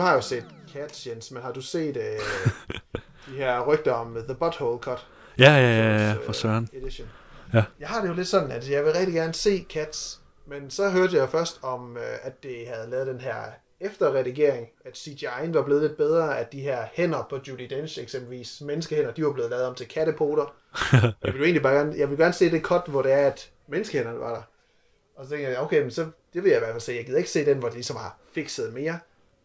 Har jo set Cats, Jens, men har du set øh, de her rygter om The Butthole Cut? Ja, ja, ja, ja, øh, for søren. Edition. Ja. Jeg har det jo lidt sådan, at jeg vil rigtig gerne se Cats, men så hørte jeg først om, øh, at det havde lavet den her efterredigering, at CGI'en var blevet lidt bedre, at de her hænder på Judy Dench eksempelvis, menneskehænder, de var blevet lavet om til kattepoter. jeg vil jo egentlig bare gerne, jeg vil gerne se det cut, hvor det er, at menneskehænderne var der. Og så tænkte jeg, okay, men så, det vil jeg i hvert fald se. Jeg gider ikke se den, hvor de ligesom har fikset mere.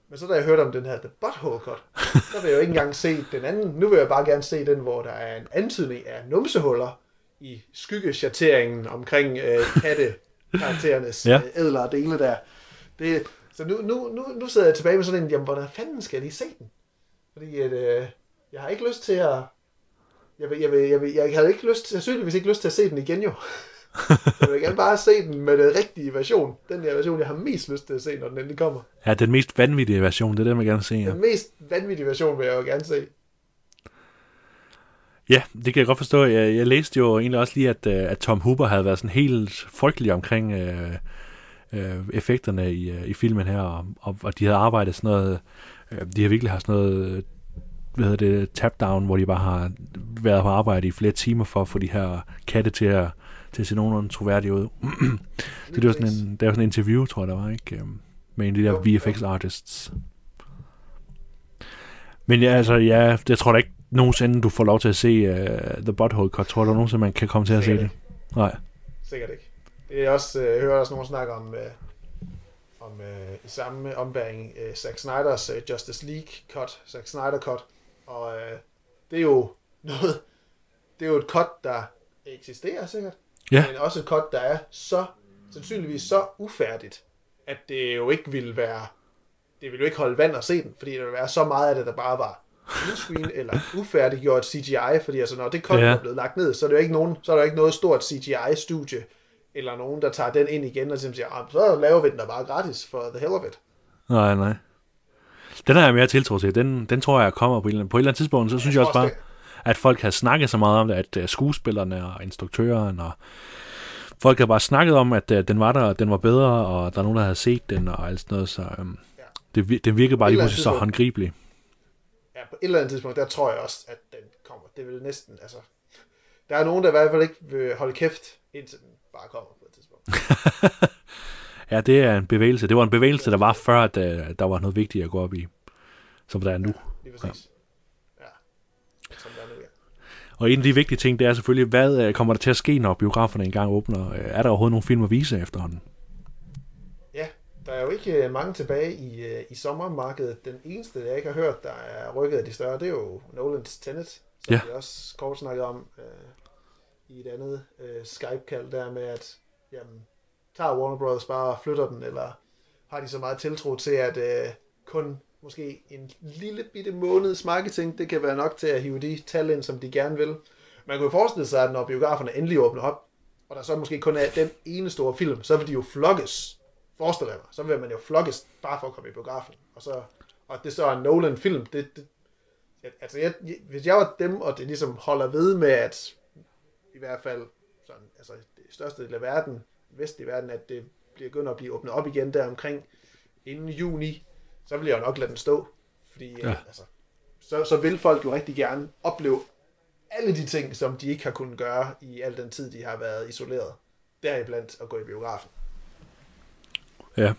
Men så da jeg hørte om den her The Butthole Cut, så vil jeg jo ikke engang se den anden. Nu vil jeg bare gerne se den, hvor der er en antydning af numsehuller i skyggeschatteringen omkring øh, katte-karakterernes Ja. ja. ædlere dele der. Det, så nu, nu, nu, nu sidder jeg tilbage med sådan en, jamen, hvordan fanden skal jeg lige se den? Fordi at, øh, jeg har ikke lyst til at... Jeg, vil, jeg, vil, jeg, vil, jeg har ikke lyst, sandsynligvis ikke lyst til at se den igen jo. Jeg vil gerne bare se den med den rigtige version. Den der version, jeg har mest lyst til at se, når den endelig kommer. Ja, den mest vanvittige version, det er det, man gerne se. Ja. Den mest vanvittige version vil jeg jo gerne se. ja, det kan jeg godt forstå. Jeg, jeg læste jo egentlig også lige, at, øh, at Tom Hooper havde været sådan helt frygtelig omkring øh, øh, effekterne i, øh, i filmen her, og, og, og de havde arbejdet sådan noget, øh, de har virkelig haft sådan noget, hvad hedder det, tap down, hvor de bare har været på arbejde i flere timer for at få de her katte til at, til at se nogenlunde troværdige ud. så det var sådan en, det var sådan en interview, tror jeg, der var, ikke? Øhm, Med en af de der Jo, VFX artists. Men ja, altså, ja, det tror jeg da ikke nogensinde, du får lov til at se uh, The Butthole Cut. Tror du nogensinde, man kan komme til at se Sikkert det? Nej. Sikkert ikke. Det er også, øh, jeg hører også nogen snakke om, øh, om øh, i samme ombæring øh, Zack Snyders øh, Justice League cut, Zack Snyder cut, og øh, det er jo noget, det er jo et cut, der eksisterer sikkert, Ja. men også et cut, der er så, sandsynligvis så ufærdigt, at det jo ikke ville være, det ville jo ikke holde vand at se den, fordi der ville være så meget af det, der bare var screen eller ufærdiggjort CGI, fordi altså når det cut Ja. er blevet lagt ned, så er det jo ikke nogen, så er der jo ikke noget stort CGI-studie, eller nogen, der tager den ind igen og siger, "Ah, så laver vi den der bare gratis for the hell of it. Nej, nej. Den har jeg mere tiltro til. Den, den tror jeg kommer på et, eller andet, på et eller andet tidspunkt. Så synes jeg tror også bare, også, at folk har snakket så meget om det, at uh, skuespillerne og instruktøren og folk har bare snakket om, at uh, den var der, og den var bedre, og der er nogen, der havde set den og alt sådan noget. Så um, det, den virker bare lige pludselig så håndgribelig. Ja, på et eller andet tidspunkt, der tror jeg også, at den kommer. Det vil næsten, altså... Der er nogen, der i hvert fald ikke vil holde kæft, indtil den bare kommer på et tidspunkt. Ja, det er en bevægelse. Det var en bevægelse, der var før, at uh, der var noget vigtigt at gå op i, som der er nu. Lige præcis. Ja. Og en af de vigtige ting, det er selvfølgelig, hvad uh, kommer der til at ske, når biograferne engang åbner? Uh, er der overhovedet nogle film at vise efterhånden? Ja, der er jo ikke øh, mange tilbage i, øh, i sommermarkedet. Den eneste, jeg ikke har hørt, der er rykket af de større, det er jo Nolans Tenet, som Ja. vi også kort snakkede om øh, i et andet øh, Skype-kald der med, at jamen, tager Warner Bros. bare og flytter den, eller har de så meget tiltro til, at øh, kun måske en lille bitte måneds marketing, det kan være nok til at hive de tal ind, som de gerne vil. Man kunne jo forestille sig, at når biograferne endelig åbner op, og der så måske kun er den ene store film, så vil de jo flokkes forestiller jeg mig, så vil man jo flokkes bare for at komme i biografen. Og, så, og det så er en Nolan-film, det, det, altså jeg, hvis jeg var dem, og det ligesom holder ved med, at i hvert fald sådan, altså det største del af verden, i verden, at det bliver begyndt at blive åbnet op igen der omkring inden juni, så vil jeg jo nok lade den stå. Fordi Ja. ja. altså, så, så vil folk jo rigtig gerne opleve alle de ting, som de ikke har kunnet gøre i al den tid, de har været isoleret. Deriblandt at gå i biografen. Ja.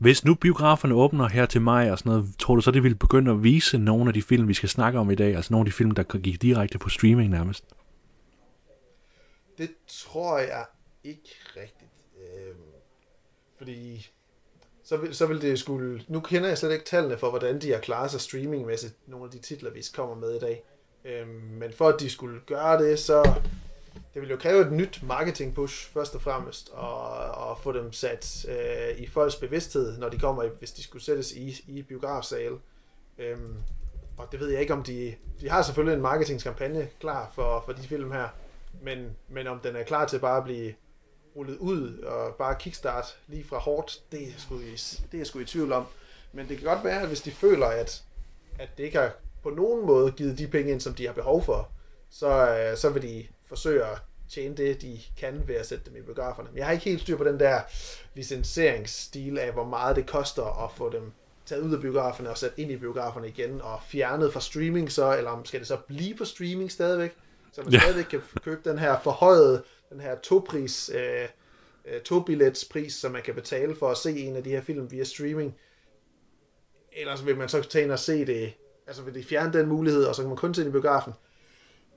Hvis nu biograferne åbner her til maj og sådan noget, tror du så, det vil begynde at vise nogle af de film, vi skal snakke om i dag? Altså nogle af de film, der gik direkte på streaming nærmest? Det tror jeg ikke rigtigt. Øhm, fordi så vil, så vil det skulle... Nu kender jeg slet ikke tallene for, hvordan de har klaret sig streamingmæssigt, nogle af de titler, vi kommer med i dag. Øhm, men for at de skulle gøre det, så... det vil jo kræve et nyt marketing push først og fremmest, og, og få dem sat øh, i folks bevidsthed, når de kommer, hvis de skulle sættes i, i biografsale. Øhm, og det ved jeg ikke, om de... De har selvfølgelig en marketingskampagne klar for, for de film her, men, men om den er klar til bare at blive rullet ud og bare kickstart lige fra hårdt, det er, sgu i, det er sgu i tvivl om. Men det kan godt være, at hvis de føler, at, at det ikke har på nogen måde givet de penge ind, som de har behov for, så, øh, så vil de forsøge at tjene det, de kan ved at sætte dem i biograferne. Men jeg har ikke helt styr på den der licenseringsstil af, hvor meget det koster at få dem taget ud af biograferne og sat ind i biograferne igen og fjernet fra streaming så, eller om skal det så blive på streaming stadigvæk, så man ja. stadigvæk kan købe den her forhøjede, den her topris, øh, øh, tobilletspris, som man kan betale for at se en af de her film via streaming. Ellers vil man så tage ind og se det, altså vil de fjerne den mulighed, og så kan man kun se det i biografen.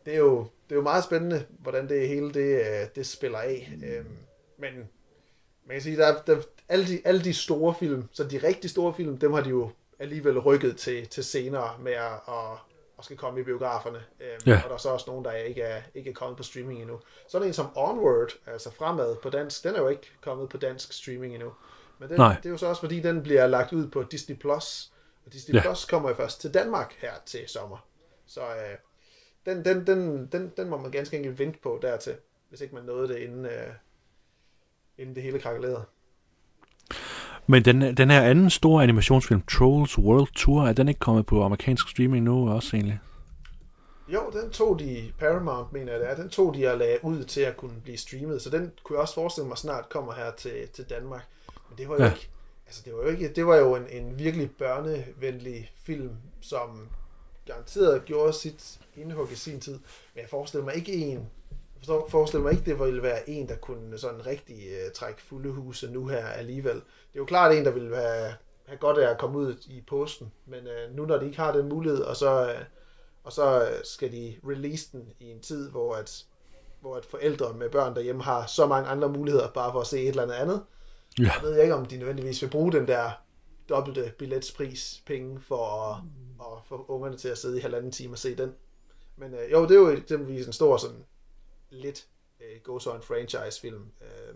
Det er jo, det er jo meget spændende, hvordan det hele det, øh, det spiller af. Øhm, men man kan sige, der, der alle, de, alle de store film, så de rigtig store film, dem har de jo alligevel rykket til, til senere med at, at, at skal komme i biograferne. Øhm, Ja. Og der er så også nogen, der ikke er, ikke er kommet på streaming endnu. Sådan en som Onward, altså fremad på dansk, den er jo ikke kommet på dansk streaming endnu. Men den, Nej. det er jo så også fordi, den bliver lagt ud på Disney+. Plus, og Disney Ja. Plus kommer jo først til Danmark her til sommer. Så øh, den, den, den, den, den må man ganske enkelt vente på dertil, hvis ikke man nåede det inden, øh, inden det hele krakkelerede. Men den, den her anden store animationsfilm, Trolls World Tour, er den ikke kommet på amerikansk streaming nu også egentlig? Jo, den tog de, Paramount mener jeg det er, den tog de og lagde ud til at kunne blive streamet, så den kunne jeg også forestille mig snart kommer her til, til Danmark. Men det var jo Ja. ikke, altså det var jo ikke, det var jo en, en virkelig børnevenlig film, som garanteret gjorde sit indhug i sin tid. Men jeg forestiller mig ikke en, forstår, forestiller mig ikke, det ville være en, der kunne sådan rigtig uh, trække fulde huse nu her alligevel. Det er jo klart en, der ville have, have godt af at komme ud i posten, men uh, nu når de ikke har den mulighed, og så, uh, og så øh, skal de release den i en tid, hvor at, hvor at forældre med børn derhjemme har så mange andre muligheder bare for at se et eller andet andet. Ja. Jeg ved ikke, om de nødvendigvis vil bruge den der dobbelte billetspris penge for at, at få ungerne til at sidde i halvanden time og se den. Men øh, jo, det er jo eksempelvis en stor sådan lidt øh, goes on franchise film, øh,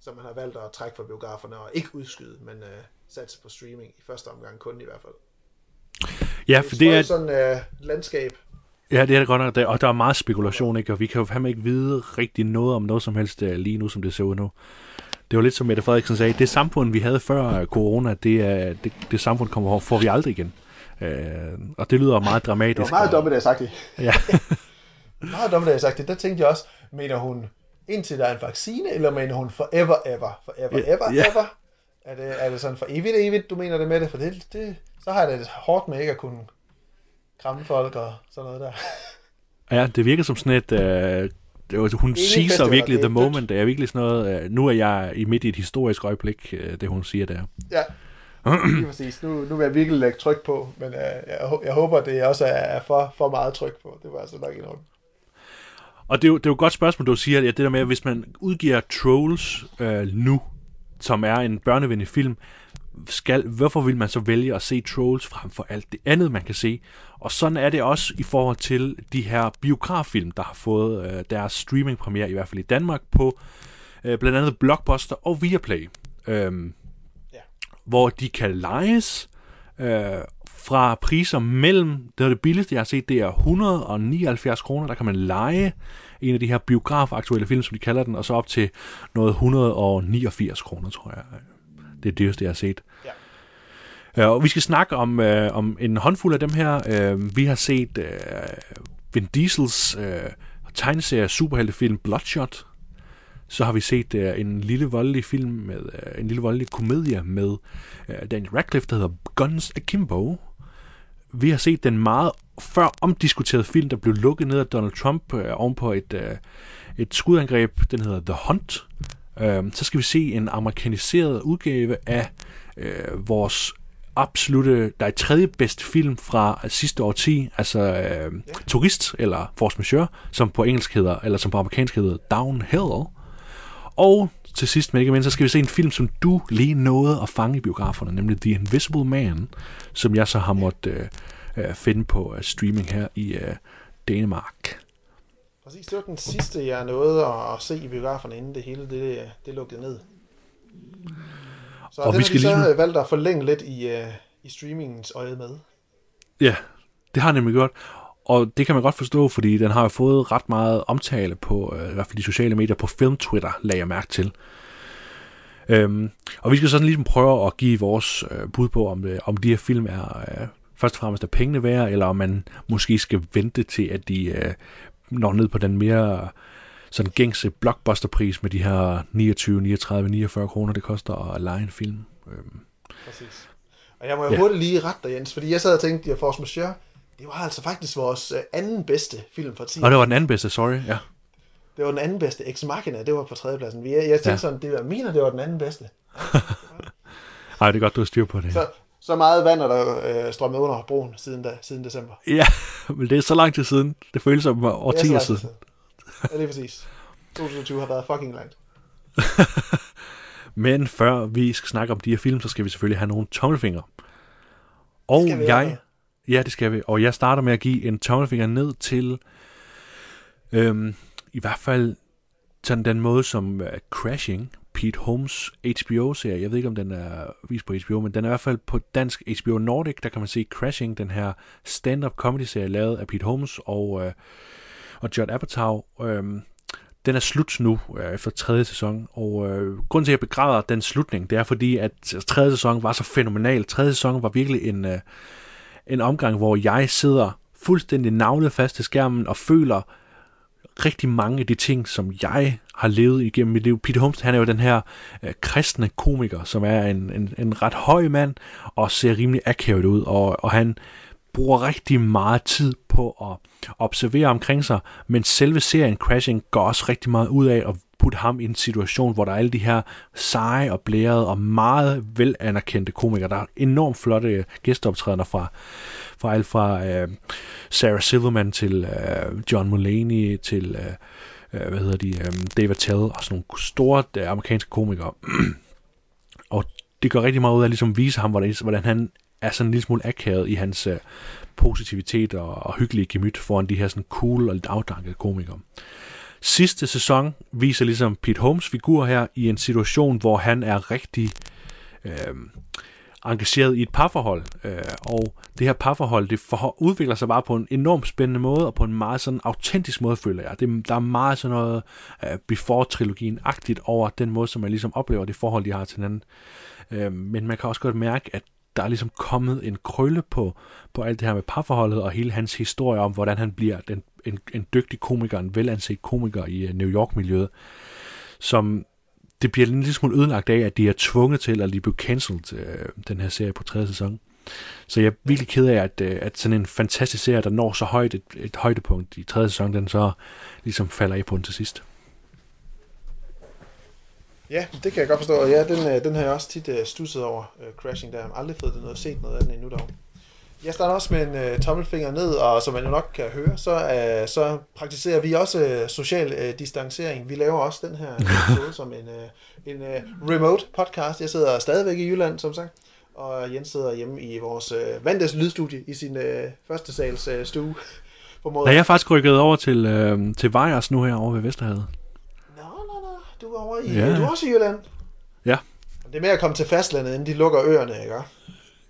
som man har valgt at trække fra biograferne og ikke udskyde, men øh, satse på streaming i første omgang kun i hvert fald. Ja, for det er, sådan øh, landskab. ja, det er det godt nok, og der er meget spekulation, ikke? og vi kan jo fandme ikke vide rigtig noget om noget som helst øh, lige nu, som det ser ud nu. Det var lidt som Mette Frederiksen sagde, det samfund, vi havde før øh, corona, det, er, det, det samfund kommer, får vi aldrig igen. Øh, og det lyder meget dramatisk. Det var meget dommedagsagtigt. Ja. meget dommedagsagtigt. Der tænkte jeg også, mener hun indtil der er en vaccine, eller mener hun forever, ever, forever, Ja, ever, ja. ever? Er det, er det sådan for evigt, evigt, du mener det med det? For det, det, så har jeg det lidt hårdt med ikke at kunne kramme folk og sådan noget der. Ja, det virker som sådan et... Øh, det var, hun siger festival, virkelig det the moment. Det er virkelig sådan noget... Øh, nu er jeg i midt i et historisk øjeblik, øh, det hun siger der. Ja, lige præcis. Nu, nu vil jeg virkelig lægge tryk på, men øh, jeg, jeg håber, det også er, er for, for meget tryk på. Det var altså nok enormt. Og det er, jo, det er jo et godt spørgsmål, du siger, ja, det der med, at hvis man udgiver Trolls øh, nu, som er en børnevenlig film, skal, hvorfor vil man så vælge at se Trolls frem for alt det andet, man kan se? Og sådan er det også i forhold til de her biograffilm, der har fået øh, deres streamingpremiere, i hvert fald i Danmark, på øh, blandt andet Blockbuster og Viaplay. Øhm, Ja. Hvor de kan lejes øh, fra priser mellem, det er det billigste, jeg har set, det er 179 kroner, der kan man lege en af de her biograf-aktuelle film, som de kalder den, og så op til noget 189 kroner, tror jeg. Det er det dyreste, jeg har set. Ja. Ja, og vi skal snakke om, øh, om en håndfuld af dem her. Øh, vi har set øh, Vin Diesels øh, tegneserie superheltefilm Bloodshot. Så har vi set øh, en lille voldelig film med øh, en lille voldelig komedie med øh, Daniel Radcliffe, der hedder Guns Akimbo. Vi har set den meget før omdiskuterede film, der blev lukket ned af Donald Trump øh, ovenpå et, øh, et skudangreb. Den hedder The Hunt. Øh, så skal vi se en amerikaniseret udgave af øh, vores absolute, der er tredje bedste film fra sidste årti, altså øh, Turist, eller Force Majeure, som på engelsk hedder, eller som på amerikansk hedder Downhill. Og til sidst, men ikke mindst, så skal vi se en film, som du lige nåede at fange i biograferne, nemlig The Invisible Man, som jeg så har måttet øh, øh, finde på øh, streaming her i øh, Danmark. Præcis, det var den sidste, jeg nåede at, se i biograferne, inden det hele det, det lukkede ned. Så Og og vi den skal har vi så ligesom- valgt at forlænge lidt i, uh, i streamingens øje med. Ja, det har den nemlig godt. Og det kan man godt forstå, fordi den har jo fået ret meget omtale på, øh, i hvert fald de sociale medier, på film Twitter, lagde jeg mærke til. Øhm, og vi skal sådan ligesom prøve at give vores øh, bud på, om, det, om de her film er øh, først og fremmest er pengene værd, eller om man måske skal vente til, at de øh, når ned på den mere sådan gængse blockbusterpris med de her 29, 39, 49 kroner, det koster at lege en film. Øhm, Præcis. Og jeg må jo Ja. ja. hurtigt lige rette dig, Jens, fordi jeg sad og tænkte, at Force Majeure, det var altså faktisk vores uh, anden bedste film for 10. og det var den anden bedste, sorry. Ja. Det var den anden bedste. Ex Machina, det var på tredjepladsen. Jeg, jeg tænkte Ja. sådan, det var mener, det var den anden bedste. Ej, det er godt, du har styr på det. Så, så meget vand er der øh, strømmet under broen siden, da, siden december. Ja, men det er så lang tid siden. Det føles som er årtier tid siden. Ja, det er præcis. 2020 har været fucking langt. Men før vi skal snakke om de her film, så skal vi selvfølgelig have nogle tommelfingre. Og jeg... Ja, det skal vi. Og jeg starter med at give en tommelfinger ned til... Øhm, I hvert fald sådan den måde, som uh, Crashing, Pete Holmes HBO-serie, jeg ved ikke, om den er vist på HBO, men den er i hvert fald på dansk HBO Nordic, der kan man se Crashing, den her stand-up comedy-serie, lavet af Pete Holmes og, uh, og Judd Apatow. Øhm, den er slut nu øh, efter tredje sæson, og øh, grunden til, at jeg begræder den slutning, det er fordi, at tredje sæson var så fænomenal. Tredje sæson var virkelig en, øh, en omgang, hvor jeg sidder fuldstændig navlefast til skærmen og føler rigtig mange af de ting, som jeg har levet igennem mit liv. Peter Holmes, han er jo den her øh, kristne komiker, som er en, en, en ret høj mand og ser rimelig akavet ud, og, og han bruger rigtig meget tid på at observere omkring sig, men selve serien Crashing går også rigtig meget ud af at putte ham i en situation, hvor der er alle de her seje og blærede og meget velanerkendte komikere. Der er enormt flotte øh, gæsteoptrædener fra, fra alt fra øh, Sarah Silverman til øh, John Mulaney til øh, øh, hvad hedder de, øh, David Tell og sådan nogle store øh, amerikanske komikere. og det gør rigtig meget ud af ligesom at ligesom vise ham, hvordan, hvordan han er sådan en lille smule akavet i hans øh, positivitet og, og hyggelige gemyt foran de her sådan cool og lidt afdankede komikere. Sidste sæson viser ligesom Pete Holmes figur her i en situation, hvor han er rigtig øh, engageret i et parforhold. Øh, og det her parforhold, det for, udvikler sig bare på en enormt spændende måde, og på en meget sådan autentisk måde, føler jeg. Det, der er meget sådan noget øh, Before-trilogien-agtigt over den måde, som man ligesom oplever det forhold, de har til hinanden. Øh, men man kan også godt mærke, at der er ligesom kommet en krølle på, på alt det her med parforholdet, og hele hans historie om, hvordan han bliver den, en, en dygtig komiker, en velanset komiker i øh, New York-miljøet, som det bliver en lille smule ødelagt af, at de er tvunget til, at lige blive cancelled, øh, den her serie på tredje sæson. Så jeg er virkelig ked af, at, øh, at sådan en fantastisk serie, der når så højt et, et højdepunkt i tredje sæson, den så ligesom falder af på den til sidst. Ja, det kan jeg godt forstå. Og ja, den, øh, den har jeg også tit uh, stusset over, uh, Crashing der. Jeg har aldrig fået det noget, set noget af den endnu dog. Jeg starter også med en uh, tommelfinger ned, og som man jo nok kan høre, så, uh, så praktiserer vi også uh, social uh, distancering. Vi laver også den her episode som en, uh, en uh, remote podcast. Jeg sidder stadigvæk i Jylland, som sagt, og Jens sidder hjemme i vores uh, Vandes lydstudie i sin uh, første sals uh, stue. På måde. Da jeg er faktisk rykket over til, øh, til Vejers nu her over ved Vesterhavet. Du er over i, Ja. ja. du er også i Jylland. Ja. Det er med at komme til fastlandet, inden de lukker øerne, ikke?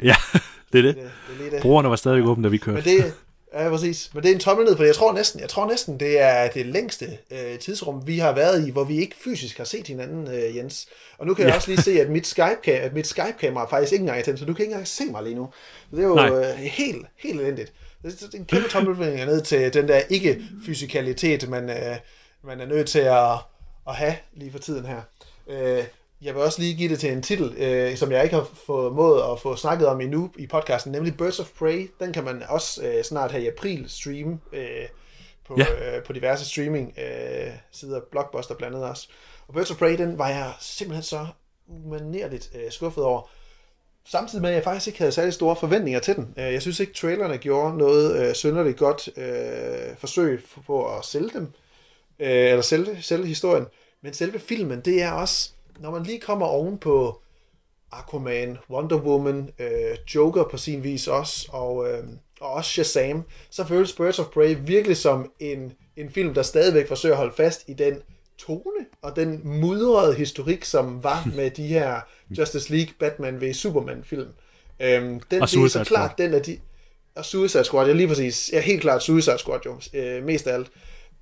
Ja, det er det. Det, det er det. Brugerne var stadig åbne, da vi kørte. Men det, ja, præcis. Men det er en tommel ned, for jeg tror næsten, jeg tror næsten, det er det længste øh, tidsrum, vi har været i, hvor vi ikke fysisk har set hinanden, øh, Jens. Og nu kan jeg Ja. også lige se, at mit Skype, at mit Skype-kamera faktisk ikke engang er tændt, så du kan ikke engang se mig lige nu. Så det er jo Nej. øh, helt, helt elendigt. Det er- det er en kæmpe tommelfinger ned til den der ikke-fysikalitet, man, øh, man er nødt til at, at have lige for tiden her. Øh, jeg vil også lige give det til en titel, øh, som jeg ikke har formået at få snakket om endnu i podcasten, nemlig Birds of Prey. Den kan man også øh, snart have i april stream øh, på, Ja. øh, på diverse streaming øh, sider, Blockbuster blandt andet også. Og Birds of Prey, den var jeg simpelthen så umanerligt øh, skuffet over. Samtidig med, at jeg faktisk ikke havde særlig store forventninger til den. Jeg synes ikke, trailerne gjorde noget øh, synderligt godt øh, forsøg på at sælge dem, øh, eller sælge, sælge historien. Men selve filmen, det er også, når man lige kommer oven på Aquaman, Wonder Woman, øh, Joker på sin vis også, og, øh, og også Shazam, så føles Birds of Prey virkelig som en, en film, der stadigvæk forsøger at holde fast i den tone og den mudrede historik, som var med de her Justice League, Batman v Superman film. Øhm, den, Og er Suicide så klart Squad. den af de... Og Suicide Squad, ja lige præcis. Ja, helt klart Suicide Squad jo, øh, mest af alt.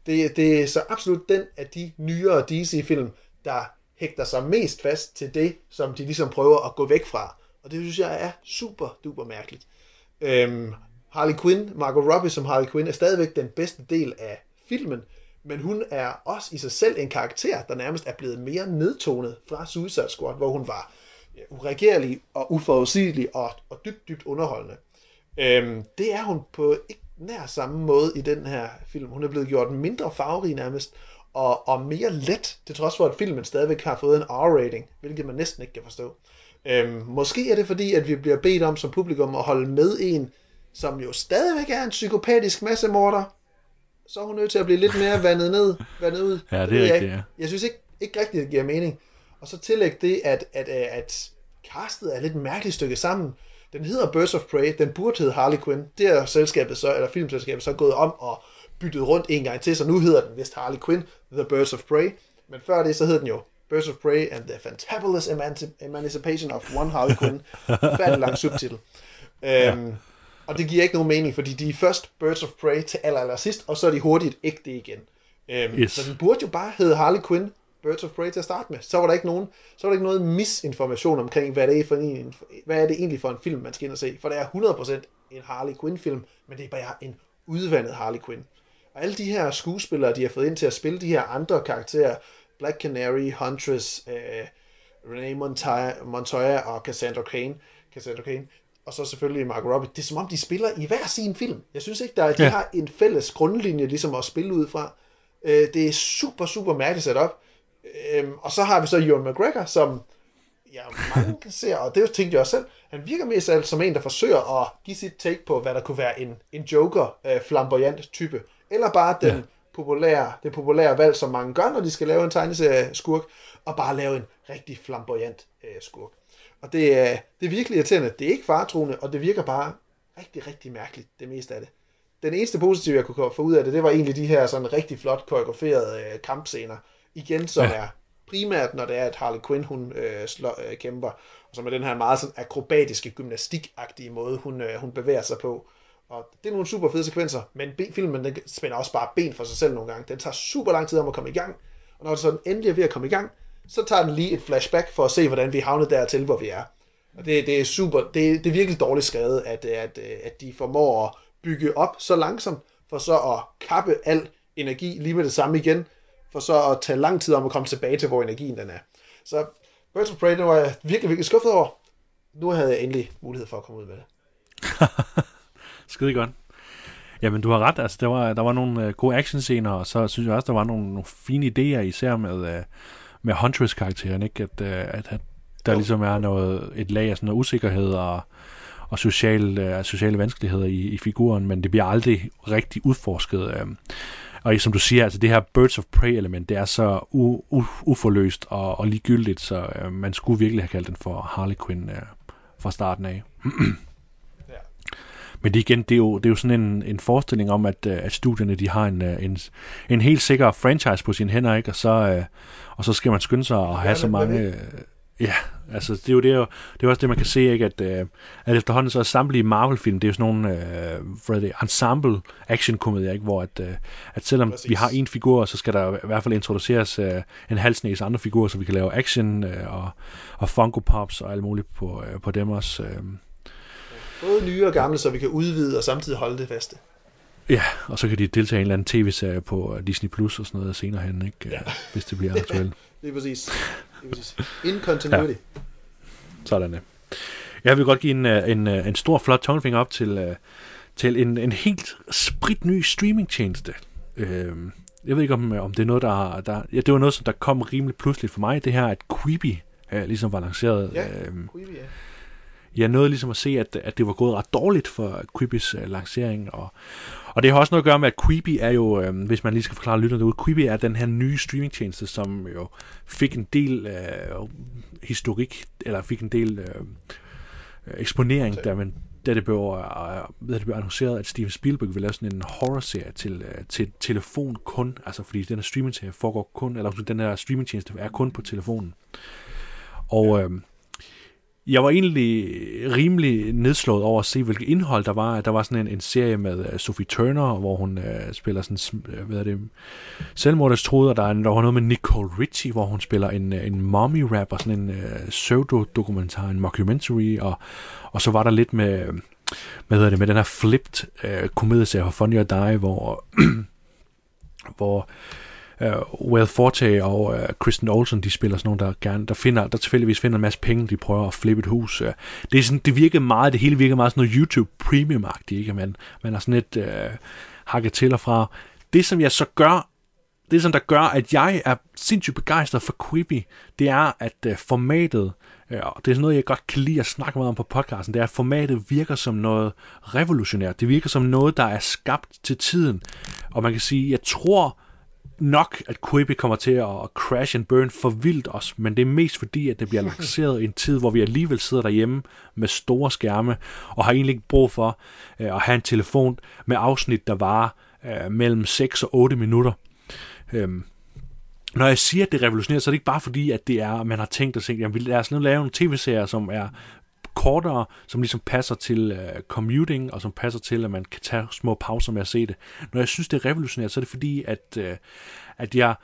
Det, det er så absolut den af de nyere DC-film, der hægter sig mest fast til det, som de ligesom prøver at gå væk fra. Og det synes jeg er super duper mærkeligt. Øhm, Harley Quinn, Margot Robbie som Harley Quinn, er stadigvæk den bedste del af filmen, men hun er også i sig selv en karakter, der nærmest er blevet mere nedtonet fra Suicide Squad, hvor hun var uregerlig og uforudsigelig og, og dybt, dybt underholdende. Øhm, det er hun på ikke nær samme måde i den her film. Hun er blevet gjort mindre farverig nærmest, og, og mere let, til trods for, at filmen stadigvæk har fået en R-rating, hvilket man næsten ikke kan forstå. Øhm, måske er det fordi, at vi bliver bedt om som publikum at holde med en, som jo stadigvæk er en psykopatisk massemorder, så er hun nødt til at blive lidt mere vandet ned, vandet ud. Ja, det er jeg rigtigt, ikke. ja. Jeg synes ikke, ikke rigtigt, det giver mening. Og så tillæg det, at, at, at, at castet er lidt mærkeligt stykket sammen. Den hedder Birds of Prey, den burde hedde Harley Quinn. Det er selskabet så, eller filmselskabet så gået om og byttet rundt en gang til, så nu hedder den vist Harley Quinn, The Birds of Prey. Men før det, så hed den jo Birds of Prey and the Fantabulous Emanci- Emancipation of One Harley Quinn. Færdig lang subtitel. Øhm, og det giver ikke nogen mening, fordi de er først Birds of Prey til aller, aller sidst, og så er de hurtigt ikke det igen. Øhm, Yes. Så den burde jo bare hedde Harley Quinn, Birds of Prey til at starte med. Så var der ikke nogen, så var der ikke noget misinformation omkring, hvad det er, for en, hvad er det egentlig for en film, man skal ind og se. For det er 100% en Harley Quinn film, men det er bare en udvandet Harley Quinn. Og alle de her skuespillere, de har fået ind til at spille de her andre karakterer, Black Canary, Huntress, øh, Renee Montoya, Montoya og Cassandra Cain, Cassandra Cain, og så selvfølgelig Margot Robbie. Det er som om, de spiller i hver sin film. Jeg synes ikke, der, de Ja. har en fælles grundlinje ligesom at spille ud fra. Øh, det er super, super mærkeligt sat op. Øhm, og så har vi så Ewan McGregor, som ja, mange ser, og det tænkte jeg også selv, han virker mest alt som en, der forsøger at give sit take på, hvad der kunne være en, en joker, øh, flamboyant type, eller bare den Ja. populære, det populære valg, som mange gør, når de skal lave en tegneserie skurk, og bare lave en rigtig flamboyant øh, skurk. Og det er, det er virkelig irriterende. Det er ikke faretruende, og det virker bare rigtig, rigtig mærkeligt, det meste af det. Den eneste positive, jeg kunne få ud af det, det var egentlig de her sådan rigtig flot koreograferede øh, kampscener. Igen, som Ja. er primært, når det er, at Harley Quinn, hun øh, slår, øh, kæmper, og som er den her meget sådan akrobatiske, gymnastikagtige måde, hun, øh, hun bevæger sig på. Og det er nogle super fede sekvenser, men filmen den spænder også bare ben for sig selv nogle gange. Den tager super lang tid om at komme i gang, og når den så endelig er ved at komme i gang, så tager den lige et flashback for at se, hvordan vi havnede dertil, hvor vi er. Og det, det er super, det, det er virkelig dårligt skrevet, at, at, at de formår at bygge op så langsomt, for så at kappe al energi lige med det samme igen, for så at tage lang tid om at komme tilbage til, hvor energien den er. Så Birds of Prey, det var jeg virkelig, virkelig skuffet over. Nu havde jeg endelig mulighed for at komme ud med det. Skide godt. Jamen, du har ret. Altså, der var, der var nogle uh, gode actionscener, og så synes jeg også, der var nogle, nogle fine idéer, især med, uh, med Huntress-karakteren, ikke? At, uh, at, at der Jo. ligesom er noget, et lag af sådan noget usikkerhed og, og social, uh, sociale vanskeligheder i, i figuren, men det bliver aldrig rigtig udforsket. Um, og som du siger, altså det her Birds of Prey-element, det er så u, u, uforløst og, og ligegyldigt, så uh, man skulle virkelig have kaldt den for Harley Quinn uh, fra starten af. Ja. Men det igen, det er jo, det er jo sådan en, en forestilling om, at, øh, at studierne de har en, øh, en, en helt sikker franchise på sine hænder, ikke? Og så, øh, og så skal man skynde sig at have så mange... Øh, ja, altså det er jo det, er jo, det er også det, man kan se, ikke? At, øh, at efterhånden så er samtlige Marvel-film, det er jo sådan nogle øh, hvad det, ensemble action-komedier, ikke? Hvor at, øh, at selvom Præcis. vi har en figur, så skal der i hvert fald introduceres øh, en halv snes andre figurer, så vi kan lave action øh, og, og Funko Pops og alt muligt på, øh, på dem også. Øh. Både nye og gamle, så vi kan udvide og samtidig holde det faste. Ja, og så kan de deltage i en eller anden tv-serie på øh, Disney Plus og sådan noget senere hen, ikke? Ja. Ja. hvis det bliver aktuelt. Det er præcis. In continuity. Ja. Sådan det. Jeg vil godt give en, øh, en, øh, en stor, flot tommelfinger op til, øh, til en, en helt spritny streamingtjeneste. Øhm, Jeg ved ikke, om, om det er noget, der, der... Ja, det var noget, som der kom rimelig pludseligt for mig. Det her, at Quibi ligesom var lanceret. Ja, øhm, Quibi, ja. jeg nåede ligesom at se, at, at det var gået ret dårligt for Quibis uh, lancering. Og, og det har også noget at gøre med, at Quibi er jo, øh, hvis man lige skal forklare lytterne derude, Quibi er den her nye streamingtjeneste, som jo fik en del øh, historik, eller fik en del øh, eksponering, da man da det blev, øh, da det blev annonceret, at Steven Spielberg ville lave sådan en horror-serie til, øh, til telefon kun, altså fordi den her streaming foregår kun, eller den her streamingtjeneste er kun på telefonen. Og øh, jeg var egentlig rimelig nedslået over at se, hvilket indhold der var. Der var sådan en, en serie med øh, Sophie Turner, hvor hun øh, spiller sådan, øh, hvad er det, selvmordets troede, og der, er, der var noget med Nicole Richie, hvor hun spiller en, øh, en mommy rapper, sådan en øh, pseudo-dokumentar, en mockumentary, og, og så var der lidt med, hvad hedder det, med den her flipped øh, komedieserie for Funny or Die, hvor, hvor uh, Will Forte og uh, Kristen Olsen, de spiller sådan nogle, der gerne, der finder, der tilfældigvis finder en masse penge, de prøver at flippe et hus. Uh, det, er sådan, det virker meget, det hele virker meget sådan noget YouTube premium-agtigt, ikke? Man, man har sådan lidt uh, hakket til og fra. Det, som jeg så gør, det som der gør, at jeg er sindssygt begejstret for Quibi, det er, at uh, formatet, Ja, det er sådan noget, jeg godt kan lide at snakke meget om på podcasten, det er, at formatet virker som noget revolutionært. Det virker som noget, der er skabt til tiden. Og man kan sige, jeg tror, nok, at Quibi kommer til at crash and burn for vildt os, men det er mest fordi, at det bliver lanceret i en tid, hvor vi alligevel sidder derhjemme med store skærme, og har egentlig ikke brug for øh, at have en telefon med afsnit, der varer øh, mellem 6 og 8 minutter. Øhm, når jeg siger, at det er revolutionært, så er det ikke bare fordi, at det er, man har tænkt og tænkt, jamen lad os nu lave en tv-serie, som er kortere, som ligesom passer til uh, commuting, og som passer til, at man kan tage små pauser med at se det. Når jeg synes, det er revolutionært, så er det fordi, at, uh, at jeg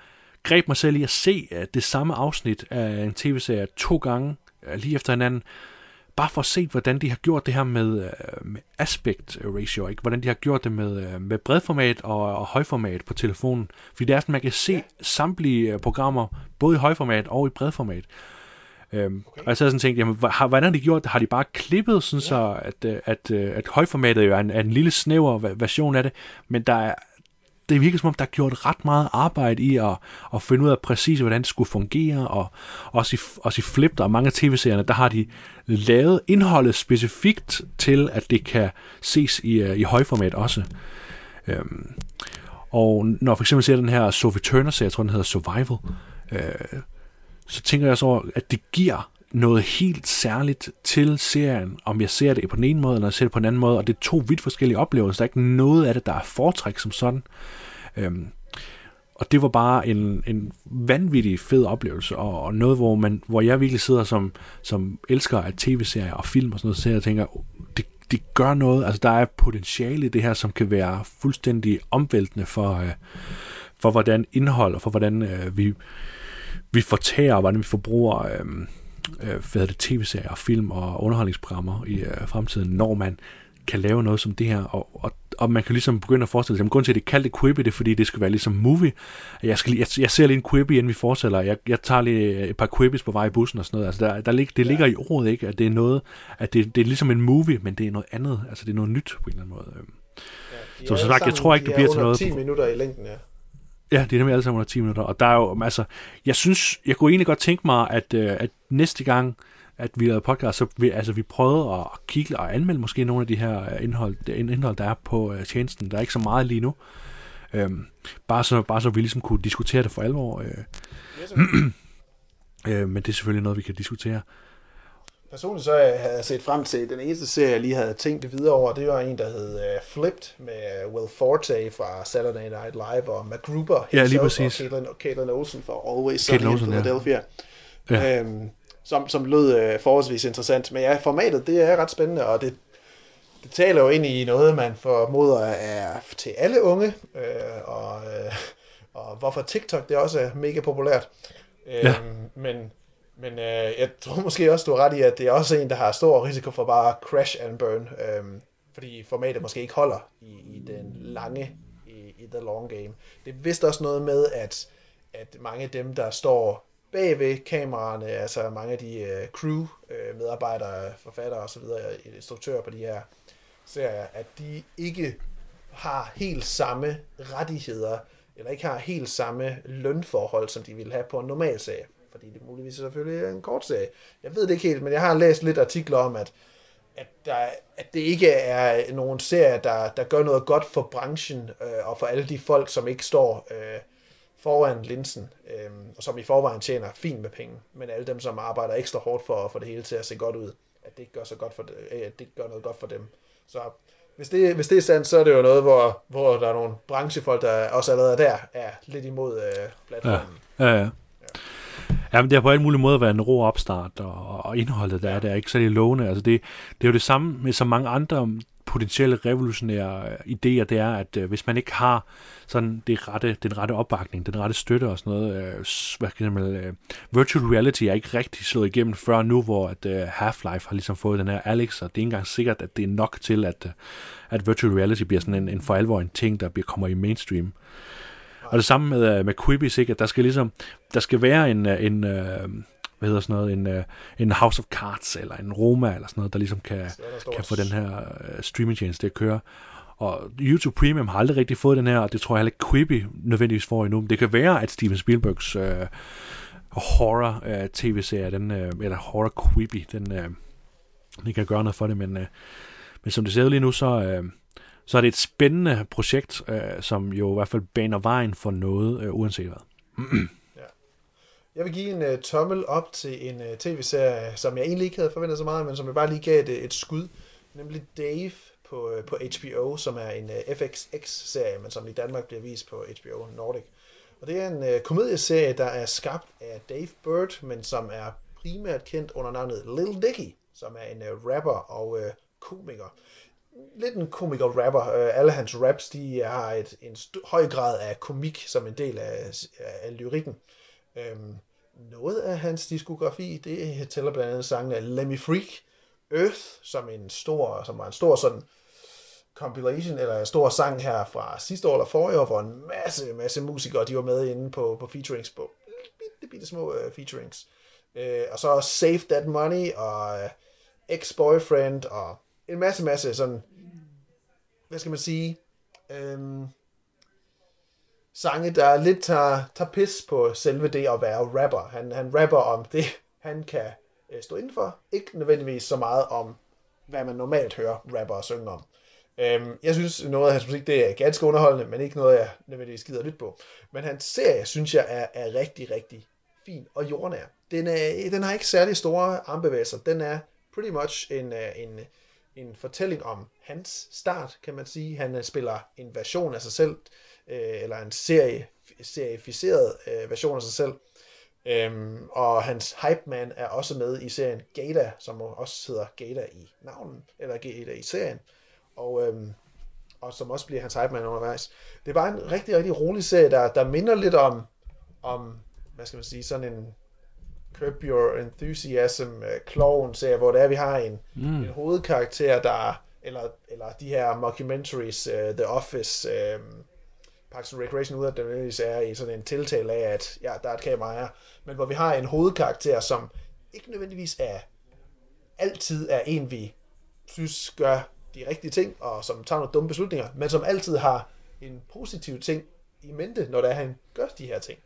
greb mig selv i at se uh, det samme afsnit af en tv-serie to gange, uh, lige efter hinanden, bare for at se, hvordan de har gjort det her med, uh, med aspect ratio, ikke? hvordan de har gjort det med, uh, med bredformat og, og højformat på telefonen. Fordi det er sådan, man kan se samtlige uh, programmer, både i højformat og i bredformat. Øhm, okay. Og jeg sad sådan tænkt, jamen, hvordan har de gjort det? Har de bare klippet, sådan ja. så at, øh, at, at, øh, at højformatet jo er en, er en lille snæver version af det, men der er, det virker som om, der er gjort ret meget arbejde i at, at finde ud af præcis, hvordan det skulle fungere, og også i, også i Flip, der er mange af tv-serierne, der har de lavet indholdet specifikt til, at det kan ses i, uh, i højformat også. Øhm, og når for eksempel ser den her Sophie Turner-serie, jeg tror den hedder Survival, øh, så tænker jeg så over, at det giver noget helt særligt til serien, om jeg ser det på den ene måde, eller jeg ser det på den anden måde, og det er to vidt forskellige oplevelser. Der er ikke noget af det, der er foretræk som sådan. Øhm, og det var bare en, en vanvittig fed oplevelse, og, og noget, hvor, man, hvor jeg virkelig sidder som, som elsker af tv-serier og film og sådan noget, så jeg tænker, det, det gør noget, altså der er potentiale i det her, som kan være fuldstændig omvæltende for, øh, for hvordan indhold, og for hvordan øh, vi, vi fortærer, hvordan vi forbruger øh, øh, hvad det, tv-serier, film og underholdningsprogrammer i øh, fremtiden, når man kan lave noget som det her, og, og, og man kan ligesom begynde at forestille sig, at grunden til, at det kalder det Quibi, det er, fordi det skal være ligesom movie. Jeg, skal, jeg, jeg ser lige en Quibi, inden vi fortsætter. Jeg, jeg tager lige et par Quibis på vej i bussen og sådan noget. Altså, der, der lig, det ligger ja. i ordet, ikke? At det er noget, at det, det er ligesom en movie, men det er noget andet. Altså, det er noget nyt på en eller anden måde. Ja, så, så sagt, jeg tror ikke, det bliver til noget. 10 minutter i længden, ja. Ja, det er nemlig alle sammen under 10 minutter. Og der er jo, altså, jeg synes, jeg kunne egentlig godt tænke mig, at, øh, at næste gang, at vi lavede podcast, så vi, altså, vi prøvede at kigge og anmelde måske nogle af de her øh, indhold, det indhold der er på uh, tjenesten. Der er ikke så meget lige nu. Øhm, bare, så, bare så vi ligesom kunne diskutere det for alvor. Øh. Yes, øh, men det er selvfølgelig noget, vi kan diskutere. Personligt så havde jeg set frem til, den eneste serie, jeg lige havde tænkt videre over, det var en, der hed uh, Flipped, med Will Forte fra Saturday Night Live, og MacGruber ja, lige præcis. og Caitlin, Caitlin Olsen fra Always Sunny in Philadelphia. Ja. Ja. Øhm, som, som lød uh, forholdsvis interessant. Men ja, formatet, det er ret spændende, og det, det taler jo ind i noget, man formoder er til alle unge, øh, og, øh, og hvorfor TikTok det også er mega populært. Ja. Øhm, men men øh, jeg tror måske også, du har ret i, at det er også en, der har stor risiko for bare crash and burn. Øh, fordi formatet måske ikke holder i, i den lange, i, i the long game. Det er vist også noget med, at, at mange af dem, der står bag ved kameraerne, altså mange af de øh, crew, øh, medarbejdere, forfattere osv., instruktører på de her serier, at de ikke har helt samme rettigheder, eller ikke har helt samme lønforhold, som de ville have på en normal serie fordi det muligvis selvfølgelig er en kort serie. Jeg ved det ikke helt, men jeg har læst lidt artikler om, at, at, der, at det ikke er nogen serie, der, der gør noget godt for branchen øh, og for alle de folk, som ikke står øh, foran linsen, øh, og som i forvejen tjener fint med penge, men alle dem, som arbejder ekstra hårdt for at få det hele til at se godt ud. at det ikke gør så godt for det, øh, at det ikke gør noget godt for dem. Så hvis det, hvis det er sandt, så er det jo noget, hvor, hvor der er nogle branchefolk, der også allerede der er lidt imod øh, platformen. Ja, ja, ja. Ja, men det har på alle mulige måder været en rå opstart, og, og indholdet der er, der er ikke særlig lovende. Altså det, det er jo det samme med så mange andre potentielle revolutionære øh, idéer, det er, at øh, hvis man ikke har sådan det rette, den rette opbakning, den rette støtte og sådan noget, øh, hvad kan man, øh, virtual reality er ikke rigtig slået igennem før nu, hvor at øh, Half-Life har ligesom fået den her Alex, og det er ikke engang sikkert, at det er nok til, at, øh, at virtual reality bliver sådan en, en for alvor en ting, der bliver, kommer i mainstream. Og det samme med, øh, med Quibi, ikke? at der skal ligesom, der skal være en, øh, en øh, hvad hedder sådan noget, en, øh, en House of Cards, eller en Roma, eller sådan noget, der ligesom kan, kan få den her uh, streaming til at køre. Og YouTube Premium har aldrig rigtig fået den her, og det tror jeg heller ikke Quibi nødvendigvis får endnu. Men det kan være, at Steven Spielbergs uh, horror uh, tv-serie, den, uh, eller horror Quibi, den, uh, den kan gøre noget for det, men, uh, men som det ser lige nu, så, uh, så er det et spændende projekt, øh, som jo i hvert fald baner vejen for noget, øh, uanset hvad. Jeg vil give en uh, tommel op til en uh, tv-serie, som jeg egentlig ikke havde forventet så meget, men som jeg bare lige gav et, øh, et skud, nemlig Dave på, uh, på HBO, som er en uh, FXX-serie, men som i Danmark bliver vist på HBO Nordic. Og det er en uh, komedieserie, der er skabt af Dave Bird, men som er primært kendt under navnet Lil Dicky, som er en uh, rapper og uh, komiker. Lidt en komiker-rapper. Øh, alle hans raps, de har et, en høj grad af komik som en del af, af, af lyrikken. Øhm, noget af hans diskografi, det tæller blandt andet sangen af Lemmy Freak, Earth, som en stor, som var en stor sådan compilation, eller en stor sang her fra sidste år eller forrige år, hvor en masse, masse musikere, de var med inde på, på featurings, på bitte, bitte små uh, featurings. Uh, og så Save That Money, og uh, Ex-Boyfriend, og en masse, masse sådan, hvad skal man sige, øhm, sange, der lidt tager, tager pis på selve det at være rapper. Han, han rapper om det, han kan øh, stå indenfor. Ikke nødvendigvis så meget om, hvad man normalt hører rapper synge om. Øhm, jeg synes, noget af hans musik, det er ganske underholdende, men ikke noget, jeg nødvendigvis gider lytte på. Men hans serie, synes jeg, er, er rigtig, rigtig fin og jordnær. Den, er, den har ikke særlig store armbevægelser. Den er pretty much en, øh, en, en fortælling om hans start, kan man sige. Han øh, spiller en version af sig selv, øh, eller en serie, serificeret øh, version af sig selv. Øhm, og hans hype man er også med i serien Gata, som også hedder Gata i navnen, eller Gata i serien, og, øhm, og som også bliver hans hype man undervejs. Det er bare en rigtig, rigtig rolig serie, der, der minder lidt om, om, hvad skal man sige, sådan en Curb Your Enthusiasm clown serie, hvor det er, vi har en, mm. en hovedkarakter, der, eller, eller de her mockumentaries, uh, The Office, uh, Parks and Recreation ud af, det er i sådan en tiltale af, at ja, der er et kamera her, men hvor vi har en hovedkarakter, som ikke nødvendigvis er altid er en, vi synes gør de rigtige ting, og som tager nogle dumme beslutninger, men som altid har en positiv ting i mente, når det er, han gør de her ting.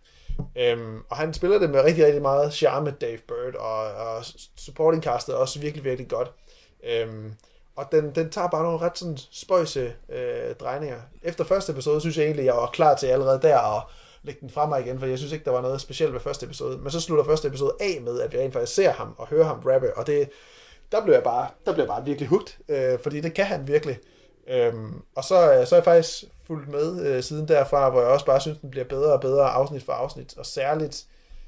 Øhm, og han spiller det med rigtig, rigtig meget charme, Dave Bird, og, og supporting castet er også virkelig, virkelig godt. Øhm, og den, den tager bare nogle ret sådan spøjse øh, drejninger. Efter første episode, synes jeg egentlig, jeg var klar til allerede der at lægge den fra mig igen, for jeg synes ikke, der var noget specielt ved første episode. Men så slutter første episode af med, at vi rent faktisk ser ham og hører ham rappe, og det, der blev jeg bare, der blev jeg bare virkelig hugt, øh, fordi det kan han virkelig. Øhm, og så, øh, så er jeg faktisk fulgt med øh, siden derfra, hvor jeg også bare synes, den bliver bedre og bedre afsnit for afsnit, og særligt,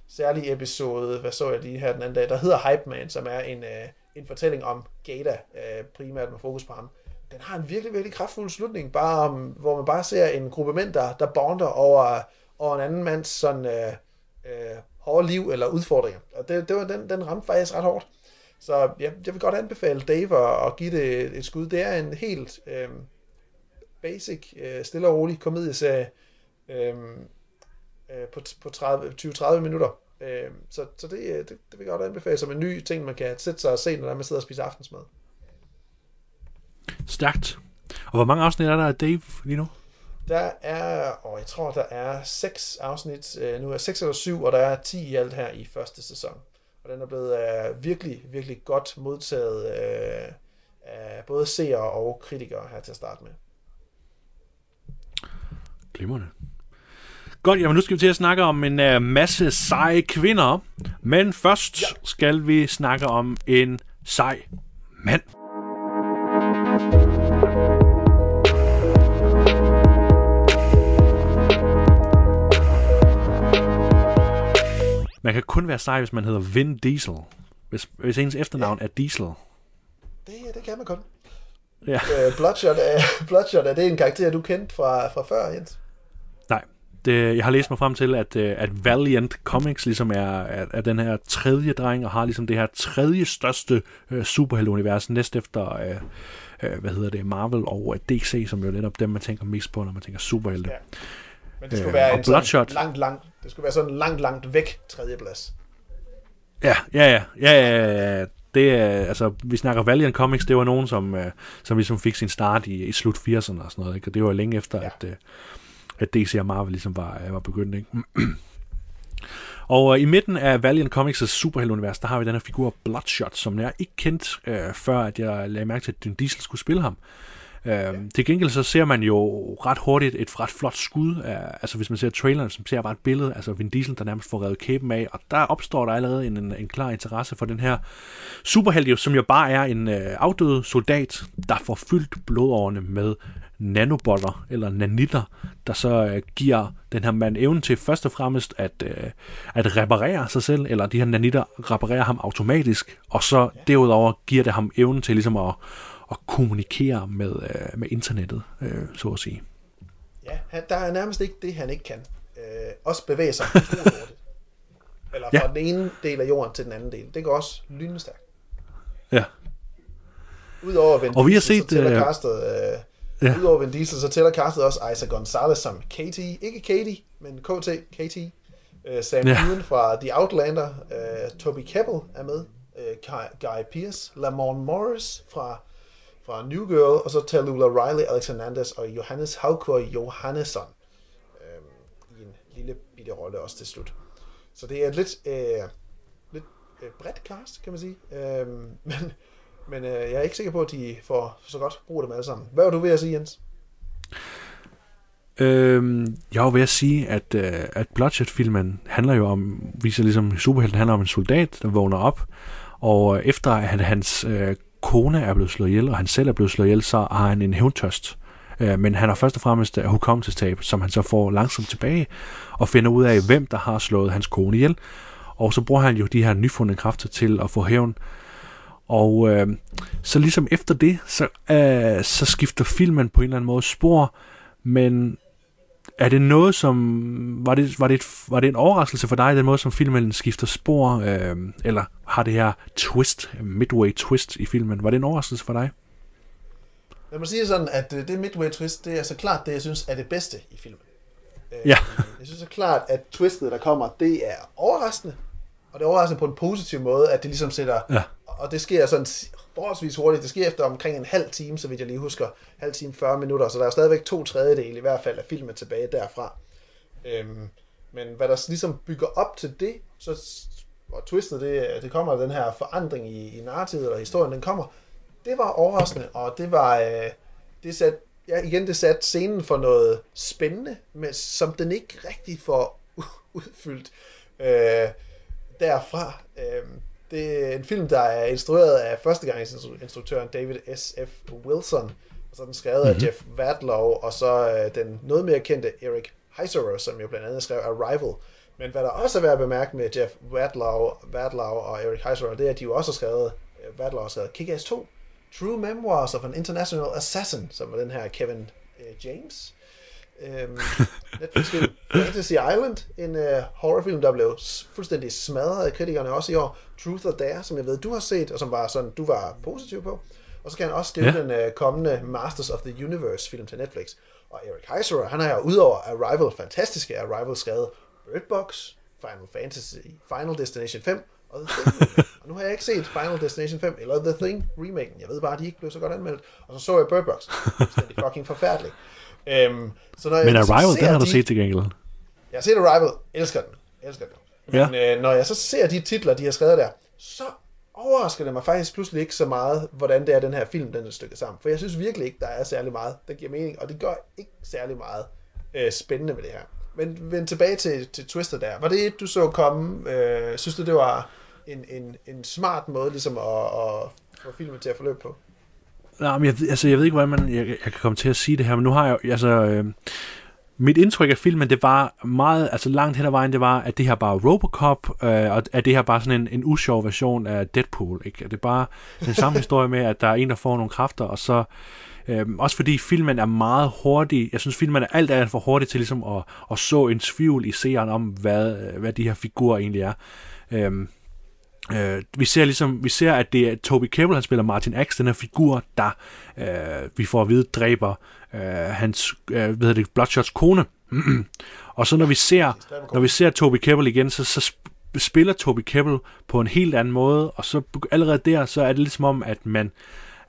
særlig episode, hvad så jeg lige her den anden dag, der hedder Hype Man, som er en, øh, en fortælling om Gata, øh, primært med fokus på ham. Den har en virkelig, virkelig kraftfuld slutning, bare om, hvor man bare ser en gruppe mænd, der, der bonder over, over en anden mands sådan, øh, øh, hårde liv eller udfordringer. Og det, det var, den, den ramte faktisk ret hårdt. Så jeg, jeg vil godt anbefale Dave at, at give det et, et skud. Det er en helt øh, basic, øh, stille og rolig komedieserie øh, øh, på, på 20-30 minutter. Øh, så så det, det, det vil jeg godt anbefale som en ny ting, man kan sætte sig og se, når man sidder og spiser aftensmad. Stærkt. Og hvor mange afsnit er der af Dave lige nu? Der er, og jeg tror, der er seks afsnit, øh, nu er seks eller syv, og der er 10 i alt her i første sæson. Og den er blevet virkelig, virkelig godt modtaget uh, af både seere og kritikere her til at starte med. Glimrende. Godt, jamen nu skal vi til at snakke om en uh, masse seje kvinder. Men først ja. skal vi snakke om en sej mand. Man kan kun være sej, hvis man hedder Vin Diesel. Hvis, hvis ens efternavn er Diesel. Det, det kan man kun. Ja. Øh, Bloodshot, er, Bloodshot, er det en karakter, du kendte fra, fra før, Jens? Det, jeg har læst mig frem til, at, øh, at Valiant Comics ligesom er, er, er den her tredje dreng, og har ligesom det her tredje største øh, superhelteunivers, næst efter, øh, øh, hvad hedder det, Marvel og øh, DC, som jo netop dem, man tænker mest på, når man tænker superhelte. Ja. Men det skulle Øh, være en sådan Bloodshot. langt, langt, det skulle være sådan langt, langt væk tredjeplads. Ja, ja, ja, ja, ja, ja. Det er, altså, vi snakker Valiant Comics, det var nogen, som, øh, som ligesom fik sin start i, i slut 80'erne og sådan noget, ikke? og det var længe efter, ja. at, øh, at DC og Marvel ligesom var, øh, var begyndt, ikke? Og øh, i midten af Valiant Comics' superhelteunivers, der har vi den her figur Bloodshot, som jeg ikke kendt øh, før, at jeg lagde mærke til, at Vin Diesel skulle spille ham. Øh, til gengæld så ser man jo ret hurtigt et ret flot skud, af, altså hvis man ser traileren, som ser bare et billede, altså Vin Diesel, der nærmest får revet kæben af, og der opstår der allerede en, en, en klar interesse for den her superhelt, som jo bare er en øh, afdød soldat, der får fyldt blodårene med nanobotter, eller nanitter, der så øh, giver den her mand evnen til først og fremmest at, øh, at reparere sig selv, eller de her nanitter reparerer ham automatisk, og så derudover giver det ham evnen til ligesom at, at kommunikere med, øh, med internettet, øh, så at sige. Ja, han, der er nærmest ikke det, han ikke kan. Øh, også bevæge sig. Eller fra Ja. den ene del af jorden til den anden del. Det går også lynestærkt. Ja. Udover Vin Og vi har set, så tæller øh, øh, ja. Udover Vin Diesel, så tæller castet også Isa Gonzalez som Katie. Ikke Katie, men KT, Katie. Øh, Sam Ja. ja. fra The Outlander. Øh, Toby Kebbell er med. Øh, Guy, Pearce. Lamorne Morris fra, fra New Girl. Og så Tallulah Riley, Alex Hernandez og Johannes Haukur Johannesson. Øh, I en lille bitte rolle også til slut. Så det er et lidt, øh, lidt øh, bredt cast, kan man sige. Øh, men men øh, jeg er ikke sikker på, at de får så godt brug af dem alle sammen. Hvad var du ved at sige, Jens? Øhm, jeg var ved at sige, at, øh, at Bloodshed-filmen handler jo om, viser ligesom superhelten handler om en soldat, der vågner op, og øh, efter at han, hans øh, kone er blevet slået ihjel, og han selv er blevet slået ihjel, så har han en hævntørst. Øh, men han har først og fremmest øh, hukommelsestab, som han så får langsomt tilbage, og finder ud af, hvem der har slået hans kone ihjel. Og så bruger han jo de her nyfundne kræfter til at få hævn. Og øh, så ligesom efter det, så, øh, så skifter filmen på en eller anden måde spor, men er det noget, som... Var det, var det, et, var det en overraskelse for dig, den måde, som filmen skifter spor, øh, eller har det her twist, midway twist i filmen, var det en overraskelse for dig? Lad mig sige sådan, at øh, det midway twist, det er så klart det, jeg synes er det bedste i filmen. Øh, Ja. Jeg synes så klart, at twistet, der kommer, det er overraskende. Og det er overraskende på en positiv måde, at det ligesom sætter... Ja. Og det sker sådan forholdsvis hurtigt. Det sker efter omkring en halv time, så vidt jeg lige husker. Halv time, 40 minutter. Så der er stadigvæk to tredjedele i hvert fald af filmen tilbage derfra. Øhm, men hvad der ligesom bygger op til det, så og twistet, det, det kommer den her forandring i, i narrativet eller historien, den kommer. Det var overraskende, og det var øh, det sat, ja, igen det satte scenen for noget spændende, men som den ikke rigtig får udfyldt øh, derfra. Øh, det er en film, der er instrueret af førstegangsinstruktøren David S.F. Wilson, og så er den skrevet mm-hmm. af Jeff Wadlow, og så øh, den noget mere kendte Eric Heiserer, som jo blandt andet skrev Arrival. Men hvad der også er værd at bemærke med Jeff Wadlow, Wadlow og Eric Heiserer, det er, at de jo også har skrevet, øh, Wadlow har skrevet Kick-Ass 2, True Memoirs of an International Assassin, som var den her Kevin øh, James. Øhm, Netflix-film Fantasy Island, en øh, horrorfilm, der blev fuldstændig smadret af kritikerne også i år. Truth or Dare, som jeg ved, du har set, og som var sådan, du var positiv på. Og så kan han også skrive Ja. den øh, kommende Masters of the Universe film til Netflix. Og Eric Heiserer, han har jo udover Arrival, fantastiske Arrival, skrevet Bird Box, Final Fantasy, Final Destination 5 og The Thing. og nu har jeg ikke set Final Destination 5 eller The Thing remake. Jeg ved bare, at de ikke blev så godt anmeldt. Og så så jeg Bird Box. Fuldstændig fucking forfærdelig. Øhm, så når Men jeg så Arrival, den har du de- set til gengæld. jeg har set Arrival, elsker den, elsker den. Men øh, når jeg så ser de titler, de har skrevet der, så overrasker det mig faktisk pludselig ikke så meget, hvordan det er, den her film den er stykket sammen. For jeg synes virkelig ikke, der er særlig meget, der giver mening, og det gør ikke særlig meget øh, spændende ved det her. Men vend tilbage til, til Twister der. Var det et, du så komme? Øh, synes du, det var en, en, en smart måde ligesom at, at få filmen til at forløbe på. Nej, men jeg, altså, jeg ved ikke, hvordan man, jeg, jeg kan komme til at sige det her, men nu har jeg altså, øh, mit indtryk af filmen, det var meget, altså langt hen ad vejen, det var, at det her bare er Robocop, øh, og at det her bare sådan en, en usjov version af Deadpool, ikke? Det er bare den samme historie med, at der er en, der får nogle kræfter, og så, øh, også fordi filmen er meget hurtig, jeg synes filmen er alt andet for hurtig til ligesom at, at så en tvivl i seeren om, hvad, hvad de her figurer egentlig er. Øh, Øh, vi ser ligesom, vi ser, at det er Toby Kebbell, han spiller Martin Axe, den her figur, der øh, vi får at vide dræber øh, hans, øh, hvad hedder det, Bloodshots kone. og så når vi ser, når vi ser Toby Kebbell igen, så, så spiller Toby Kebbell på en helt anden måde, og så allerede der, så er det ligesom om, at man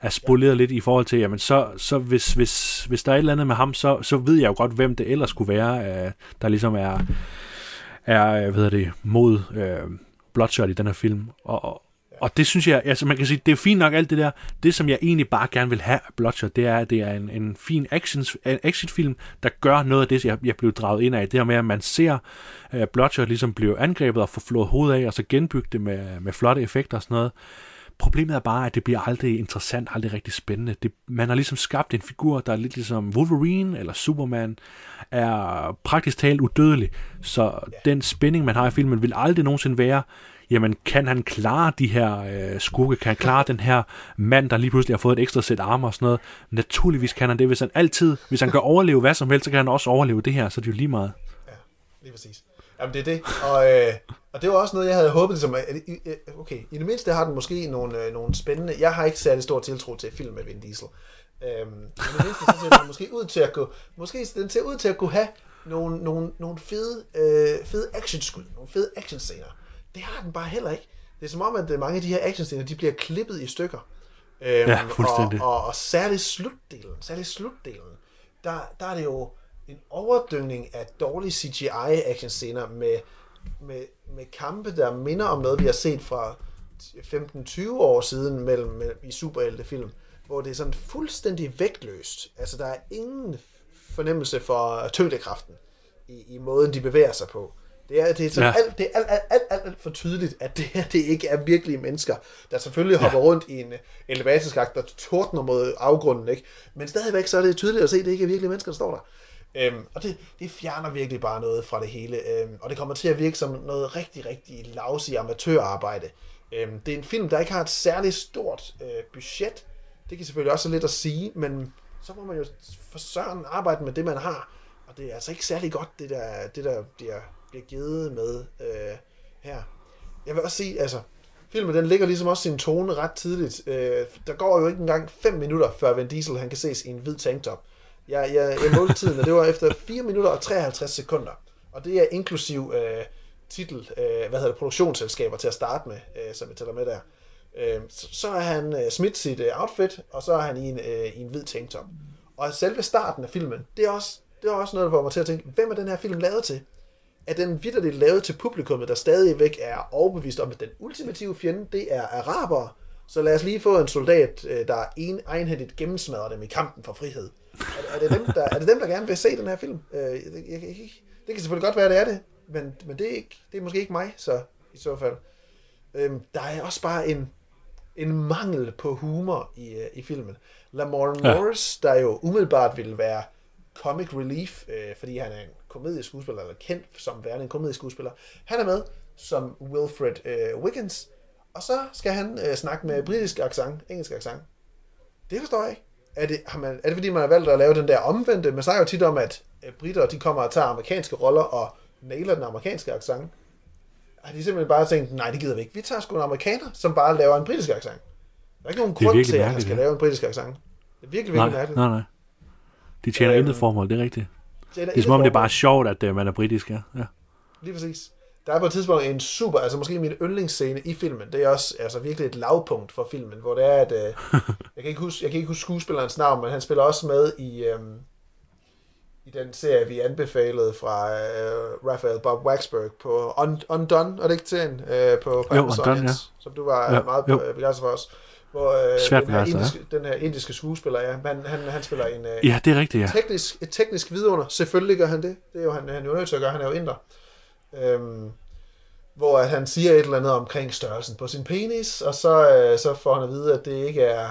er spoleret ja. lidt i forhold til, jamen så, så hvis, hvis, hvis der er et eller andet med ham, så, så ved jeg jo godt, hvem det ellers skulle være, øh, der ligesom er, er hvad hedder det, mod øh, Bloodshot i den her film. Og, og, og det synes jeg, altså man kan sige, det er fint nok alt det der. Det, som jeg egentlig bare gerne vil have af Bloodshot, det er, at det er en, en fin action, actionfilm, der gør noget af det, jeg, jeg blev draget ind af. Det her med, at man ser uh, Bloodshot ligesom blive angrebet og få flået hovedet af, og så genbygge det med, med flotte effekter og sådan noget. Problemet er bare, at det bliver aldrig interessant, aldrig rigtig spændende. Det, man har ligesom skabt en figur, der er lidt ligesom Wolverine eller Superman, er praktisk talt udødelig. Så den spænding, man har i filmen, vil aldrig nogensinde være, jamen kan han klare de her øh, skurke, kan han klare den her mand, der lige pludselig har fået et ekstra sæt arme og sådan noget. Naturligvis kan han det, hvis han altid, hvis han kan overleve hvad som helst, så kan han også overleve det her, så det er jo lige meget. Ja, lige præcis. Jamen det er det, og, øh, og det var også noget, jeg havde håbet, ligesom, at, okay, i det mindste har den måske nogle, øh, nogle spændende, jeg har ikke særlig stor tiltro til film med Vin Diesel, øhm, men i det mindste så ser den måske ud til at gå, måske den ser ud til at kunne have nogle, nogle, nogle fede, øh, fede actionskud, nogle fede actionscener. Det har den bare heller ikke. Det er som om, at mange af de her actionscener, de bliver klippet i stykker. Øhm, ja, fuldstændig. Og, og, og særligt slutdelen, særligt slutdelen, der, der er det jo en overdyngning af dårlige CGI-actionscener med, med, med kampe, der minder om noget, vi har set fra 15-20 år siden mellem, mellem i superheltefilm, hvor det er sådan fuldstændig vægtløst. Altså, der er ingen fornemmelse for tyngdekraften i, i måden, de bevæger sig på. Det er, det er, sådan ja. alt, det er alt, alt, alt, alt, alt for tydeligt, at det her det ikke er virkelige mennesker, der selvfølgelig ja. hopper rundt i en elevatorskagt, der tordner mod afgrunden, ikke? Men stadigvæk så er det tydeligt at se, at det ikke er virkelige mennesker, der står der. Øhm, og det, det fjerner virkelig bare noget fra det hele, øhm, og det kommer til at virke som noget rigtig, rigtig lavsig amatørarbejde. Øhm, det er en film, der ikke har et særligt stort øh, budget. Det kan selvfølgelig også lidt at sige, men så må man jo for søren arbejde med det, man har. Og det er altså ikke særlig godt, det der, det der bliver bliver givet med øh, her. Jeg vil også sige, altså, filmen den ligger ligesom også sin tone ret tidligt. Øh, der går jo ikke engang 5 minutter, før Vin Diesel han kan ses i en hvid tanktop. Jeg, jeg, jeg målte tiden, og det var efter 4 minutter og 53 sekunder. Og det er inklusiv øh, titel, øh, hvad hedder det, produktionsselskaber til at starte med, øh, som jeg tæller med der. Øh, så, så er han øh, smidt sit øh, outfit, og så er han i en, øh, i en hvid tanktop. Og selve starten af filmen, det er også, det er også noget, der får mig til at tænke, hvem er den her film lavet til? er den vidderligt lavet til publikummet, der stadigvæk er overbevist om, at den ultimative fjende, det er arabere. Så lad os lige få en soldat, øh, der en, egenhændigt gennemsmadrer dem i kampen for frihed. Er, er, det dem, der, er det dem, der gerne vil se den her film? Øh, jeg, jeg, jeg, det kan selvfølgelig godt være, det er det, men, men det, er ikke, det er måske ikke mig, så i så fald. Øhm, der er også bare en, en mangel på humor i, uh, i filmen. Morris, ja. der jo umiddelbart ville være comic relief, øh, fordi han er en komedieskuespiller, eller kendt som værende en komedieskuespiller. Han er med som Wilfred øh, Wiggins, og så skal han øh, snakke med britisk accent, engelsk accent. Det forstår jeg ikke. Er det, har man, er det fordi, man har valgt at lave den der omvendte? Man snakker jo tit om, at øh, britter de kommer og tager amerikanske roller og nailer den amerikanske accent. Har de simpelthen bare tænkt, nej, det gider vi ikke. Vi tager sgu en amerikaner, som bare laver en britisk accent. Der er ikke nogen grund til, at han skal ja. lave en britisk accent. Det er virkelig, virkelig nej, mærkeligt. Nej, nej. De tjener øhm, intet formål, det er rigtigt. Det er som om, det er bare sjovt, at uh, man er britisk, ja. ja. Lige præcis. Der er på et tidspunkt en super, altså måske min yndlingsscene i filmen, det er også altså virkelig et lavpunkt for filmen, hvor det er, at, uh, jeg, kan ikke huske, jeg kan ikke huske skuespillerens navn, men han spiller også med i, um, i den serie, vi anbefalede fra uh, Raphael Bob Waxberg på Un- Undone, er det ikke til en, uh, på, på jo, Amazon, Undone, ja. som du var ja, meget begejstret for os. Hvor øh, Svært den, her indiske, den her indiske skuespiller, ja, han, han, han spiller en, øh, ja, det er rigtigt, ja. teknisk, et teknisk vidunder. Selvfølgelig gør han det. Det er jo han, han er jo nødt til at gøre, han er jo inder. Øhm, hvor at han siger et eller andet omkring størrelsen på sin penis, og så, øh, så får han at vide, at det ikke er...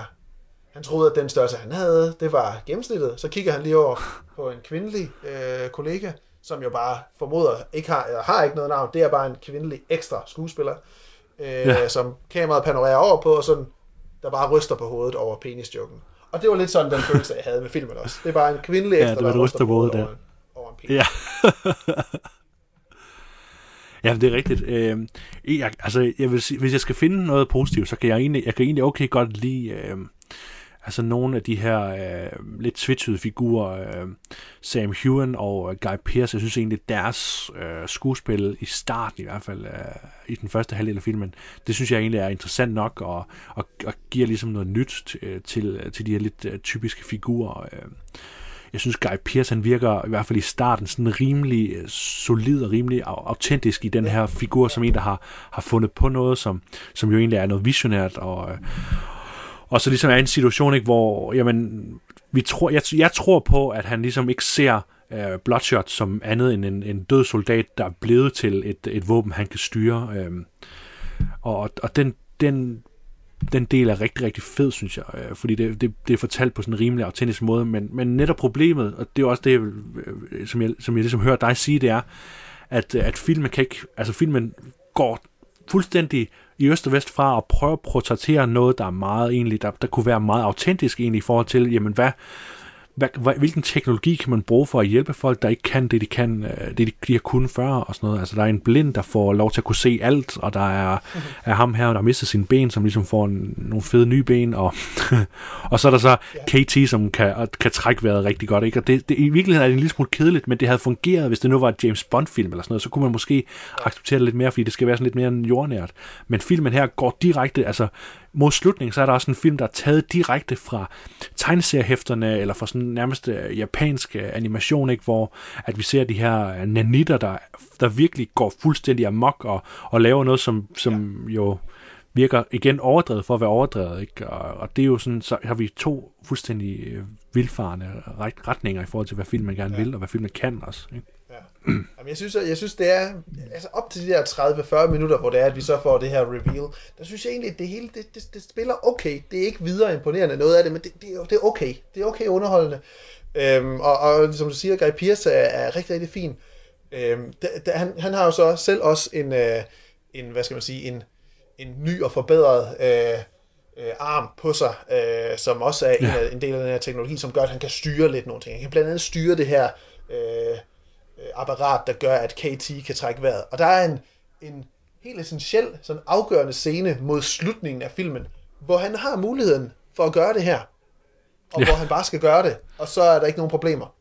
Han troede, at den størrelse, han havde, det var gennemsnittet. Så kigger han lige over på en kvindelig øh, kollega, som jo bare formoder ikke har, eller har ikke noget navn. Det er bare en kvindelig ekstra skuespiller, øh, ja. som kameraet panorerer over på, og sådan, der bare ryster på hovedet over penisjoken. Og det var lidt sådan den følelse, jeg havde med filmen også. Det er bare en kvindelig ekstra, Ja, det var der ryster på hovedet over, der. over en penis. Ja. ja, det er rigtigt. Øh, jeg, altså, jeg vil sige, hvis jeg skal finde noget positivt, så kan jeg egentlig, jeg kan egentlig okay godt lide øh, altså nogle af de her øh, lidt switchede figurer, øh, Sam Hewen og øh, Guy Pearce, jeg synes egentlig deres øh, skuespil i starten i hvert fald, øh, i den første halvdel af filmen, det synes jeg egentlig er interessant nok, og, og, og giver ligesom noget nyt til, øh, til, øh, til de her lidt øh, typiske figurer. Øh. Jeg synes, Guy Pearce, han virker i hvert fald i starten sådan rimelig øh, solid og rimelig au- autentisk i den her figur, som en, der har, har fundet på noget, som, som jo egentlig er noget visionært, og, øh, og så ligesom er en situation, ikke, hvor jamen, vi tror, jeg, jeg tror på, at han ligesom ikke ser øh, Bloodshot som andet end en, en død soldat, der er blevet til et, et våben, han kan styre. Øh, og og den, den, den del er rigtig, rigtig fed, synes jeg, øh, fordi det, det, det er fortalt på sådan en rimelig autentisk måde, men, men netop problemet, og det er også det, øh, som jeg, som jeg ligesom hører dig sige, det er, at, øh, at filmen kan ikke, altså filmen går fuldstændig i øst og vest fra at prøve at portrættere noget, der er meget egentlig, der, der kunne være meget autentisk egentlig i forhold til, jamen hvad, hvad, hvad, hvilken teknologi kan man bruge for at hjælpe folk, der ikke kan det, de kan, øh, det de, de har kunnet før og sådan noget. Altså der er en blind, der får lov til at kunne se alt, og der er, er ham her, der har mistet sine ben, som ligesom får en, nogle fede nye ben, og, og så er der så KT, som kan, kan trække vejret rigtig godt. Ikke? Og det, det, i virkeligheden er det en lille smule kedeligt, men det havde fungeret, hvis det nu var et James Bond-film eller sådan noget, så kunne man måske acceptere det lidt mere, fordi det skal være sådan lidt mere jordnært. Men filmen her går direkte, altså mod slutningen, så er der også en film, der er taget direkte fra tegneseriehæfterne, eller fra sådan nærmest øh, japansk øh, animation, ikke? hvor at vi ser de her øh, nanitter, der, der virkelig går fuldstændig amok og, og laver noget, som, som ja. jo virker igen overdrevet for at være overdrevet. Ikke? Og, og det er jo sådan, så har vi to fuldstændig vildfarende ret- retninger i forhold til, hvad filmen gerne ja. vil, og hvad filmen kan også. Ikke? Jamen, jeg synes, jeg synes, det er altså op til de der 30-40 minutter, hvor det er, at vi så får det her reveal, der synes jeg egentlig, at det hele, det, det, det spiller okay. Det er ikke videre imponerende noget af det, men det, det, er, det er okay. Det er okay underholdende. Øhm, og, og som du siger, Guy Pearce er, er rigtig, rigtig fin. Øhm, da, da, han, han har jo så selv også en, øh, en hvad skal man sige, en, en ny og forbedret øh, øh, arm på sig, øh, som også er en, en del af den her teknologi, som gør, at han kan styre lidt nogle ting. Han kan blandt andet styre det her øh, apparat, der gør, at KT kan trække vejret. Og der er en, en helt essentiel, sådan afgørende scene mod slutningen af filmen, hvor han har muligheden for at gøre det her, og ja. hvor han bare skal gøre det, og så er der ikke nogen problemer.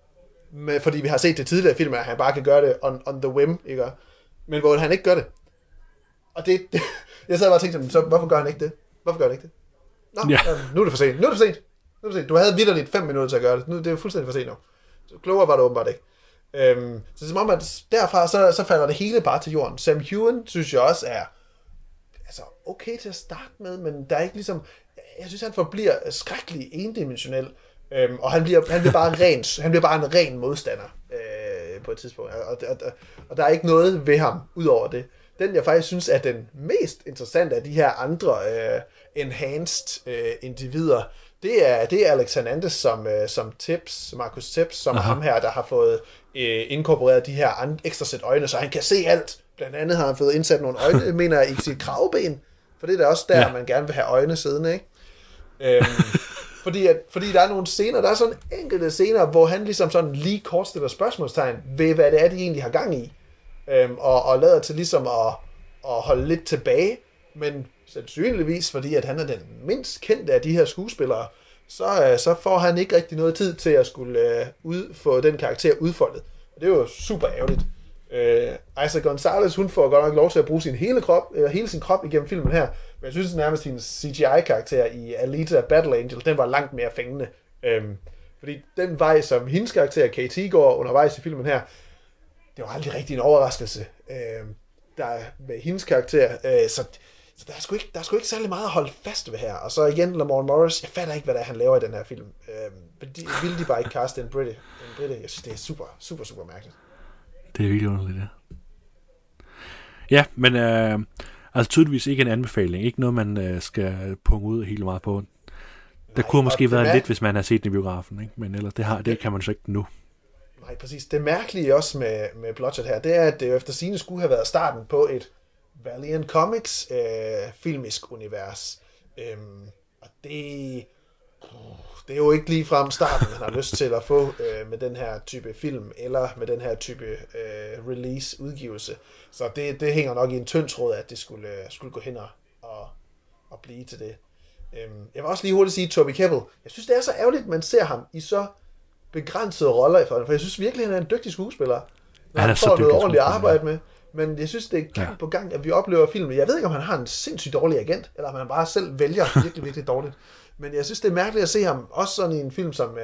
Med, fordi vi har set det tidligere i filmen, at han bare kan gøre det on, on the whim, ikke? Men hvor han ikke gør det. Og det, det jeg sad bare og tænkte, så hvorfor gør han ikke det? Hvorfor gør han ikke det? Nå, Ja. ja. nu er det for sent. Nu er det for sent. Nu er det for sent. Du havde vidderligt fem minutter til at gøre det. Nu det er jo fuldstændig for sent nu. Så klogere var det åbenbart ikke. Øhm, så det er som om, at derfra, så, så falder det hele bare til jorden. Sam Hewen, synes jeg også er altså, okay til at starte med, men der er ikke ligesom... Jeg synes, han forbliver skrækkelig endimensionel. Øhm, og han bliver, han bliver bare en ren, han bliver bare en ren modstander øh, på et tidspunkt. Og, og, og, og der er ikke noget ved ham, ud over det. Den, jeg faktisk synes er den mest interessante af de her andre øh, enhanced øh, individer, det er, det er Alex Hernandez som, øh, som Tips, Marcus Tips, som Aha. ham her, der har fået øh, inkorporeret de her an- ekstra sæt øjne, så han kan se alt. Blandt andet har han fået indsat nogle øjne, mener jeg, i sit kravben. For det er da også der, ja. man gerne vil have øjne siddende, ikke? Øhm, fordi, at, fordi der er nogle scener, der er sådan enkelte scener, hvor han ligesom sådan lige kort stiller spørgsmålstegn ved, hvad det er, de egentlig har gang i. Øhm, og, og lader til ligesom at, at holde lidt tilbage, men sandsynligvis, fordi at han er den mindst kendte af de her skuespillere, så, øh, så får han ikke rigtig noget tid til at skulle øh, ud, få den karakter udfoldet. Og det er jo super ærgerligt. Øh, Isaac Gonzalez, hun får godt nok lov til at bruge sin hele krop, eller hele sin krop igennem filmen her, men jeg synes nærmest, hendes CGI-karakter i Alita Battle Angel, den var langt mere fængende. Øh, fordi den vej, som hendes karakter KT går undervejs i filmen her, det var aldrig rigtig en overraskelse, øh, der med hendes karakter. Øh, så så der, er sgu ikke, der er sgu ikke særlig meget at holde fast ved her. Og så igen, Lamar Morris, jeg fatter ikke, hvad det er, han laver i den her film. Øh, de, ville de bare ikke kaste en Britte. En Britte. Jeg synes, det er super, super, super mærkeligt. Det er virkelig underligt, ja. Ja, men øh, altså tydeligvis ikke en anbefaling. Ikke noget, man øh, skal punge ud helt meget på. Der Nej, kunne måske været mær- lidt, hvis man har set den i biografen, ikke? men ellers det, har, det kan man så ikke nu. Nej, præcis. Det mærkelige også med, med Bloodshed her, det er, at det jo efter sine skulle have været starten på et Valiant Comics øh, filmisk univers. Øhm, og det, uh, det er jo ikke lige frem starten, man har lyst til at få øh, med den her type film, eller med den her type øh, release-udgivelse. Så det, det hænger nok i en tynd tråd, at det skulle, øh, skulle gå hen og, og, og blive til det. Øhm, jeg vil også lige hurtigt sige, Toby Kebbell, jeg synes, det er så ærgerligt, at man ser ham i så begrænsede roller efterhånden, for jeg synes virkelig, han er en dygtig skuespiller. Når Han er han så får noget ordentligt arbejde med. Men jeg synes, det er gang Ja. på gang, at vi oplever filmen. Jeg ved ikke, om han har en sindssygt dårlig agent, eller om han bare selv vælger virkelig, virkelig dårligt. Men jeg synes, det er mærkeligt at se ham, også sådan i en film som uh,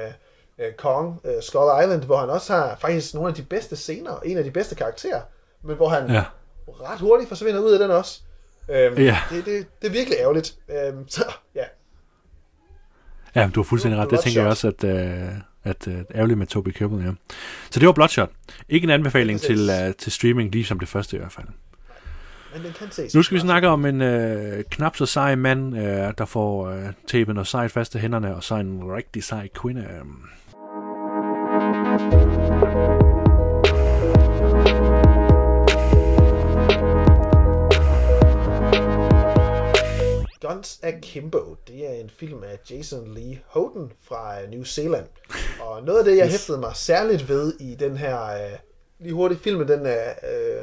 uh, Kong, uh, Skull Island, hvor han også har faktisk nogle af de bedste scener, en af de bedste karakterer, men hvor han Ja. ret hurtigt forsvinder ud af den også. Øhm, Ja. det, det, det er virkelig ærgerligt. Øhm, så ja, Ja, du har fuldstændig ret. Det tænker jeg også, at, øh, at øh, ærgerligt med Toby Kebbell, ja. Så det var Bloodshot. Ikke en anbefaling til, øh, til streaming, lige som det første i hvert fald. men den kan ses. Nu skal vi snakke om en øh, knap så sej mand, øh, der får øh, tapet noget sejt fast i hænderne, og så en rigtig sej kvinde. Øh. Guns Akimbo, det er en film af Jason Lee Houghton fra øh, New Zealand. Og noget af det, jeg Yes. hæftede mig særligt ved i den her, øh, lige hurtigt filmen, den øh, øh,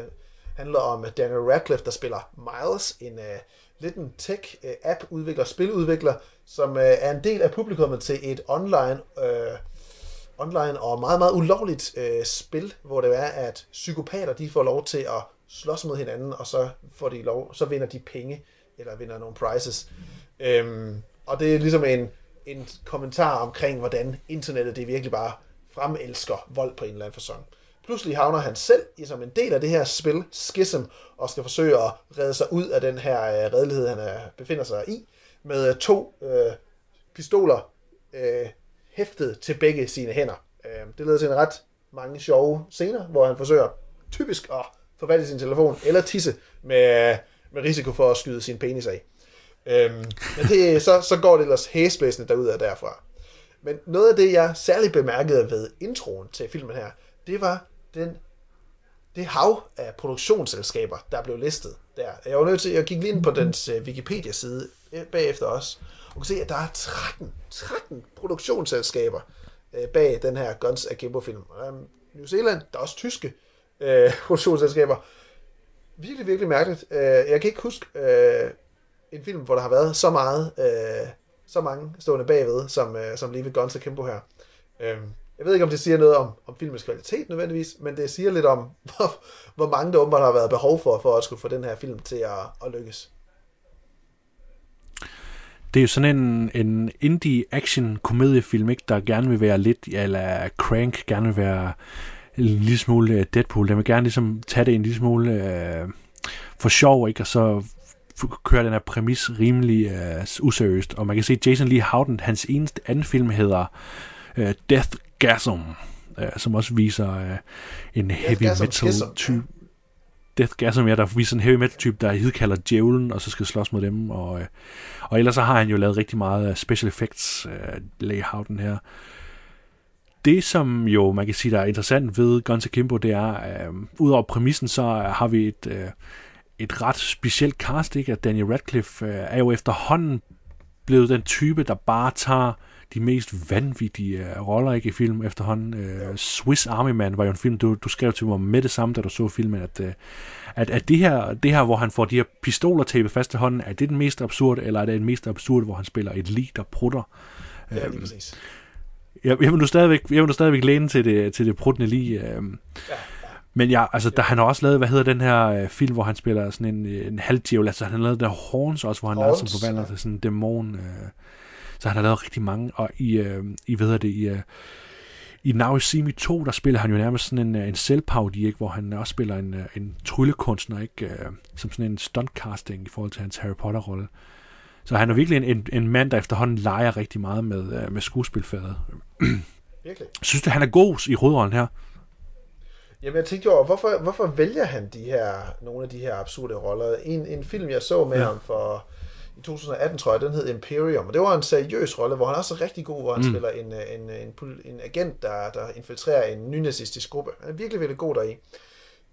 handler om Daniel Radcliffe, der spiller Miles, en øh, lidt en tech-app-udvikler, spiludvikler, som øh, er en del af publikummet til et online, øh, online og meget, meget ulovligt øh, spil, hvor det er, at psykopater, de får lov til at slås mod hinanden, og så får de lov, så vinder de penge, eller vinder nogle prizes. Øhm, og det er ligesom en, en kommentar omkring, hvordan internettet det virkelig bare fremelsker vold på en eller anden fasong. Pludselig havner han selv i som en del af det her spil, Schism, og skal forsøge at redde sig ud af den her øh, redelighed, han øh, befinder sig i, med øh, to øh, pistoler øh, hæftet til begge sine hænder. Øh, det leder til en ret mange sjove scener, hvor han forsøger typisk at forvalte sin telefon eller tisse med, øh, med risiko for at skyde sin penis af. Øhm, men det, så, så går det ellers hæsblæsende derud af derfra. Men noget af det, jeg særligt bemærkede ved introen til filmen her, det var den, det hav af produktionsselskaber, der blev listet der. Jeg var nødt til at kigge lige ind på dens øh, Wikipedia-side øh, bagefter også, og kunne se, at der er 13, 13 produktionsselskaber øh, bag den her Guns Akimbo-film. Øhm, New Zealand, der er også tyske øh, produktionsselskaber. Virkelig, virkelig mærkeligt. Øh, jeg kan ikke huske uh, en film, hvor der har været så meget, uh, så mange stående bagved, som, som lige ved Guns Akimbo her. Uh, jeg ved ikke, om det siger noget om, om filmens kvalitet nødvendigvis, men det siger lidt om, hvor, hvor mange der åbenbart har været behov for, for at skulle få den her film til at, at lykkes. Det er jo sådan en, en indie action komediefilm, ikke, der gerne vil være lidt, eller Crank gerne vil være en lille smule øh, Deadpool. Den vil gerne ligesom tage det en lille smule øh, for sjov, ikke, og så køre den her præmis rimelig øh, useriøst. Og man kan se, Jason Lee Houghton, hans eneste anden film hedder øh, Death Gasm, øh, som også viser øh, en heavy metal type. Death Gasm, ja, der viser en heavy metal type, der hedder Djævlen, og så skal slås mod dem. Og, øh, og ellers så har han jo lavet rigtig meget øh, special effects, øh, Lee Houghton her. Det, som jo man kan sige, der er interessant ved Guns Akimbo, det er, øh, udover præmissen, så har vi et, øh, et ret specielt cast, ikke? At Daniel Radcliffe øh, er jo efterhånden blevet den type, der bare tager de mest vanvittige øh, roller ikke i film efterhånden. Øh, Swiss Army Man var jo en film, du, du skrev til mig med det samme, da du så filmen, at, øh, at, at det, her, det her, hvor han får de her pistoler tapet fast til hånden, er det den mest absurde, eller er det den mest absurde, hvor han spiller et lig, der prutter? Ja, lige præcis. Jeg, jeg vil nu stadigvæk, jeg vil nu stadigvæk læne til det, til det pruttende lige. Øh. Ja. Men ja, altså, der, han har også lavet, hvad hedder den her øh, film, hvor han spiller sådan en, øh, en halvdjævel, altså han har lavet der Horns også, hvor han Horns, altså forvandler ja. til sådan en dæmon. Øh. Så han har lavet rigtig mange, og i, øh, i hvad hedder det, i, øh, i Now You See Me 2, der spiller han jo nærmest sådan en, øh, en selvparodi, ikke, hvor han også spiller en, øh, en tryllekunstner, ikke, øh, som sådan en stuntcasting i forhold til hans Harry Potter-rolle. Så han er virkelig en, en, en mand, der efterhånden leger rigtig meget med, øh, med skuespilfaget. Virkelig. Synes du, han er god i hovedrollen her? Jamen, jeg tænkte jo over, hvorfor, hvorfor vælger han de her, nogle af de her absurde roller? En, en film, jeg så med ja. ham for i 2018, tror jeg, den hed Imperium, og det var en seriøs rolle, hvor han også er rigtig god, hvor han mm. spiller en, en, en, en agent, der, der infiltrerer en nynazistisk gruppe. Han er virkelig, virkelig god deri.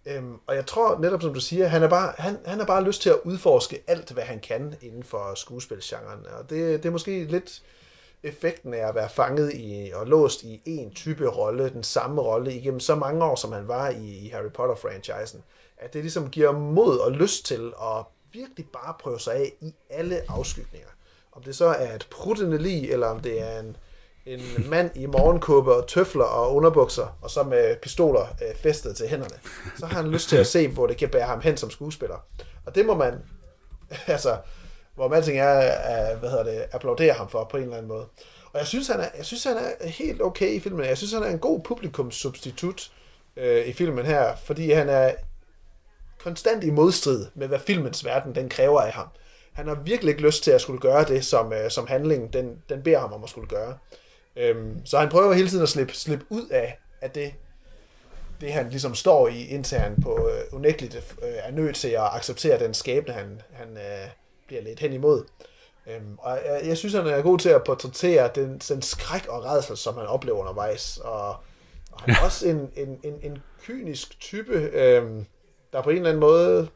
Øhm, og jeg tror netop, som du siger, han er bare, han, han er bare lyst til at udforske alt, hvad han kan inden for skuespilsgenren. Og det, det er måske lidt effekten af at være fanget i og låst i en type rolle, den samme rolle igennem så mange år, som han var i, i Harry Potter-franchisen, at det ligesom giver mod og lyst til at virkelig bare prøve sig af i alle afskygninger. Om det så er et pruttende lig, eller om det er en, en mand i morgenkåbe og tøfler og underbukser, og så med pistoler øh, festet til hænderne, så har han lyst til at se, hvor det kan bære ham hen som skuespiller. Og det må man, altså, hvor man er, er, hvad hedder det, applaudere ham for på en eller anden måde. Og jeg synes, han er, jeg synes, han er helt okay i filmen. Jeg synes, han er en god publikumssubstitut øh, i filmen her, fordi han er konstant i modstrid med, hvad filmens verden den kræver af ham. Han har virkelig ikke lyst til at skulle gøre det, som, øh, som handlingen den, den beder ham om at skulle gøre. Øhm, så han prøver hele tiden at slippe, slippe ud af, af det, det, han ligesom står i, indtil han på øh, unægteligt øh, er nødt til at acceptere den skæbne, han, han øh, bliver lidt hen imod. Øhm, og jeg, jeg synes, han er god til at portrættere den, den skræk og redsel, som han oplever undervejs. Og, og han er også en, en, en, en kynisk type, øhm, der på en eller anden måde...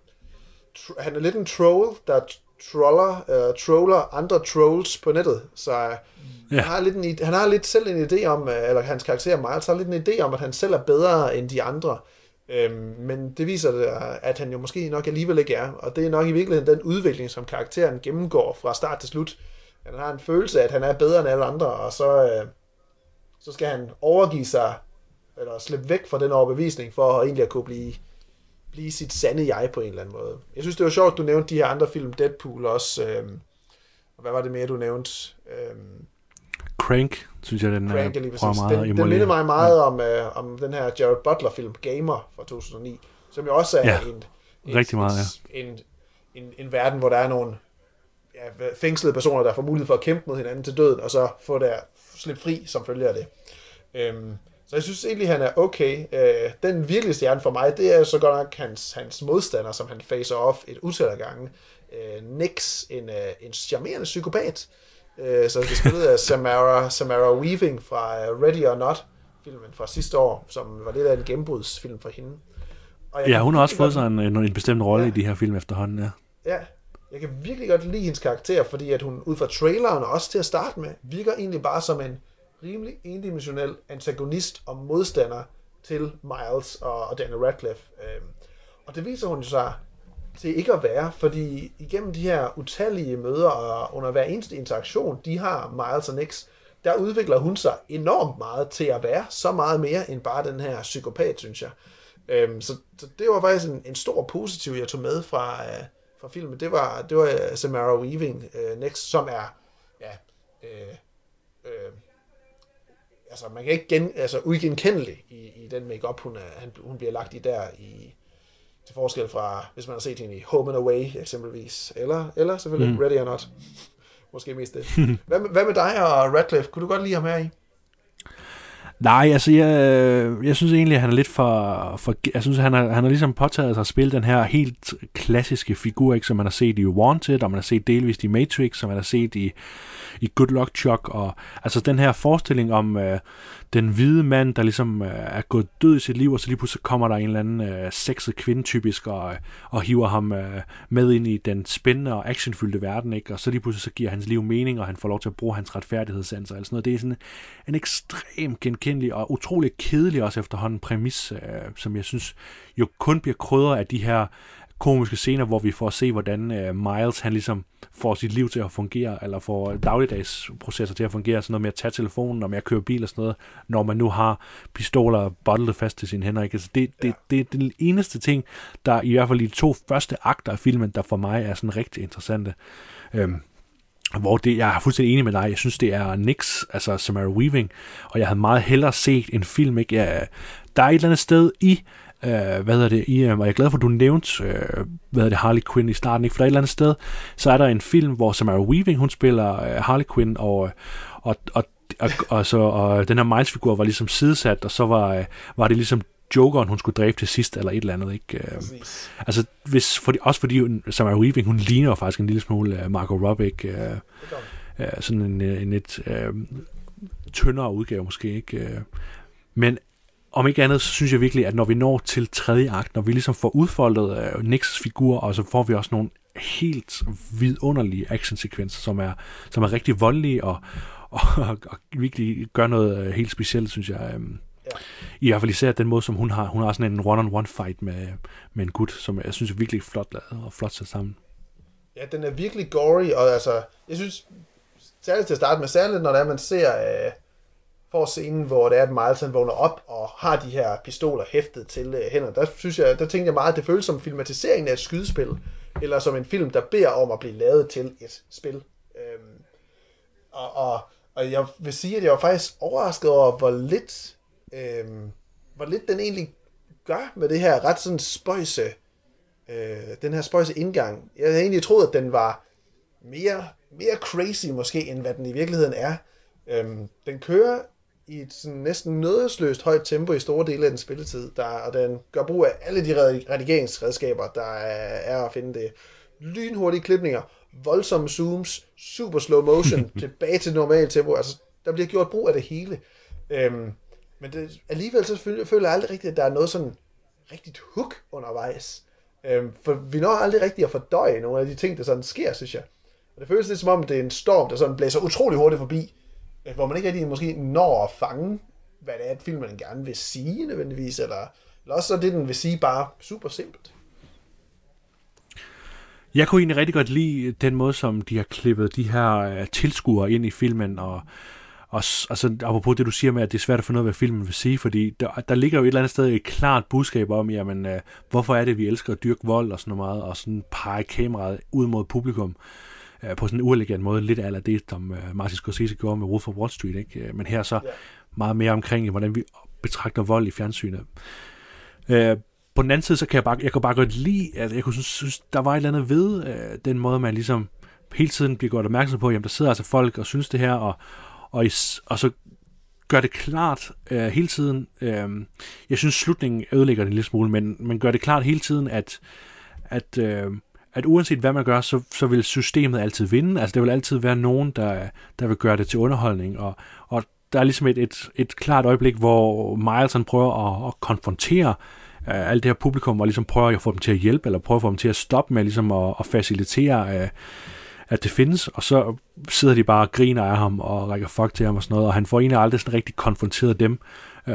Tr- han er lidt en troll, der troller, uh, troller andre trolls på nettet. Så uh, ja. han, har lidt en, han har lidt selv en idé om, uh, eller hans karakter Miles har lidt en idé om, at han selv er bedre end de andre. Øhm, men det viser det, at han jo måske nok alligevel ikke er. Og det er nok i virkeligheden den udvikling, som karakteren gennemgår fra start til slut. Han har en følelse af, at han er bedre end alle andre, og så, øh, så skal han overgive sig, eller slippe væk fra den overbevisning, for at egentlig at kunne blive, blive sit sande jeg på en eller anden måde. Jeg synes, det var sjovt, du nævnte de her andre film, Deadpool også. Øh, og hvad var det mere, du nævnte? Øh, Crank, synes jeg, den Crank, er lige præcis. Meget den, den minder mig meget ja. om, øh, om den her Jared Butler-film, Gamer fra 2009, som jo også er ja, en, en, rigtig meget, ja. en, en, en verden, hvor der er nogle ja, fængslede personer, der får mulighed for at kæmpe mod hinanden til døden, og så få der slippe fri som følge af det. Øhm, så jeg synes egentlig, han er okay. Øh, den virkelige stjerne for mig, det er så godt nok hans, hans modstander, som han facer off et utal af gange. Øh, Nix, en, øh, en charmerende psykopat, øh, som det spillet af Samara, Samara Weaving fra uh, Ready or Not, filmen fra sidste år, som var lidt af en gennembrudsfilm for hende. Og ja, hun har også fået sig en, en, en bestemt rolle ja. i de her film efterhånden, ja. Ja, jeg kan virkelig godt lide hendes karakter, fordi at hun ud fra traileren, også til at starte med, virker egentlig bare som en rimelig endimensionel antagonist og modstander til Miles og, og Daniel Radcliffe. Øhm, og det viser hun jo sig til ikke at være, fordi igennem de her utallige møder og under hver eneste interaktion, de har Miles og Nix, der udvikler hun sig enormt meget til at være så meget mere end bare den her psykopat, synes jeg. Øhm, så, så det var faktisk en, en stor positiv, jeg tog med fra, øh, fra filmen. Det var, det var uh, Samara Weaving øh, Next, som er ja, øh, øh, altså man kan ikke gen, altså uigenkendelig i, i den makeup hun, er, han, hun bliver lagt i der i til forskel fra, hvis man har set hende i Home and Away eksempelvis, eller, eller selvfølgelig mm. Ready or Not. Måske mest det. hvad, med, hvad med dig og Radcliffe? Kunne du godt lide ham her i? Nej, altså jeg, jeg synes egentlig, at han er lidt for... for jeg synes, han har, han har ligesom påtaget sig at spille den her helt klassiske figur, ikke, som man har set i Wanted, og man har set delvist i Matrix, som man har set i, i Good Luck Chuck, og altså den her forestilling om øh, den hvide mand, der ligesom øh, er gået død i sit liv, og så lige pludselig kommer der en eller anden øh, sexet kvinde typisk, og, øh, og hiver ham øh, med ind i den spændende og actionfyldte verden, ikke? og så lige pludselig så giver hans liv mening, og han får lov til at bruge hans retfærdighedssans og alt sådan noget. Det er sådan en ekstrem genkendelig og utrolig kedelig også efterhånden præmis, øh, som jeg synes jo kun bliver krydret af de her komiske scener, hvor vi får at se, hvordan øh, Miles han ligesom får sit liv til at fungere, eller får dagligdags processer til at fungere, sådan noget med at tage telefonen og med at køre bil og sådan noget, når man nu har pistoler bottet fast til sine hænder. Ikke? Altså det, det, det, det er den eneste ting, der i hvert fald i de to første akter af filmen, der for mig er sådan rigtig interessante. Øhm, hvor det, jeg er fuldstændig enig med dig, jeg synes, det er Nix, altså Samara Weaving, og jeg havde meget hellere set en film, ikke? Jeg, der er et eller andet sted i øh, hvad hedder det, i, øh, og jeg er glad for, at du nævnte, øh, hvad hedder det, Harley Quinn i starten, ikke? for et eller andet sted, så er der en film, hvor Samara Weaving, hun spiller øh, Harley Quinn, og, og, og og, og, så, og den her Miles-figur var ligesom sidesat, og så var, øh, var det ligesom jokeren, hun skulle dræbe til sidst, eller et eller andet, ikke? Øh, altså, hvis, fordi, også fordi, Samara Weaving, hun ligner faktisk en lille smule uh, Margot Robbie, ikke? Uh, uh, sådan en, en lidt uh, tyndere udgave måske, ikke? Men om ikke andet, så synes jeg virkelig, at når vi når til tredje akt, når vi ligesom får udfoldet uh, Nicks figur, og så får vi også nogle helt vidunderlige actionsekvenser, som er, som er rigtig voldelige og, og, og, og virkelig gør noget uh, helt specielt, synes jeg. Ja. I hvert fald især den måde, som hun har. Hun har sådan en one-on-one fight med, med en gut, som jeg synes er virkelig flot lavet og flot sat sammen. Ja, den er virkelig gory, og altså, jeg synes, særligt til at starte med, særligt når det er, man ser, øh, får scenen, hvor det er, at Miles han vågner op og har de her pistoler hæftet til øh, hænderne. Der synes jeg, der tænkte jeg meget, at det føles som filmatiseringen af et skydespil, eller som en film, der beder om at blive lavet til et spil. Øhm, og, og, og jeg vil sige, at jeg var faktisk overrasket over, hvor lidt, øhm, hvor lidt den egentlig gør med det her ret sådan spøjse, øh, den her spøjse indgang. Jeg havde egentlig troet, at den var mere, mere crazy måske, end hvad den i virkeligheden er. Øhm, den kører i et sådan næsten nødesløst højt tempo i store dele af den spilletid, der, og den gør brug af alle de redigeringsredskaber, der er, at finde det. Lynhurtige klipninger, voldsomme zooms, super slow motion, tilbage til normal tempo, altså der bliver gjort brug af det hele. Øhm, men det, alligevel så føler, jeg aldrig rigtigt, at der er noget sådan rigtigt hook undervejs. Øhm, for vi når aldrig rigtigt at fordøje nogle af de ting, der sådan sker, synes jeg. Og det føles lidt som om, det er en storm, der sådan blæser utrolig hurtigt forbi, Øh, hvor man ikke rigtig måske når at fange, hvad det er, at filmen gerne vil sige nødvendigvis, eller, eller også så det, den vil sige bare super simpelt. Jeg kunne egentlig rigtig godt lide den måde, som de har klippet de her øh, tilskuere ind i filmen, og, og altså, apropos det, du siger med, at det er svært at finde ud af, hvad filmen vil sige, fordi der, der ligger jo et eller andet sted et klart budskab om, jamen, øh, hvorfor er det, vi elsker at dyrke vold og sådan noget meget, og sådan pege kameraet ud mod publikum uh, på sådan en uelegant måde, lidt af det, som uh, Martin Scorsese gjorde med Wolf of Wall Street, ikke? men her så yeah. meget mere omkring, hvordan vi betragter vold i fjernsynet. Uh, på den anden side, så kan jeg bare, jeg kan bare godt lide, at jeg kunne synes, synes der var et eller andet ved øh, den måde, man ligesom hele tiden bliver gjort opmærksom på, jamen der sidder altså folk og synes det her, og, og, i, og så gør det klart øh, hele tiden, øh, jeg synes slutningen ødelægger det en lille smule, men, men gør det klart hele tiden, at, at, øh, at uanset hvad man gør, så, så vil systemet altid vinde, altså der vil altid være nogen, der, der vil gøre det til underholdning, og, og der er ligesom et, et, et klart øjeblik, hvor Miles han prøver at, at konfrontere øh, alt det her publikum, og ligesom prøver at få dem til at hjælpe, eller prøver at få dem til at stoppe med ligesom at, at facilitere, øh, at det findes, og så sidder de bare og griner af ham, og rækker fuck til ham og sådan noget, og han får egentlig aldrig sådan rigtig konfronteret dem. Øh,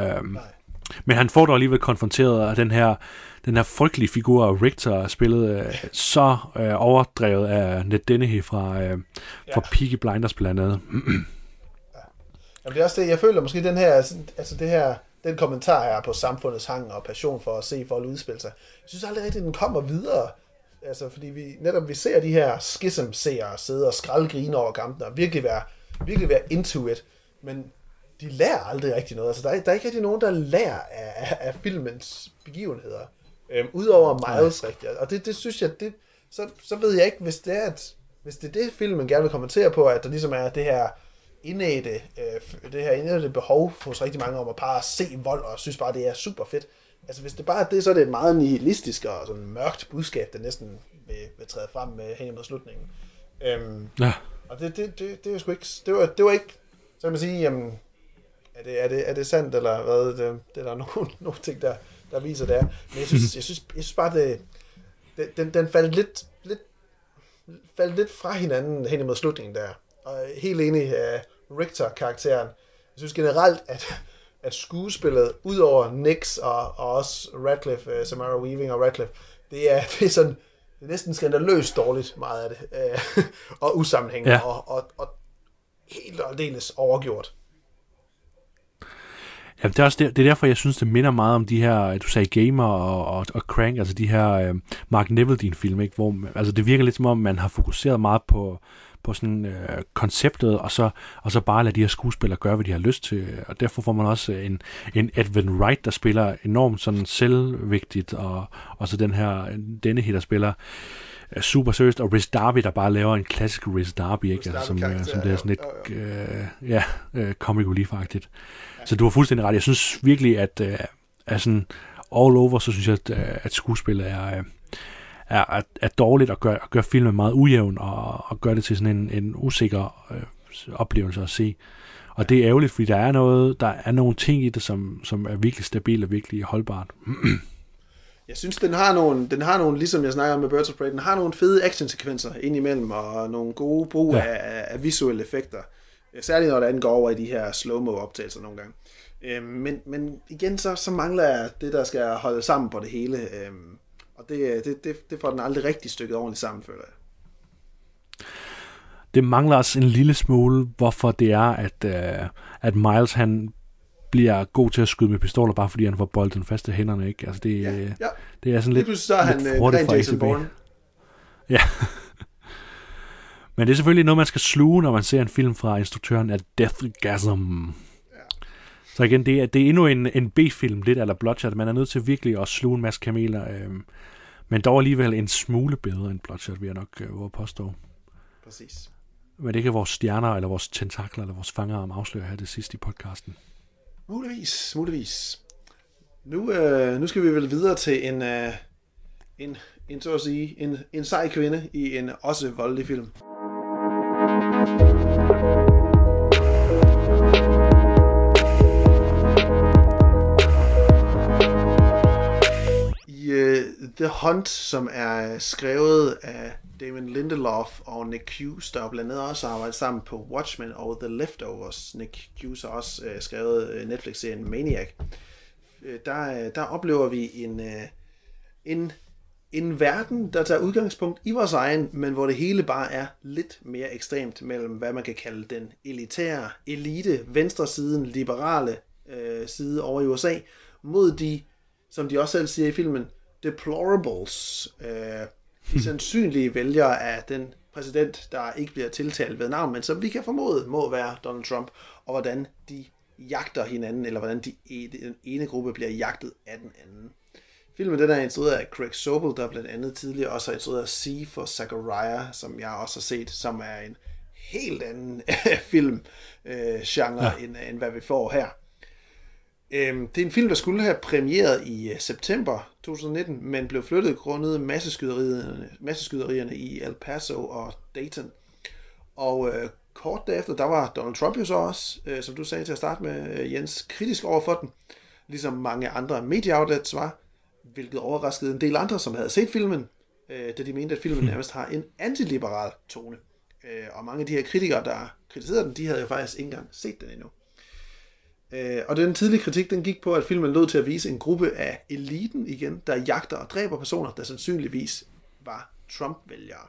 men han får dog alligevel konfronteret af den her, den her frygtelige figur, Richter, spillet øh, så øh, overdrevet af Ned Dennehy fra, øh, fra ja. Peaky Blinders blandt andet. ja. Jamen, det er også det, jeg føler måske den her, altså det her, den kommentar her på samfundets hang og passion for at se folk udspille sig. Jeg synes aldrig rigtigt, den kommer videre. Altså, fordi vi netop vi ser de her schism-seere sidde og skraldgrine over kampen og virkelig være, virkelig være into it. Men de lærer aldrig rigtig noget. Altså, der er, der er ikke rigtig nogen, der lærer af, af filmens begivenheder. Øhm, Udover Miles, rigtigt. Og det, det synes jeg, det, så, så ved jeg ikke, hvis det er, at, hvis det er det, filmen gerne vil kommentere på, at der ligesom er det her indætte, øh, det her indætte behov hos rigtig mange om at bare se vold, og synes bare, det er super fedt. Altså hvis det bare er det, så er det et meget nihilistisk og sådan mørkt budskab, der næsten vil, vil træde frem med hen imod slutningen. Øhm, ja. Og det, det, det, det, var sgu ikke, det var, det var ikke, så kan man sige, jamen, er det, er det, er det sandt, eller hvad? Det, det er der nogle, nogle ting, der, der viser det er. Men jeg synes, jeg synes, jeg synes bare, det, det, den, den faldt lidt, lidt, faldt lidt fra hinanden hen imod slutningen der og helt enig af Richter-karakteren. Jeg synes generelt, at, at skuespillet, udover Nix og, og også Radcliffe, uh, Samara Weaving og Radcliffe, det er, det er sådan, det er næsten skandaløst dårligt, meget af det, uh, og usammenhængende, ja. og, og, og helt og aldeles overgjort. Ja, det er, også det, det er derfor, jeg synes, det minder meget om de her, du sagde Gamer og, og, og Crank, altså de her uh, Mark Neville-film, ikke? hvor altså, det virker lidt som om, man har fokuseret meget på, på sådan øh, konceptet, og så, og så bare lade de her skuespillere gøre, hvad de har lyst til. Og derfor får man også en, en Edwin Wright, der spiller enormt sådan selvvigtigt, og, og så den her, denne her, der spiller øh, super seriøst, og Riz Darby, der bare laver en klassisk Riz Darby, ikke? Altså, som, øh, som det er sådan lidt, øh, ja, øh, comic relief-agtigt. Så du har fuldstændig ret. Jeg synes virkelig, at, øh, er sådan all over, så synes jeg, at, øh, at skuespillet er, øh, er, er, er dårligt og gør, gør filmen meget ujævn og, og gør det til sådan en, en usikker øh, oplevelse at se. Og det er ærgerligt, fordi der er noget, der er nogle ting i det, som, som er virkelig stabile og virkelig holdbart. Jeg synes, den har nogle, den har nogle, ligesom jeg snakker om med Birds of Prey, den har nogle fede actionsekvenser indimellem, og nogle gode brug ja. af, af visuelle effekter. Særligt når det angår over i de her slow-mo optagelser nogle gange. Øhm, men, men igen, så, så mangler jeg det, der skal holde sammen på det hele. Øhm, og det, det, det, det får den aldrig rigtig stykket ordentligt sammen, føler jeg. Det mangler også en lille smule, hvorfor det er, at, uh, at Miles han bliver god til at skyde med pistoler, bare fordi han får bolden fast i hænderne, ikke? Altså det, Ja, ja. det er sådan lidt, så er han lidt øh, fra Jason. Bourne. Ja. Men det er selvfølgelig noget, man skal sluge, når man ser en film fra instruktøren af Deathgasm. Så igen, det er, det er endnu en, en B-film, lidt eller Bloodshot. Man er nødt til virkelig at sluge en masse kameler. Øhm, men dog alligevel en smule bedre end Bloodshot, vil jeg nok øh, våge påstå. Præcis. Men det kan vores stjerner, eller vores tentakler, eller vores fangerarm afsløre her det sidste i podcasten. Muligvis, muligvis. Nu, øh, nu skal vi vel videre til en, øh, en, en så at sige, en, en sej kvinde i en også voldelig film. I uh, The Hunt, som er skrevet af Damon Lindelof og Nick Hughes, der har blandt andet også arbejdet sammen på Watchmen og The Leftovers. Nick Hughes har også uh, skrevet øh, Netflix-serien Maniac. Uh, der, uh, der oplever vi en, uh, en, en verden, der tager udgangspunkt i vores egen, men hvor det hele bare er lidt mere ekstremt mellem, hvad man kan kalde den elitære elite, venstre siden, liberale øh, side over i USA, mod de, som de også selv siger i filmen, deplorables, øh, de sandsynlige vælgere af den præsident, der ikke bliver tiltalt ved navn, men som vi kan formode må være Donald Trump, og hvordan de jagter hinanden, eller hvordan de, den ene gruppe bliver jagtet af den anden. Filmen den er instrueret af Craig Sobel, der blandt andet tidligere også har instrueret C for Zachariah, som jeg også har set, som er en helt anden film øh, ja. end, end hvad vi får her. Øhm, det er en film, der skulle have premieret i øh, september 2019, men blev flyttet grundet masseskyderierne, masseskyderierne i El Paso og Dayton. Og øh, kort derefter, der var Donald Trump jo så også, øh, som du sagde til at starte med, øh, Jens, kritisk over for den, ligesom mange andre medieoutlets var, hvilket overraskede en del andre, som havde set filmen, øh, da de mente, at filmen nærmest har en antiliberal tone. Øh, og mange af de her kritikere, der kritiserede den, de havde jo faktisk ikke engang set den endnu. Øh, og den tidlige kritik, den gik på, at filmen lød til at vise en gruppe af eliten igen, der jagter og dræber personer, der sandsynligvis var Trump-vælgere.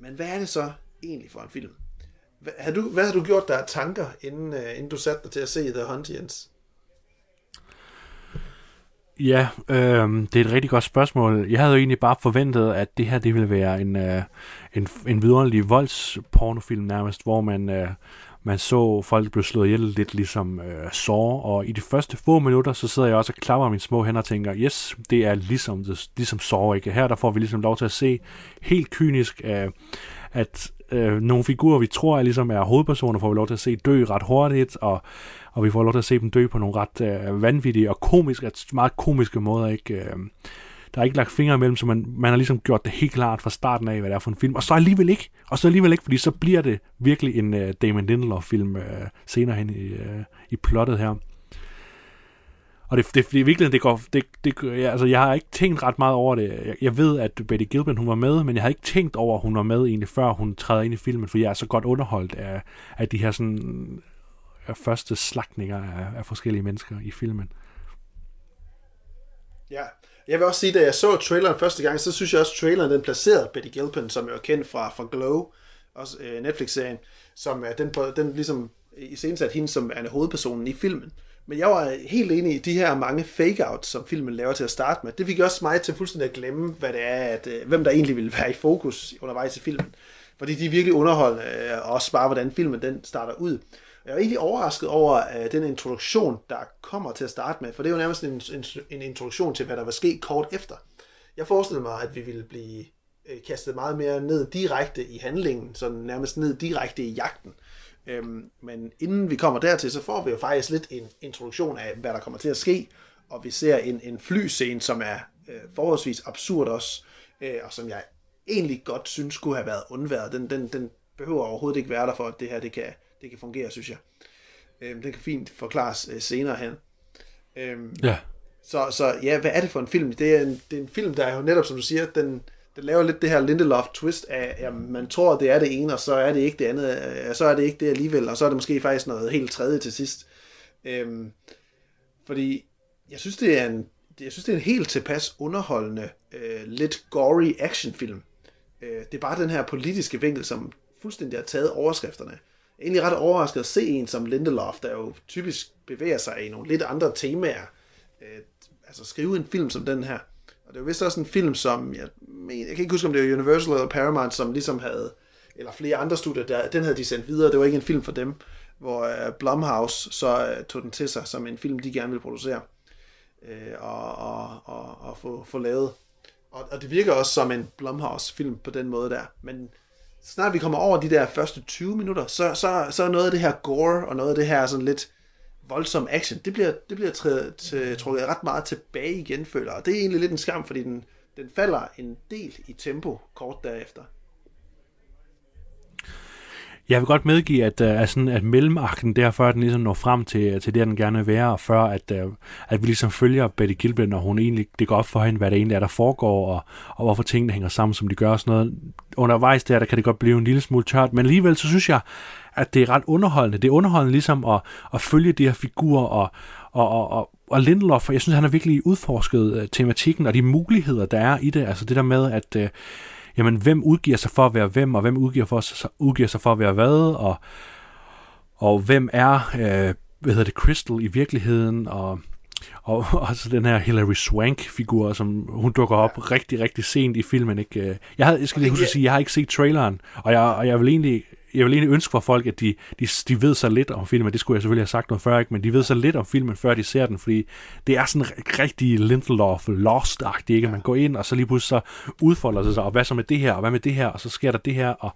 Men hvad er det så egentlig for en film? Hvad har du, hvad har du gjort der af tanker, inden, uh, inden du satte dig til at se The Hunt, Jens? Ja, øh, det er et rigtig godt spørgsmål. Jeg havde jo egentlig bare forventet, at det her det ville være en, øh, en, en vidunderlig voldspornofilm nærmest, hvor man, øh, man så folk blive slået ihjel lidt ligesom øh, Saw, og i de første få minutter, så sidder jeg også og klapper mine små hænder og tænker, yes, det er ligesom, det, ligesom Saw, ikke? Her der får vi ligesom lov til at se helt kynisk, øh, at øh, nogle figurer, vi tror er ligesom er hovedpersoner, får vi lov til at se dø ret hurtigt, og, og vi får lov til at se dem dø på nogle ret øh, vanvittige og komiske, ret meget komiske måder, ikke? Øh, der er ikke lagt fingre imellem, så man, man har ligesom gjort det helt klart fra starten af, hvad det er for en film. Og så alligevel ikke. Og så alligevel ikke, fordi så bliver det virkelig en øh, Damon Lindelof-film øh, senere hen i, øh, i plottet her. Og det, det, det er virkelig, det går, det, det, ja, altså jeg har ikke tænkt ret meget over det. Jeg, jeg ved, at Betty Gilpin, hun var med, men jeg har ikke tænkt over, at hun var med egentlig, før hun træder ind i filmen, for jeg er så godt underholdt af, af de her sådan, af første slagtninger af, af forskellige mennesker i filmen. Ja, jeg vil også sige, da jeg så traileren første gang, så synes jeg også, at traileren den placerede Betty Gilpin, som jeg er kendt fra, fra Glow, også øh, Netflix-serien, som er den, den ligesom i sat hende som er hovedpersonen i filmen. Men jeg var helt enig i de her mange fake-outs, som filmen laver til at starte med. Det fik også mig til fuldstændig at glemme, hvad det er, at, øh, hvem der egentlig ville være i fokus undervejs i filmen. Fordi de er virkelig underholdende, øh, og også bare hvordan filmen den starter ud. Jeg er egentlig overrasket over uh, den introduktion, der kommer til at starte med, for det er jo nærmest en, en, en introduktion til, hvad der var ske kort efter. Jeg forestillede mig, at vi ville blive uh, kastet meget mere ned direkte i handlingen, sådan nærmest ned direkte i jagten. Øhm, men inden vi kommer dertil, så får vi jo faktisk lidt en introduktion af, hvad der kommer til at ske, og vi ser en, en flyscene, som er øh, forholdsvis absurd også, øh, og som jeg egentlig godt synes skulle have været undværet. Den, den, den behøver overhovedet ikke være der for, at det her det kan, det kan fungere, synes jeg. Øh, den kan fint forklares øh, senere hen. Øh, Ja. så, så ja, hvad er det for en film? Det er en, det er en film, der er jo netop, som du siger, den, den laver lidt det her Lindelof twist af, at man tror, det er det ene, og så er det ikke det andet, øh, så er det ikke det alligevel, og så er det måske faktisk noget helt tredje til sidst. Øhm, fordi jeg synes, det er en, jeg synes, det er en helt tilpas underholdende, øh, lidt gory actionfilm. Øh, det er bare den her politiske vinkel, som fuldstændig har taget overskrifterne. Jeg er egentlig ret overrasket at se en som Lindelof, der jo typisk bevæger sig i nogle lidt andre temaer. Øh, altså skrive en film som den her. Og det er vist også en film, som, jeg, mener, jeg kan ikke huske, om det var Universal eller Paramount, som ligesom havde, eller flere andre studier, der, den havde de sendt videre, det var ikke en film for dem, hvor øh, Blumhouse så øh, tog den til sig som en film, de gerne ville producere uh, og, og, og, og få, få lavet. Og, og det virker også som en Blumhouse-film på den måde der, men så snart vi kommer over de der første 20 minutter, så, så, så er noget af det her gore, og noget af det her sådan lidt voldsom action, det bliver, det bliver træ, trukket ret meget tilbage igen, føler. Og det er egentlig lidt en skam, fordi den, den falder en del i tempo kort derefter. Jeg vil godt medgive, at, øh, at, sådan, at mellemakten der, før den ligesom når frem til, til det, den gerne vil være, og før at, øh, at vi ligesom følger Betty Gilbert, når hun egentlig, det går op for hende, hvad det egentlig er, der foregår, og, og hvorfor tingene hænger sammen, som de gør og sådan noget. Undervejs der, der kan det godt blive en lille smule tørt, men alligevel så synes jeg, at det er ret underholdende. Det er underholdende ligesom at, at følge de her figurer, og, og, og, og, og Lindelof, jeg synes, han har virkelig udforsket uh, tematikken og de muligheder, der er i det. Altså det der med, at uh, jamen, hvem udgiver sig for at være hvem, og hvem udgiver, for, udgiver sig for at være hvad, og, og hvem er, øh, hvad hedder det, Crystal i virkeligheden, og, og også den her Hilary Swank-figur, som hun dukker op ja. rigtig, rigtig sent i filmen. Ikke? Jeg, havde, jeg skal lige huske at sige, jeg har ikke set traileren, og jeg, og jeg vil egentlig jeg vil egentlig ønske for folk, at de, de, de ved så lidt om filmen, det skulle jeg selvfølgelig have sagt noget før, ikke? men de ved så lidt om filmen, før de ser den, fordi det er sådan rigtig Lindelof Lost-agtigt, ikke? Man går ind, og så lige pludselig så udfolder det sig, og hvad så med det her, og hvad med det her, og så sker der det her, og,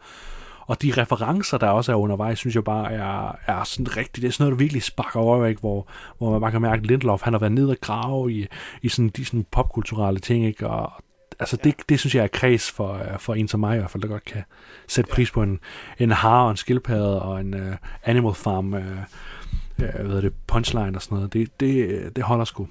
og de referencer, der også er undervejs, synes jeg bare er, er sådan rigtigt, det er sådan noget, der virkelig sparker over, ikke? Hvor, hvor man bare kan mærke, at Lindelof, han har været nede og grave i, i sådan, de sådan popkulturelle ting, ikke? Og, altså det, det synes jeg er kreds for, for en som mig i hvert fald, der godt kan sætte pris på en, en har og en skildpadde og en uh, Animal Farm uh, uh, hvad det, punchline og sådan noget. Det, det, det holder sgu.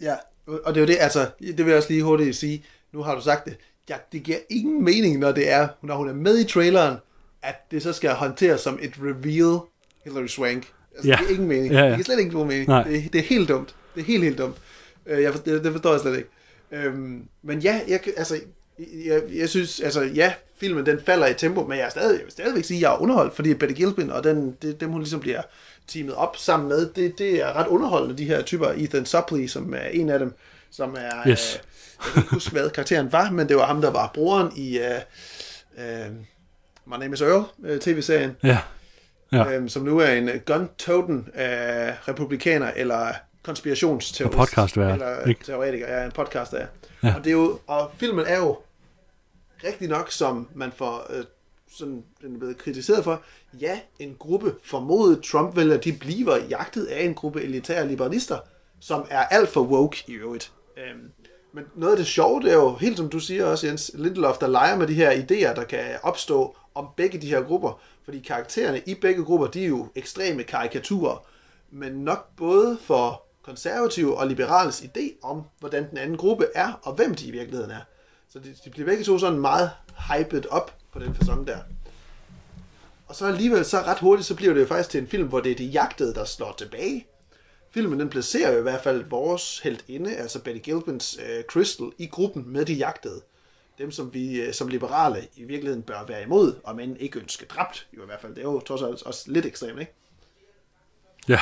Ja, og det er jo det, altså, det vil jeg også lige hurtigt sige, nu har du sagt det, ja, det giver ingen mening, når det er, når hun er med i traileren, at det så skal håndteres som et reveal Hilary Swank. Altså, Ja. det giver ingen mening. Ja, ja. Det giver slet ikke nogen mening. Nej. Det, det er helt dumt. Det er helt, helt dumt. Øh, Jeg, det, det forstår jeg slet ikke. Øhm, men ja, jeg, altså, jeg, jeg synes, altså ja, filmen den falder i tempo, men jeg, er stadig, jeg vil stadigvæk sige, at jeg er underholdt, fordi Betty Gilpin og den, det, dem, hun ligesom bliver teamet op sammen med, det, det er ret underholdende, de her typer. Ethan Suplee, som er en af dem, som er, Yes. øh, jeg kan ikke huske, hvad karakteren var, men det var ham, der var broren i øh, øh, My Name is Earl, øh, tv-serien, Ja. Ja. øhm, som nu er en gun-toten af republikaner eller konspirationsteorist. Og podcastvært, Eller ikke? teoretiker, ja, en podcaster, ja. Ja. Og, det er jo, og filmen er jo rigtig nok, som man får øh, sådan, den er blevet kritiseret for, ja, en gruppe formodet Trump-vælgere, de bliver jagtet af en gruppe elitære liberalister, som er alt for woke i øvrigt. Øhm, men noget af det sjove, det er jo, helt som du siger også, Jens Lindelof, der leger med de her idéer, der kan opstå om begge de her grupper. Fordi karaktererne i begge grupper, de er jo ekstreme karikaturer. Men nok både for konservative og liberales idé om, hvordan den anden gruppe er, og hvem de i virkeligheden er. Så de, de bliver begge to sådan meget hyped op på den fasong der. Og så alligevel så ret hurtigt, så bliver det jo faktisk til en film, hvor det er de jagtede, der slår tilbage. Filmen den placerer jo i hvert fald vores heldinde, altså Betty Gilpins øh, Crystal, i gruppen med de jagtede. Dem, som vi øh, som liberale i virkeligheden bør være imod, og men ikke ønske dræbt, jo i hvert fald. Det er jo trods alt også lidt ekstremt, ikke? Ja.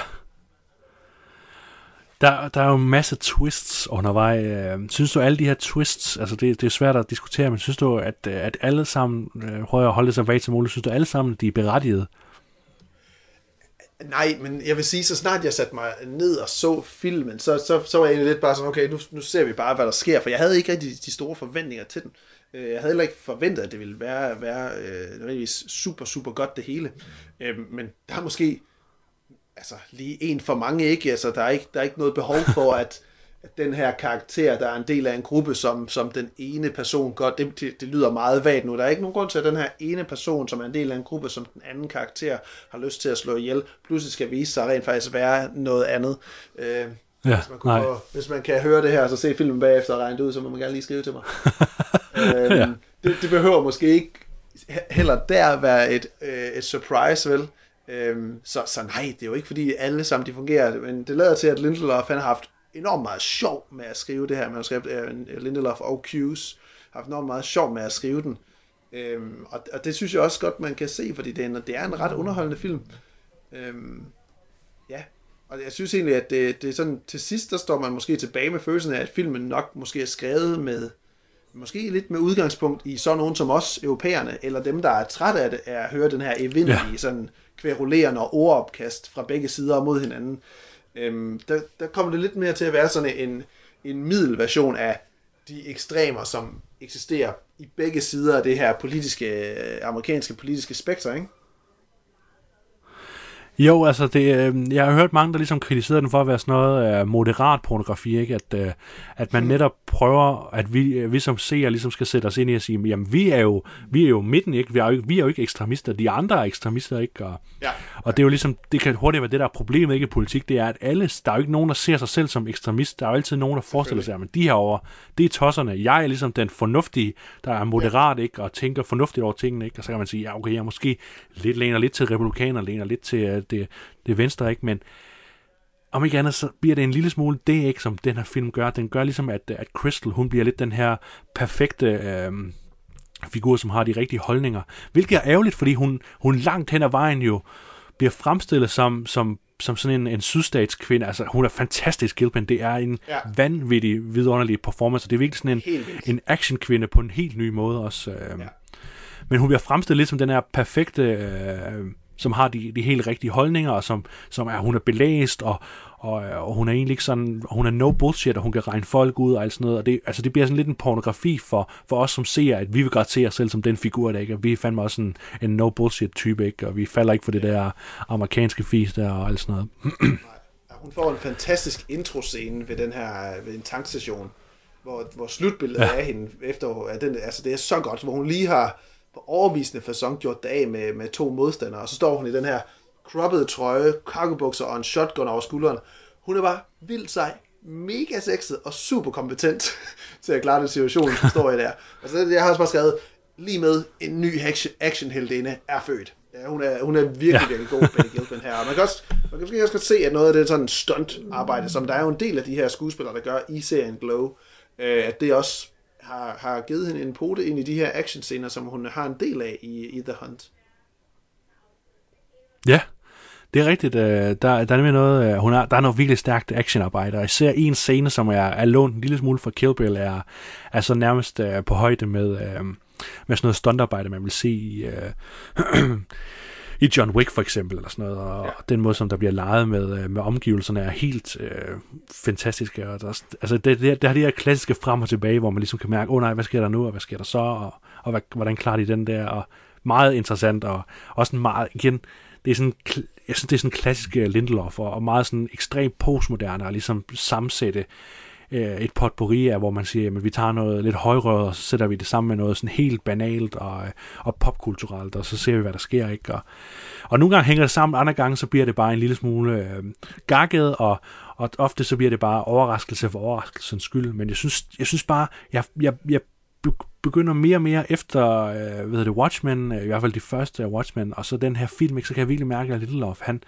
Der, der er jo en masse twists undervej. Øh, synes du, alle de her twists, altså det, det er svært at diskutere, men synes du, at, øh, at alle sammen, øh, prøver at holde det så vagt som muligt, synes du alle sammen, de er berettiget? Nej, men jeg vil sige, så snart jeg satte mig ned og så filmen, så, så, så var jeg egentlig lidt bare sådan, okay, nu, nu ser vi bare, hvad der sker, for jeg havde ikke rigtig de store forventninger til den. Jeg havde heller ikke forventet, at det ville være, være øh, nødvendigvis super, super godt det hele. Øh, men der er måske, altså, lige en for mange, ikke? Altså, der er ikke, der er ikke noget behov for, at, at den her karakter, der er en del af en gruppe, som, som den ene person gør, det, det, det lyder meget vagt nu. Der er ikke nogen grund til, at den her ene person, som er en del af en gruppe, som den anden karakter har lyst til at slå ihjel, pludselig skal vise sig rent faktisk være noget andet. Øh, Ja, hvis, man kunne nej. få, hvis man kan høre det her, så se filmen bagefter og regne det ud, så må man gerne lige skrive til mig. øhm, Ja. det, det behøver måske ikke he- heller der være et, øh, et surprise, vel? Øhm, så, så nej, det er jo ikke fordi alle sammen de fungerer, men det lader til, at Lindelof han har haft enormt meget sjov med at skrive det her manuskript. Øh, øh Lindelof og Hughes har haft enormt meget sjov med at skrive den. Øhm, og, og det synes jeg også godt, man kan se, fordi det er en, det er en ret underholdende film. Øhm, ja, og jeg synes egentlig, at det, det er sådan, til sidst, der står man måske tilbage med følelsen af, at filmen nok måske er skrevet med, måske lidt med udgangspunkt i sådan nogen som os, europæerne, eller dem, der er trætte af det, af at høre den her evindelige, ja. sådan kværulerende ordopkast fra begge sider mod hinanden. Øhm, der, der kommer det lidt mere til at være sådan en, en middelversion af de ekstremer, som eksisterer i begge sider af det her politiske, øh, amerikanske politiske spektrum, ikke? Jo, altså, det, øh, jeg har hørt mange, der ligesom kritiserer den for at være sådan noget øh, moderat pornografi, ikke? At, øh, at man netop prøver, at vi, øh, vi som seere ligesom skal sætte os ind i at sige, jamen, vi er jo, vi er jo midten, ikke? Vi er jo ikke, vi er jo ikke ekstremister, de andre er ekstremister, ikke? Og, Ja. og det er jo ligesom, det kan hurtigt være det, der er problemet ikke i politik, det er, at alle, der er jo ikke nogen, der ser sig selv som ekstremist, der er jo altid nogen, der forestiller sig, men de herovre, det er tosserne. Jeg er ligesom den fornuftige, der er moderat, ikke? Og tænker fornuftigt over tingene, ikke? Og så kan man sige, ja, okay, jeg er måske lidt læner lidt til republikaner, læner lidt til det, det venstre, ikke? Men om ikke andet, så bliver det en lille smule det, ikke, som den her film gør. Den gør ligesom, at, at Crystal, hun bliver lidt den her perfekte øh, figur, som har de rigtige holdninger. Hvilket er ærgerligt, fordi hun, hun langt hen ad vejen jo bliver fremstillet som, som, som sådan en, en sydstatskvinde. Altså, hun er fantastisk, Gilpin. Det er en Ja. vanvittig, vidunderlig performance. og Det er virkelig sådan en, en actionkvinde på en helt ny måde også. Øh. Ja. Men hun bliver fremstillet lidt som den her perfekte, øh, som har de, de helt rigtige holdninger, og som, som er, hun er belæst, og, og, og hun er egentlig ikke sådan, hun er no bullshit, og hun kan regne folk ud og alt sådan noget, og det, altså det bliver sådan lidt en pornografi for, for os som ser, at vi vil godt se os selv som den figur, der ikke, og vi er fandme også en, en no bullshit type, ikke, og vi falder ikke for det der amerikanske fis der og alt sådan noget. Hun får en fantastisk introscene ved den her ved en tankstation, hvor, hvor slutbilledet ja. Af hende efter, at den, altså det er så godt, hvor hun lige har overvisende fasong gjort det af med, med to modstandere, og så står hun i den her croppede trøje, cargobukser og en shotgun over skulderen. Hun er bare vildt sej, mega sexet og super kompetent til at klare den situation, hun står i der. Altså, jeg har også bare skrevet, lige med en ny action, actionheldinde er født. Ja, hun er, hun er virkelig, ja. Ja. virkelig god, Betty Gilpin her. Og man kan, også, man kan måske også godt se, at noget af det sådan stunt-arbejde, som der er jo en del af de her skuespillere, der gør i serien Glow, øh, at det også har, har givet hende en pote ind i de her actionscener, som hun har en del af i, i The Hunt. Ja, det er rigtigt. Øh, der, der er nemlig noget, øh, hun har, der er noget virkelig stærkt actionarbejde, og især en scene, som er, er lånt en lille smule fra Kill Bill, er, er så nærmest øh, på højde med, med sådan noget stuntarbejde, man vil se i, øh, i John Wick for eksempel, eller sådan noget, og Ja. den måde, som der bliver leget med, øh, med omgivelserne, er helt øh, fantastiske. Og der, er- altså, det, det, det har de her klassiske frem og tilbage, hvor man ligesom kan mærke, åh oh, nej, hvad sker der nu, og hvad sker der så, og, og hvad, hvordan klarer de den der, og meget interessant, og også en meget, igen, det er sådan, jeg synes, det er sådan klassisk øh, Lindelof, og, og meget sådan ekstremt postmoderne, og ligesom sammensætte øh, Øh, et potpourri af, hvor man siger, at vi tager noget lidt højrøret, og så sætter vi det sammen med noget sådan helt banalt og, øh, og popkulturelt, og så ser vi, hvad der sker, ikke? Og, og nogle gange hænger det sammen, andre gange så bliver det bare en lille smule øh, gakket, og, og ofte så bliver det bare overraskelse for overraskelsens skyld, men jeg synes, jeg synes bare, jeg, jeg, jeg begynder mere og mere efter, øh, hvad hedder det, Watchmen, øh, i hvert fald de første af Watchmen, og så den her film, ikke, så kan jeg virkelig mærke, at Lindelof, han,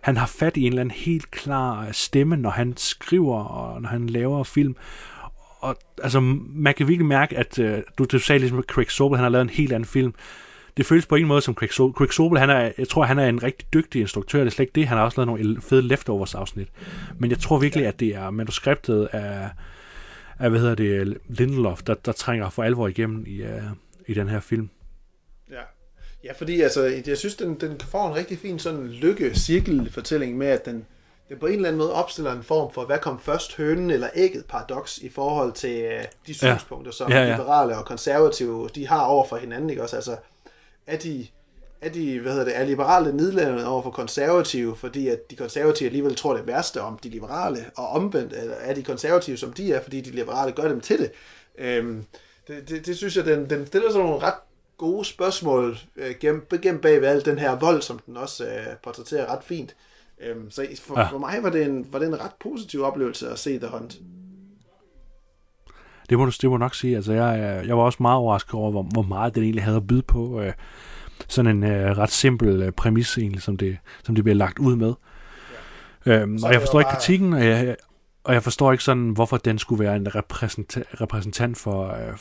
han har fat i en eller anden helt klar øh, stemme, når han skriver, og når han laver film, og altså, man kan virkelig mærke, at øh, du, du sagde ligesom, at Craig Sobel, han har lavet en helt anden film. Det føles på en måde som Craig Sobel. Craig Sobel, han er, jeg tror, han er en rigtig dygtig instruktør. Det er slet ikke det. Han har også lavet nogle fede leftovers afsnit. Men jeg tror virkelig, at det er manuskriptet af, af hvad hedder det, Lindelof, der, der trænger for alvor igennem i, uh, i den her film. Ja. Ja, fordi altså, jeg synes, den, den får en rigtig fin sådan lykke-cirkel-fortælling med, at den, den på en eller anden måde opstiller en form for, hvad kom først, hønen eller ægget paradoks i forhold til uh, de synspunkter, som Ja, ja. liberale og konservative, de har over for hinanden, ikke også? Altså, er de, er de, hvad hedder det, er liberale nedladende over for konservative, fordi at de konservative alligevel tror det værste om de liberale, og omvendt eller er de konservative, som de er, fordi de liberale gør dem til det. Øhm, det, det, det synes jeg, den, den stiller sådan nogle ret gode spørgsmål øh, gennem, gennem bag ved al den her vold, som den også øh, portrætterer ret fint. Øhm, så for, ja. for mig var det, en, var det en ret positiv oplevelse at se The Hunt. Det må du det må du nok sige. Altså, jeg, jeg var også meget overrasket over, hvor, hvor meget den egentlig havde at byde på. Øh, sådan en øh, ret simpel øh, præmis, egentlig, som det, som det bliver lagt ud med. Ja. Øhm, og jeg forstår ikke bare... kritikken, og jeg, og jeg forstår ikke sådan, hvorfor den skulle være en repræsentant, repræsentant for, øh,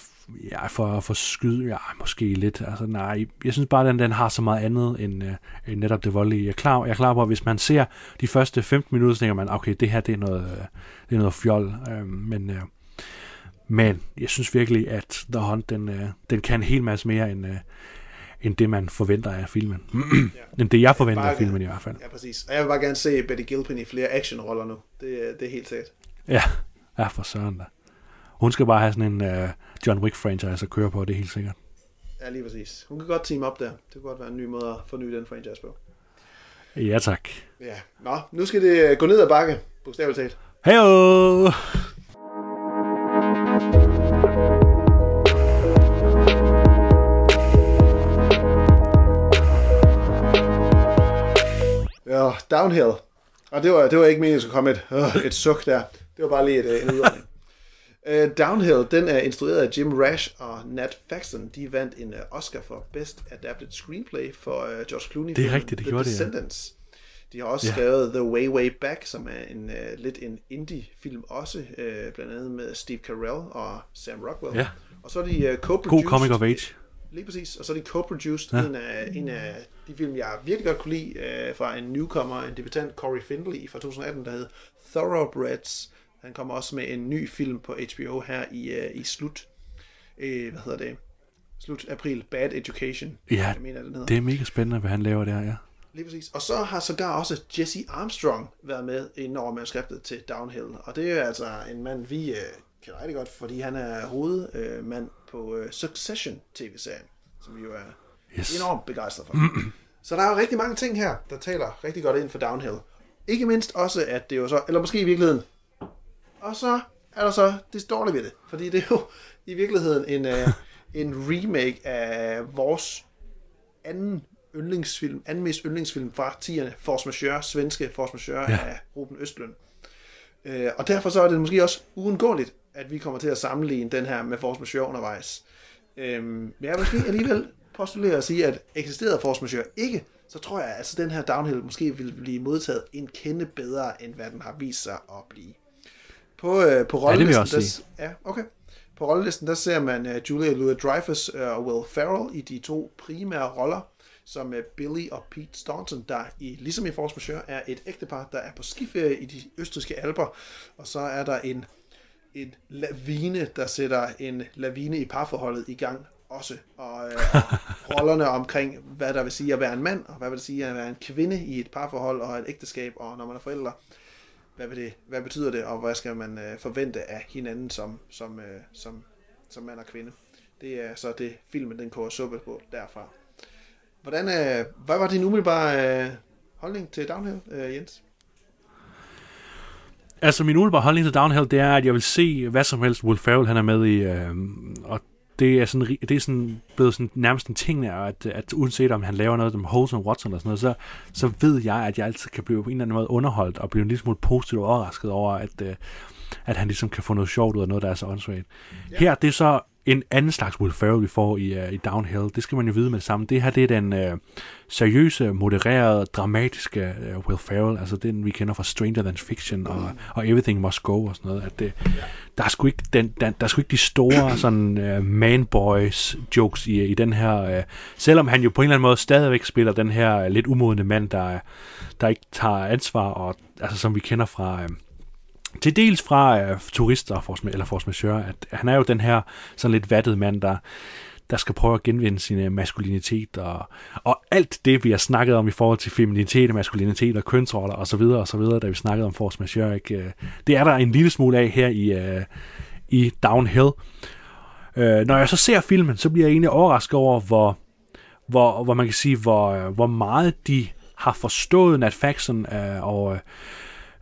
ja, for, for skyde. Ja, måske lidt. Altså, nej, jeg synes bare, at den, den har så meget andet end, øh, end netop det voldelige. Jeg er, klar, jeg er klar på, at hvis man ser de første 15 minutter, så tænker man, okay, det her det er noget, øh, det er noget fjol. Øh, men, øh, men jeg synes virkelig, at The Hunt, den, øh, den kan en hel masse mere end, øh, end det, man forventer af filmen. ja. end det, jeg forventer af filmen i hvert fald. Ja, præcis. Og jeg vil bare gerne se Betty Gilpin i flere actionroller nu. Det, det er helt sikkert. Ja, ja for søren da. Hun skal bare have sådan en uh, John Wick-franchise at køre på, det er helt sikkert. Ja, lige præcis. Hun kan godt team op der. Det kunne godt være en ny måde at forny den franchise på. Ja, tak. Ja. Nå, nu skal det øh, gå ned ad bakke, bogstaveligt talt. Heyo! Ja, Downhill. Og det var, det var ikke meningen, at skulle komme et, øh, et suk der. Det var bare lige et, øh, en udordning. Uh, Downhill, den er instrueret af Jim Rash og Nat Faxon. De vandt en uh, Oscar for Best Adapted Screenplay for uh, George Clooney. Det er rigtigt, det The gjorde Descendants. det, ja. De har også yeah. skrevet The Way Way Back, som er en uh, lidt en indie-film også, uh, blandt andet med Steve Carell og Sam Rockwell. Ja. Og så er de uh, co-produced... God comic of age. Lige præcis. Og så er de co-produced ja. en, af, en af de film, jeg virkelig godt kunne lide, uh, fra en newcomer, en debutant, Corey Findlay fra 2018, der hed Thoroughbreds. Han kommer også med en ny film på HBO her i, uh, i slut, uh, hvad hedder det, slut april, Bad Education. Ja, jeg mener, den hedder. det er mega spændende, hvad han laver der, ja. Lige præcis. Og så har sågar også Jesse Armstrong været med i over manuskriptet til Downhill. Og det er altså en mand, vi uh, kender rigtig godt, fordi han er hovedmand på uh, Succession tv-serien, som vi jo er yes. enormt begejstret for. så der er jo rigtig mange ting her, der taler rigtig godt ind for Downhill. Ikke mindst også, at det jo så, eller måske i virkeligheden, og så er der så det dårlige ved det, fordi det er jo i virkeligheden en, uh, en remake af vores anden yndlingsfilm, anden mest yndlingsfilm fra 10'erne, Force Majeure, svenske Force Majeure ja. af Ruben Østlund. Uh, og derfor så er det måske også uundgåeligt, at vi kommer til at sammenligne den her med Force Majeure undervejs. Uh, men jeg vil måske alligevel postulere at sige, at eksisterede Force Majeure ikke, så tror jeg, at altså, den her downhill måske vil blive modtaget en kende bedre, end hvad den har vist sig at blive. På, øh, på rollelisten, ja, der, ja, okay. På rollelisten, der ser man uh, Julia Louis-Dreyfus uh, og Will Ferrell i de to primære roller, som uh, Billy og Pete Staunton, der i, ligesom i Force Majeure, er et ægtepar, der er på skiferie i de østriske alber, og så er der en, en lavine, der sætter en lavine i parforholdet i gang også, og, øh, og rollerne omkring, hvad der vil sige at være en mand, og hvad vil det sige at være en kvinde i et parforhold og et ægteskab, og når man er forældre, hvad, vil det, hvad betyder det, og hvad skal man øh, forvente af hinanden som, som, øh, som, som mand og kvinde. Det er så det, filmen den koger suppe på derfra. Hvordan, øh, hvad var din umiddelbare øh, holdning til Downhill, øh, Jens? Altså, min umiddelbare holdning til Downhill, det er, at jeg vil se hvad som helst Will Ferrell, han er med i, øh, og det er, sådan, det er sådan blevet sådan nærmest en ting, at, at uanset om han laver noget som Holmes og Watson eller sådan noget, så, så ved jeg, at jeg altid kan blive på en eller anden måde underholdt og blive en lille smule positivt overrasket over, at, øh, at han ligesom kan få noget sjovt ud af noget, der er så åndssvagt. Ja. Her, det er så en anden slags Will Ferrell, vi får i, uh, i Downhill. Det skal man jo vide med det samme. Det her, det er den uh, seriøse, modererede, dramatiske uh, Will Ferrell. Altså den, vi kender fra Stranger Than Fiction og, og Everything Must Go og sådan noget. At det, der, er sgu ikke den, der, der er sgu ikke de store sådan, uh, man boys jokes i, i den her. Uh, selvom han jo på en eller anden måde stadigvæk spiller den her uh, lidt umodne mand, der, der ikke tager ansvar, og, altså, som vi kender fra... Uh, til dels fra uh, turister force, eller force majeure, at han er jo den her sådan lidt vattet mand, der, der skal prøve at genvinde sin øh, maskulinitet og, og alt det, vi har snakket om i forhold til femininitet, maskulinitet og kønsroller osv., og så videre, da vi snakkede om force majeure, ikke? Øh, det er der en lille smule af her i, uh, i Downhill. Uh, når jeg så ser filmen, så bliver jeg egentlig overrasket over, hvor, hvor, hvor man kan sige, hvor, hvor meget de har forstået Nat Faxon øh, og,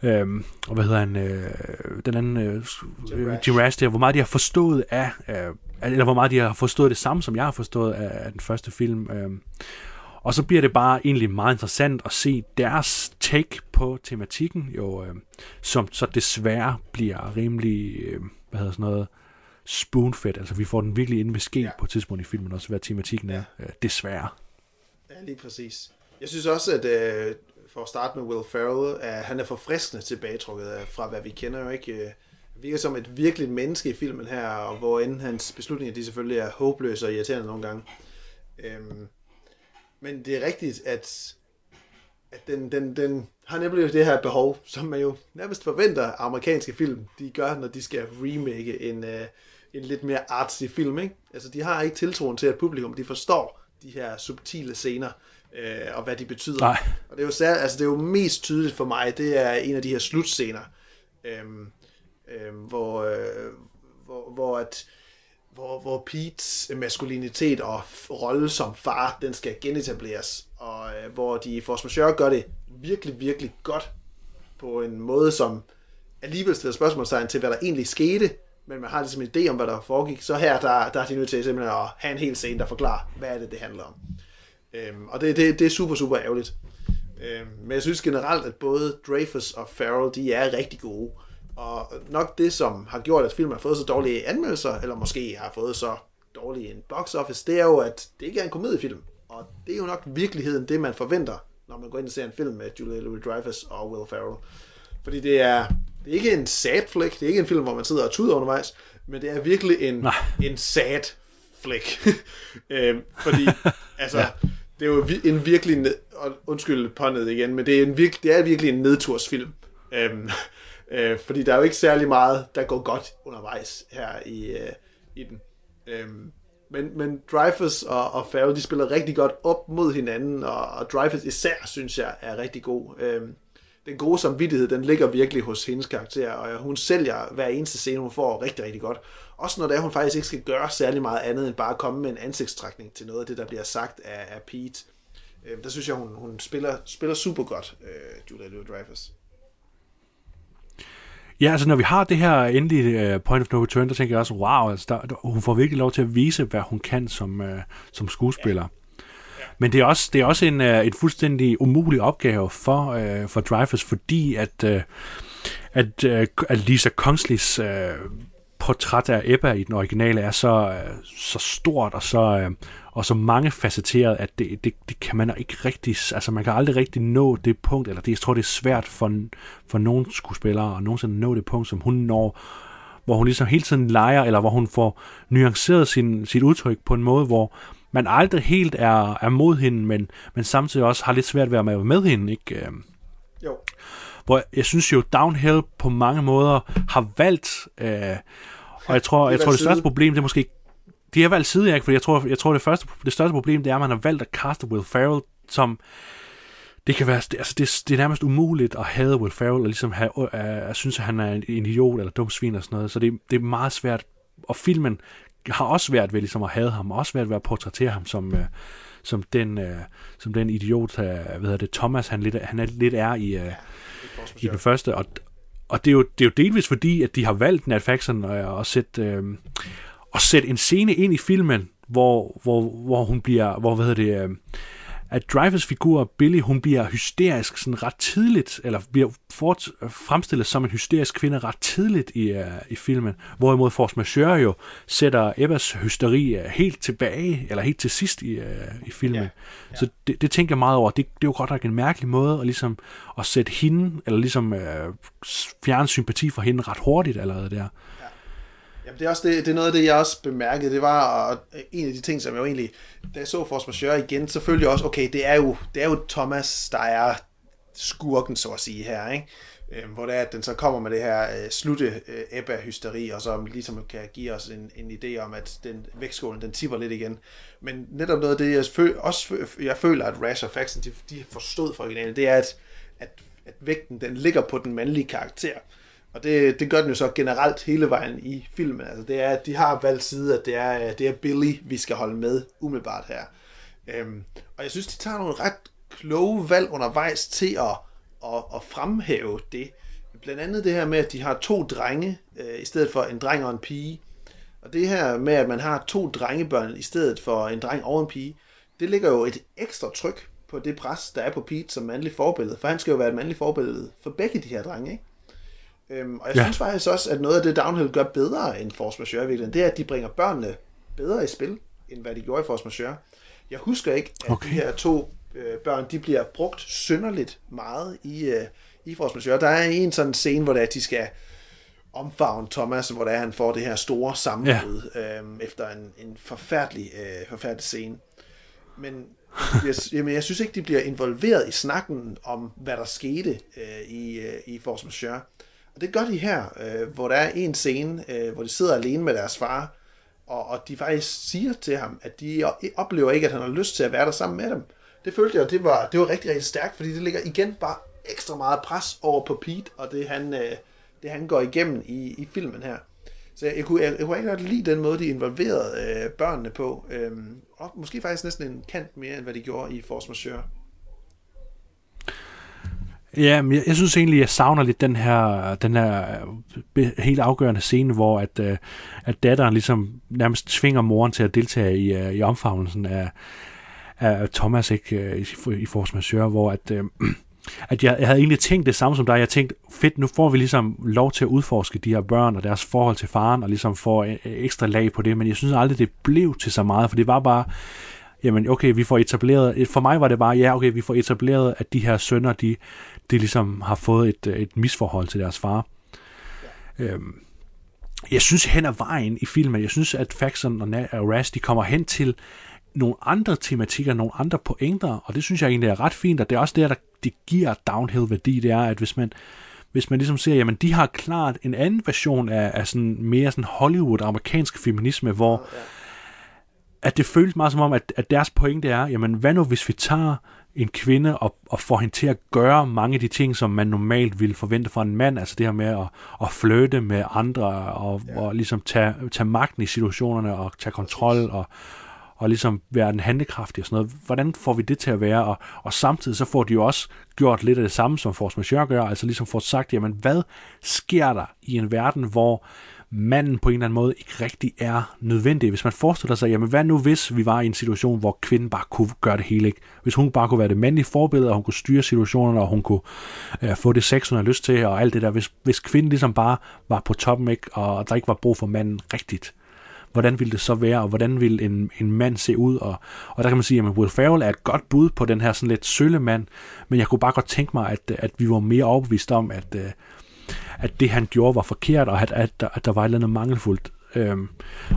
øh, og hvad hedder han, øh, den anden, øh, Jim Rash der, hvor meget de har forstået af, øh, eller hvor meget de har forstået det samme, som jeg har forstået af, af den første film. Øh. Og så bliver det bare egentlig meget interessant at se deres take på tematikken, jo, øh, som så desværre bliver rimelig, øh, hvad hedder sådan noget, spoonfed. Altså vi får den virkelig ind med ske ja. på et tidspunkt i filmen, også hvad tematikken er, øh, desværre. Ja, lige præcis. Jeg synes også, at øh, for at starte med Will Ferrell, er, han er forfriskende tilbagetrukket øh, fra, hvad vi kender jo ikke. Øh, han virker som et virkeligt menneske i filmen her, og hvor end hans beslutninger, de selvfølgelig er håbløse og irriterende nogle gange. Øhm, men det er rigtigt, at, at den, den, den har nemlig det her behov, som man jo nærmest forventer amerikanske film, de gør, når de skal remake en, uh, en lidt mere artsy film. Ikke? Altså, de har ikke tiltroen til, at publikum de forstår de her subtile scener, uh, og hvad de betyder. Nej. Og det er, jo sær, altså, det er jo mest tydeligt for mig, det er en af de her slutscener, øhm, øhm, hvor, øh, hvor, hvor at hvor, hvor Pete's maskulinitet og rolle som far, den skal genetableres, og øh, hvor de Force Majeure gør det virkelig, virkelig godt, på en måde, som alligevel stiller spørgsmålstegn til, hvad der egentlig skete, men man har ligesom en idé om, hvad der foregik, så her, der, der er de nødt til simpelthen at have en hel scene, der forklarer, hvad er det, det handler om. Øhm, og det, det, det er super, super ærgerligt. Øhm, men jeg synes generelt, at både Dreyfus og Farrell, de er rigtig gode. Og nok det, som har gjort, at filmen har fået så dårlige anmeldelser, eller måske har fået så dårlig en box office, det er jo, at det ikke er en komediefilm. Og det er jo nok virkeligheden, det man forventer, når man går ind og ser en film med Julia Louis-Dreyfus og Will Ferrell. Fordi det er, det er ikke en sad flick, det er ikke en film, hvor man sidder og tuder undervejs, men det er virkelig en, en sad flick. øhm, fordi, altså, ja det er jo en virkelig, ned, og undskyld pundet igen, men det er, en virke, det er virkelig en nedtursfilm. Øhm, Øh, fordi der er jo ikke særlig meget, der går godt undervejs her i, øh, i den. Øhm, men, men Dreyfus og, og Farrell, de spiller rigtig godt op mod hinanden, og, og Dreyfus især, synes jeg, er rigtig god. Øhm, den gode samvittighed, den ligger virkelig hos hendes karakter, og hun sælger hver eneste scene, hun får rigtig, rigtig godt. Også når det er, hun faktisk ikke skal gøre særlig meget andet, end bare komme med en ansigtstrækning til noget af det, der bliver sagt af, af Pete. Øh, der synes jeg, hun, hun spiller, spiller super godt, øh, Julia Louis-Dreyfus. Ja, altså når vi har det her endelige uh, point of no return, der tænker jeg også, wow, altså, der, der, hun får virkelig lov til at vise, hvad hun kan som, uh, som skuespiller. Ja. Men det er også, det er også en, øh, en fuldstændig umulig opgave for, øh, for Dreyfus, fordi at, øh, at, øh, at Lisa Kongslis øh, portræt af Ebba i den originale er så, øh, så stort og så, øh, og så mangefacetteret, at det, det, det kan man ikke rigtig, altså man kan aldrig rigtig nå det punkt, eller det, jeg tror, det er svært for, for nogle skuespillere at nogensinde nå det punkt, som hun når, hvor hun ligesom hele tiden leger, eller hvor hun får nuanceret sin, sit udtryk på en måde, hvor man aldrig helt er, er mod hende, men, men samtidig også har lidt svært ved at være med hende, ikke? Øhm, jo. Hvor jeg synes jo, Downhill på mange måder har valgt, øh, og jeg tror, jeg tror det største problem, det er måske de har valgt side, ikke? For jeg tror, jeg tror det, første, det største problem, det er, at man har valgt at caste Will Ferrell som... Det kan være, altså det, det er nærmest umuligt at have Will Ferrell, og ligesom have, uh, synes, at han er en, en idiot eller dum svin og sådan noget. Så det, det er meget svært. Og filmen har også svært ved ligesom at have ham, og også svært ved at portrættere ham som, øh, som, den, øh, som den idiot, øh, hvad hedder det, Thomas, han, lidt, han er, lidt er i, uh, i den første. Og, og det er, jo, det er jo delvis fordi, at de har valgt Nat Faxon øh, og, og sætte... Øh, at sætte en scene ind i filmen, hvor, hvor, hvor hun bliver, hvor, hvad hedder det, øh, at Drivers figur, Billy, hun bliver hysterisk sådan ret tidligt, eller bliver fort, fremstillet som en hysterisk kvinde ret tidligt i, uh, i filmen, hvorimod Force Majeure jo sætter Evas hysteri uh, helt tilbage, eller helt til sidst i, uh, i filmen. Ja, ja. Så det, det tænker jeg meget over. Det, det er jo godt nok en mærkelig måde at, ligesom, at sætte hende, eller ligesom uh, fjerne sympati for hende ret hurtigt allerede der. Jamen, det er også det, det er noget af det, jeg også bemærkede. Det var og en af de ting, som jeg jo egentlig, da jeg så Force Majeure igen, så følte jeg også, okay, det er jo, det er jo Thomas, der er skurken, så at sige her, ikke? Øhm, hvor det er, at den så kommer med det her øh, slutte øh, Ebba-hysteri, og så ligesom kan give os en, en idé om, at den vægtskålen, den tipper lidt igen. Men netop noget af det, jeg, føl, også, jeg føler, at Rash og Faxon, de, de forstod fra originalen, det er, at, at, at vægten, den ligger på den mandlige karakter. Og det, det gør den jo så generelt hele vejen i filmen. Altså det er, at de har valgt side, at det er, øh, det er Billy, vi skal holde med umiddelbart her. Øhm, og jeg synes, de tager nogle ret kloge valg undervejs til at, at, at fremhæve det. Blandt andet det her med, at de har to drenge, øh, i stedet for en dreng og en pige. Og det her med, at man har to drengebørn i stedet for en dreng og en pige, det ligger jo et ekstra tryk på det pres, der er på Pete som mandlig forbillede. For han skal jo være et mandligt forbillede for begge de her drenge, ikke? Øhm, og jeg Ja. synes faktisk også, at noget af det Downhill gør bedre end Force Majeure i virkeligheden, det er, at de bringer børnene bedre i spil, end hvad de gjorde i Force Majeure. Jeg husker ikke, at okay. de her to øh, børn, de bliver brugt synderligt meget i, øh, i Force Majeure. Der er en sådan scene, hvor det er, at de skal omfavne Thomas, hvor det er, han får det her store sammenbrud ja. øhm, efter en, en forfærdelig, øh, forfærdelig scene. Men jeg, jamen, jeg synes ikke, de bliver involveret i snakken om, hvad der skete øh, i, øh, i Force Majeure. Og det gør de her, øh, hvor der er en scene, øh, hvor de sidder alene med deres far, og, og de faktisk siger til ham, at de oplever ikke, at han har lyst til at være der sammen med dem. Det følte jeg, det var, det var rigtig, rigtig stærkt, fordi det ligger igen bare ekstra meget pres over på Pete, og det han, øh, det han går igennem i, i filmen her. Så jeg, jeg, kunne, jeg, jeg kunne ikke godt lide den måde, de involverede øh, børnene på. Øh, og måske faktisk næsten en kant mere, end hvad de gjorde i Force Majeure. Ja, men jeg, jeg synes egentlig, jeg savner lidt den her, den her øh, helt afgørende scene, hvor at, øh, at datteren ligesom nærmest tvinger moren til at deltage i, øh, i omfavnelsen af, af Thomas ikke, øh, i, i Force Majeure, hvor at, øh, at jeg, jeg havde egentlig tænkt det samme som dig. Jeg tænkte, fedt, nu får vi ligesom lov til at udforske de her børn og deres forhold til faren, og ligesom få øh, ekstra lag på det, men jeg synes aldrig, det blev til så meget, for det var bare, jamen okay, vi får etableret, for mig var det bare, ja okay, vi får etableret, at de her sønner, de, de ligesom har fået et, et misforhold til deres far. Øhm, jeg synes hen ad vejen i filmen, jeg synes, at Faxon og, Raz, de kommer hen til nogle andre tematikker, nogle andre pointer, og det synes jeg egentlig er ret fint, og det er også det, der det giver downhill værdi, det er, at hvis man, hvis man ligesom ser, jamen de har klart en anden version af, af sådan mere sådan Hollywood-amerikansk feminisme, hvor at det føles meget som om, at, at deres pointe er, jamen hvad nu hvis vi tager en kvinde og, og får hende til at gøre mange af de ting, som man normalt ville forvente fra en mand, altså det her med at, at flirte med andre og, ja. og ligesom tage, tage magten i situationerne og tage kontrol og, og ligesom være den handlekraftige og sådan noget. Hvordan får vi det til at være? Og, og samtidig så får de jo også gjort lidt af det samme, som Force Majeure gør, altså ligesom får sagt, jamen hvad sker der i en verden, hvor manden på en eller anden måde ikke rigtig er nødvendig. Hvis man forestiller sig, jamen hvad nu hvis vi var i en situation, hvor kvinden bare kunne gøre det hele, ikke? Hvis hun bare kunne være det mandlige forbillede, og hun kunne styre situationerne, og hun kunne øh, få det sex, hun har lyst til, og alt det der. Hvis, hvis kvinden ligesom bare var på toppen, ikke? og der ikke var brug for manden rigtigt, hvordan ville det så være, og hvordan ville en, en mand se ud, og, og der kan man sige, at Will Ferrell er et godt bud på den her sådan lidt sølle mand, men jeg kunne bare godt tænke mig, at, at vi var mere overbevist om, at, øh, at det han gjorde var forkert, og at, at, at der var et eller andet mangelfuldt. Øhm,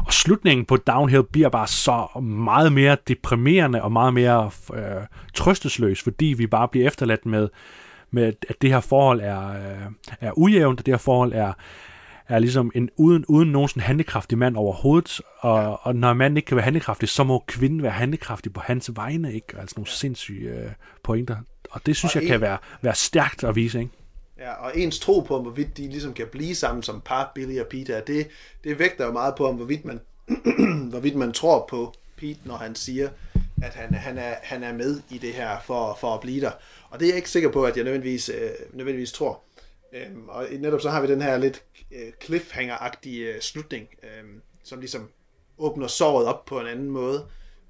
og slutningen på Downhill bliver bare så meget mere deprimerende og meget mere øh, trøstesløs, fordi vi bare bliver efterladt med, med at det her forhold er, øh, er ujævnt, og det her forhold er, er ligesom en uden, uden nogen sådan handlekraftig mand overhovedet, og, ja. og når manden ikke kan være handlekraftig, så må kvinden være handlekraftig på hans vegne, ikke? Altså nogle sindssyge øh, pointer. Og det synes og jeg en... kan være, være stærkt at vise, ikke? Ja, og ens tro på, hvorvidt de ligesom kan blive sammen som par, Billy og Peter, det, det vægter jo meget på, om hvorvidt man, hvorvidt man tror på Pete, når han siger, at han, han, er, han er med i det her for, for at blive der. Og det er jeg ikke sikker på, at jeg nødvendigvis, øh, nødvendigvis tror. Øhm, og netop så har vi den her lidt øh, cliffhanger-agtige øh, slutning, øh, som ligesom åbner såret op på en anden måde.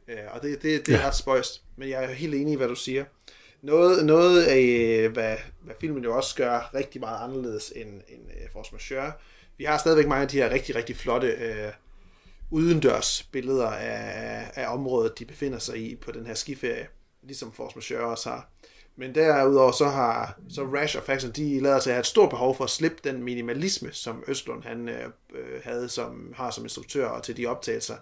Øh, og det, det, det er ja. ret spøjst. Men jeg er helt enig i, hvad du siger. Noget, noget af, øh, hvad, hvad filmen jo også gør rigtig meget anderledes end, end uh, Force Majeure. Vi har stadigvæk mange af de her rigtig, rigtig flotte øh, udendørs billeder af, af området, de befinder sig i på den her skiferie, ligesom Force Majeure også har. Men derudover så har så Rash og Faxon, de lader sig have et stort behov for at slippe den minimalisme, som Østlund han øh, øh havde som, har som instruktør og til de optagelser,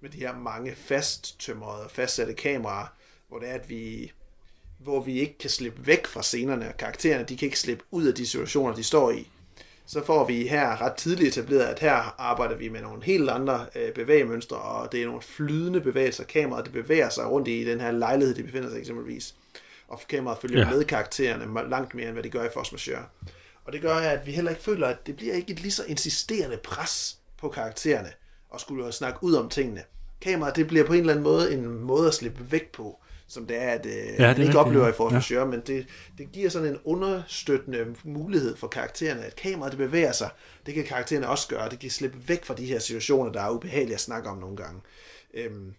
med de her mange fasttømrede, fastsatte kameraer, hvor det er, at vi hvor vi ikke kan slippe væk fra scenerne, og karaktererne, de kan ikke slippe ud af de situationer, de står i. Så får vi her ret tidligt etableret, at her arbejder vi med nogle helt andre øh, bevægemønstre, og det er nogle flydende bevægelser. Kameraet det bevæger sig rundt i den her lejlighed, de befinder sig eksempelvis. Og kameraet følger ja. med karaktererne langt mere, end hvad de gør i Force Majeure. Og det gør, at vi heller ikke føler, at det bliver ikke et lige så insisterende pres på karaktererne, og skulle snakke ud om tingene. kameraet det bliver på en eller anden måde en måde at slippe væk på, som det er, at øh, Ja, det er ikke rigtigt, oplever i Force Ja. Majeure, men det, det giver sådan en understøttende mulighed for karaktererne, at kameraet det bevæger sig. Det kan karaktererne også gøre. Det kan slippe væk fra de her situationer, der er ubehagelige at snakke om nogle gange. Øhm,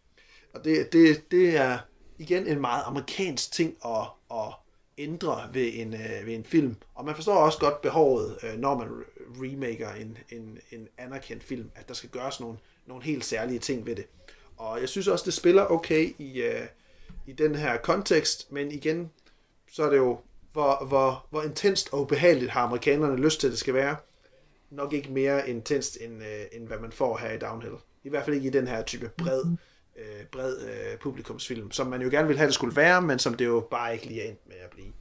og det, det, det er igen en meget amerikansk ting at, at ændre ved en, øh, ved en film. Og man forstår også godt behovet, øh, når man re- remaker en, en, en anerkendt film, at der skal gøres nogle, nogle helt særlige ting ved det. Og jeg synes også, det spiller okay i, øh, i den her kontekst, men igen, så er det jo, hvor, hvor, hvor intenst og ubehageligt har amerikanerne lyst til, at det skal være. Nok ikke mere intenst, end, øh, end hvad man får her i Downhill. I hvert fald ikke i den her type bred, øh, bred øh, publikumsfilm, som man jo gerne ville have, det skulle være, men som det jo bare ikke lige er endt med at blive.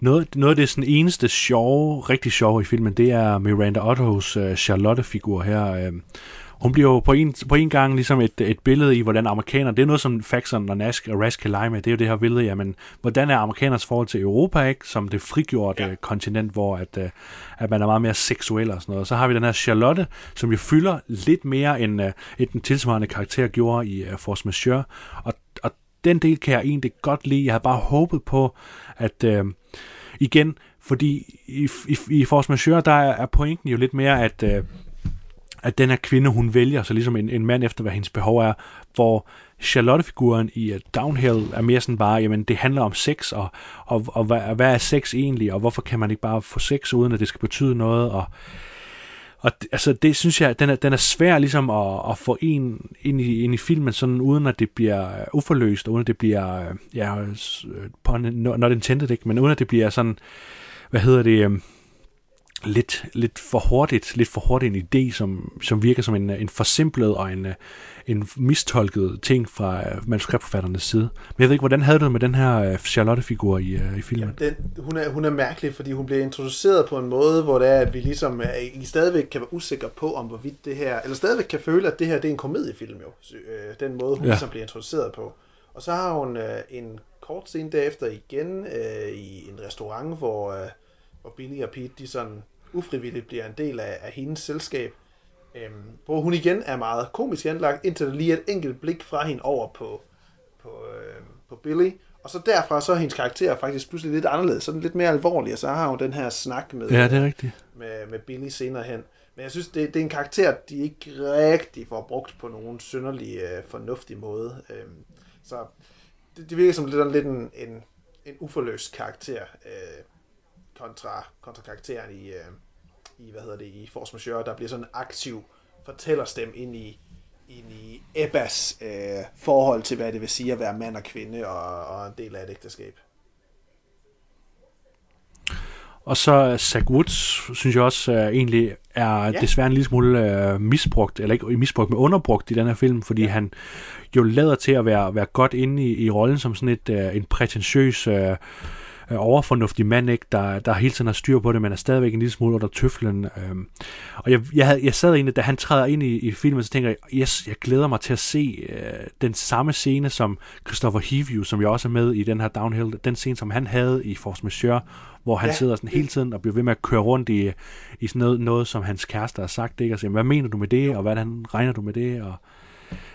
Noget, noget af det sådan eneste sjove, rigtig sjove i filmen, det er Miranda Ottos uh, Charlotte-figur her. Uh, hun bliver jo på en, på en gang ligesom et, et billede i, hvordan amerikanere, det er noget som Faxon og Nash og Rask kan lege med, det er jo det her billede, jamen, hvordan er amerikaners forhold til Europa, ikke? Som det frigjorte ja. kontinent, hvor at, uh, at man er meget mere seksuel og sådan noget. Så har vi den her Charlotte, som jo fylder lidt mere, end, uh, end den tilsvarende karakter gjorde i Force Majeure, og, og den del kan jeg egentlig godt lide. Jeg havde bare håbet på, at øh, igen, fordi i, i, i Force Majeure, der er, er pointen jo lidt mere, at, øh, at den her kvinde, hun vælger så ligesom en, en mand efter, hvad hendes behov er, hvor Charlotte-figuren i uh, Downhill er mere sådan bare, jamen det handler om sex, og, og, og hvad, hvad er sex egentlig, og hvorfor kan man ikke bare få sex, uden at det skal betyde noget, og og altså, det synes jeg, den er, den er svær ligesom at, at få en ind i, ind i filmen, sådan uden at det bliver øh, uforløst, uden at det bliver, øh, ja, pun not intended, ikke? men uden at det bliver sådan, hvad hedder det, øhm, lidt, lidt for hurtigt, lidt for hurtigt en idé, som, som virker som en, en forsimplet og en, øh, en mistolket ting fra øh, manuskriptforfatternes side. Men jeg ved ikke, hvordan havde du det med den her øh, Charlotte-figur i, øh, i filmen? Den, hun, er, hun er mærkelig, fordi hun bliver introduceret på en måde, hvor det er, at vi ligesom I stadigvæk kan være usikre på, om hvorvidt det her, eller stadigvæk kan føle, at det her det er en komediefilm jo, øh, den måde, hun Ja. ja. ligesom bliver introduceret på. Og så har hun øh, en kort scene derefter igen øh, i en restaurant, hvor, øh, hvor Billy og Pete, de sådan ufrivilligt bliver en del af, af hendes selskab. Øhm, hvor hun igen er meget komisk anlagt, indtil der lige er et enkelt blik fra hende over på, på, øh, på Billy. Og så derfra så er hendes karakter faktisk pludselig lidt anderledes, sådan lidt mere alvorlig, og så har hun den her snak med, Ja, det er rigtigt. med, med Billy senere hen. Men jeg synes, det, det er en karakter, de ikke rigtig får brugt på nogen synderlig øh, fornuftig måde. Øhm, så det, det virker som lidt, lidt en, en, en uforløst karakter øh, kontra, kontra karakteren i, øh, i, hvad hedder det, i Force Majeure, der bliver sådan en aktiv fortællerstemme ind i, ind i Ebbas øh, forhold til, hvad det vil sige at være mand og kvinde og, og en del af et ægteskab. Og så uh, Zach Woods, synes jeg også uh, egentlig er ja. desværre en lille smule uh, misbrugt, eller ikke misbrugt, men underbrugt i den her film, fordi ja. han jo lader til at være, være godt inde i, i rollen som sådan et, uh, en prætentiøs, uh, uh, overfornuftig mand, ikke, der, der hele tiden har styr på det, men er stadigvæk en lille smule under tøflen. Um, og jeg, jeg, havde, jeg sad egentlig, da han træder ind i, i filmen, så tænker jeg, yes, jeg glæder mig til at se uh, den samme scene som Christopher Hivju, som jeg også er med i den her Downhill, den scene, som han havde i Force Majeure, hvor han ja. Ja. sidder sådan hele tiden og bliver ved med at køre rundt i, i sådan noget, noget, som hans kæreste har sagt, ikke? Og siger, hvad mener du med det, og hvordan regner du med det, og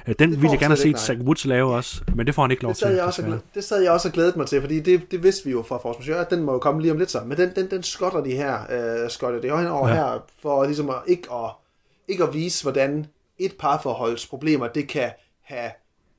øh, den ville jeg gerne have set Zach Woods lave også, men det får han ikke lov det til. jeg også og desværre. glæd, det sad jeg også og glædet mig til, fordi det, det vidste vi jo fra Force Majeure, at den må jo komme lige om lidt så. Men den, den, den skotter de her, øh, skotter de her over Ja. her, for ligesom at, ikke, at, ikke at vise, hvordan et parforholds problemer, det kan have,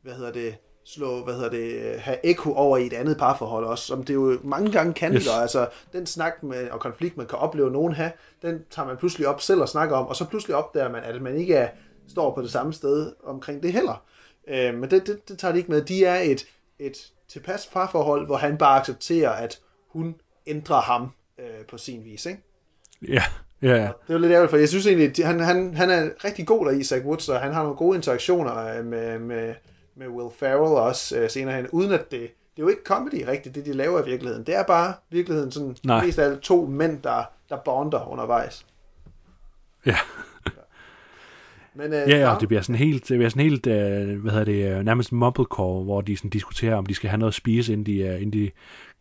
hvad hedder det, slå, hvad hedder det, have ekko over i et andet parforhold også, som det jo mange gange kan yes. gøre. Altså, den snak med, og konflikt, man kan opleve nogen have, den tager man pludselig op selv og snakker om, og så pludselig opdager man, at man ikke er, står på det samme sted omkring det heller. Øh, men det, det, det tager de ikke med. De er et, et tilpas parforhold, hvor han bare accepterer, at hun ændrer ham øh, på sin vis. Ikke? Ja, ja, ja. Det er lidt ærgerligt, for jeg synes egentlig, at han, han, han er rigtig god der i Zach Woods, og han har nogle gode interaktioner øh, med, med, med Will Ferrell også øh, senere hen, uden at det, det er jo ikke comedy rigtigt, det de laver i virkeligheden. Det er bare virkeligheden sådan, Nej. mest af alt to mænd, der, der bonder undervejs. ja. Men, øh, Ja, ja, og det bliver sådan helt, det bliver sådan helt øh, hvad hedder det, øh, nærmest mumblecore, hvor de sådan diskuterer, om de skal have noget at spise, inden de, øh, inden de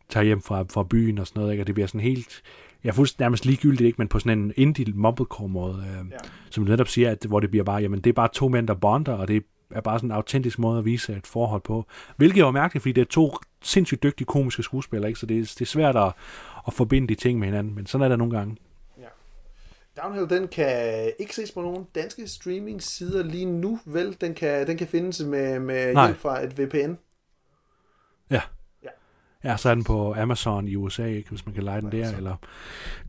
tager hjem fra, fra byen og sådan noget, ikke? og det bliver sådan helt ja, fuldstændig nærmest ligegyldigt, ikke, men på sådan en indie mumblecore måde, øh, Ja. ja. som netop siger, at, hvor det bliver bare, jamen det er bare to mænd, der bonder, og det er bare sådan en autentisk måde at vise et forhold på. Hvilket er jo mærkeligt, fordi det er to sindssygt dygtige komiske skuespillere, ikke? så det er, det er svært at, at forbinde de ting med hinanden, men sådan er det nogle gange. Downhill, den kan ikke ses på nogen danske streaming-sider lige nu, vel? Den kan, den kan findes med, med Nej. hjælp fra et VPN. Ja. Ja. Ja, så er den på Amazon i USA, ikke, hvis man kan lege den der, Amazon. eller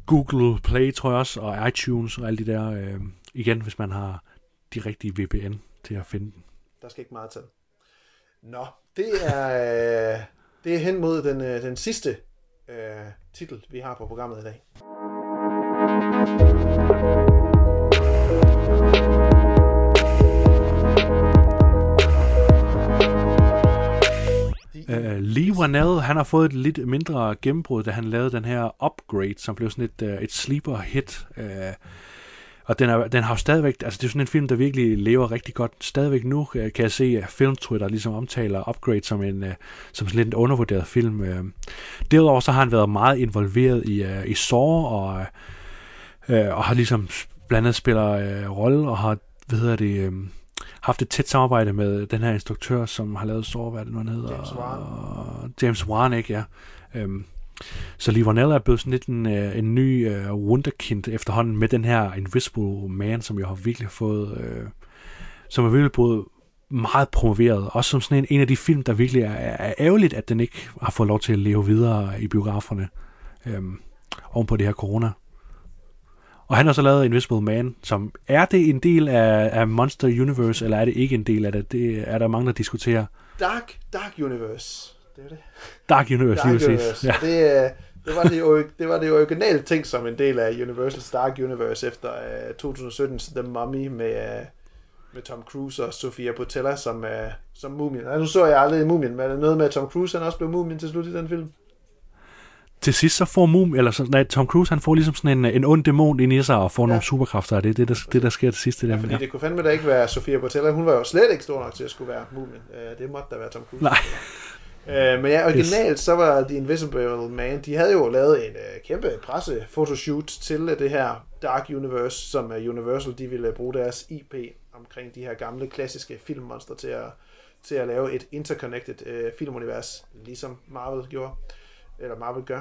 Google Play, tror jeg også, og iTunes og alle de der, øh, igen, hvis man har de rigtige VPN til at finde den. Der skal ikke meget til. Nå, det er, øh, det er hen mod den, øh, den sidste øh, titel, vi har på programmet i dag. Uh, Lee Wanell, han har fået et lidt mindre gennembrud, da han lavede den her Upgrade, som blev sådan et, uh, et sleeper hit. Uh, og den, er, den har jo stadigvæk, altså det er sådan en film, der virkelig lever rigtig godt. Stadigvæk nu uh, kan jeg se, at Film-Twitter ligesom omtaler Upgrade som en uh, som sådan lidt en undervurderet film. Uh, derudover så har han været meget involveret i, uh, i Saw, og, uh, og har ligesom blandt andet spiller uh, rolle, og har, hvad hedder det, um, haft et tæt samarbejde med den her instruktør, som har lavet Saw, hvad det nu, han hedder? James Wan. James Wan, ikke? Ja. Øhm, så Lee Wanell er blevet sådan lidt en, øh, en ny øh, wunderkind efterhånden med den her Invisible Man, som jeg har virkelig fået, øh, som er virkelig blevet meget promoveret. Også som sådan en, en af de film, der virkelig er, er ærgerligt, at den ikke har fået lov til at leve videre i biograferne øhm, oven på det her corona. Og han har så lavet Invisible Man, som er det en del af, af Monster Universe, eller er det ikke en del af det? Det er der mange, der diskuterer. Dark, Dark Universe. Det er det. Dark Universe, Dark. Universe. Ja. Det, øh, det, var det, det var det originale ting som en del af Universal's Dark Universe efter uh, 2017's The Mummy med, uh, med Tom Cruise og Sofia Botella som, uh, som Mumien. Ja, nu så jeg aldrig Mumien, men er det noget med, at Tom Cruise han også blev Mumien til slut i den film? Til sidst så får Mum, eller så, nej, Tom Cruise, han får ligesom sådan en, en ond dæmon ind i sig og får ja. nogle superkræfter, og det er det, der, det, der sker til sidst i Ja, den. fordi Ja. det kunne fandme da ikke være Sofia Botella. Hun var jo slet ikke stor nok til at skulle være Mumien. Uh, det måtte da være Tom Cruise. Nej. Øh, men ja, originalt så var The Invisible Man, de havde jo lavet en øh, kæmpe presse-photoshoot til øh, det her Dark Universe, som øh, Universal de ville bruge deres IP omkring de her gamle klassiske filmmonster til at, til at lave et interconnected øh, filmunivers, ligesom Marvel gjorde, eller Marvel gør.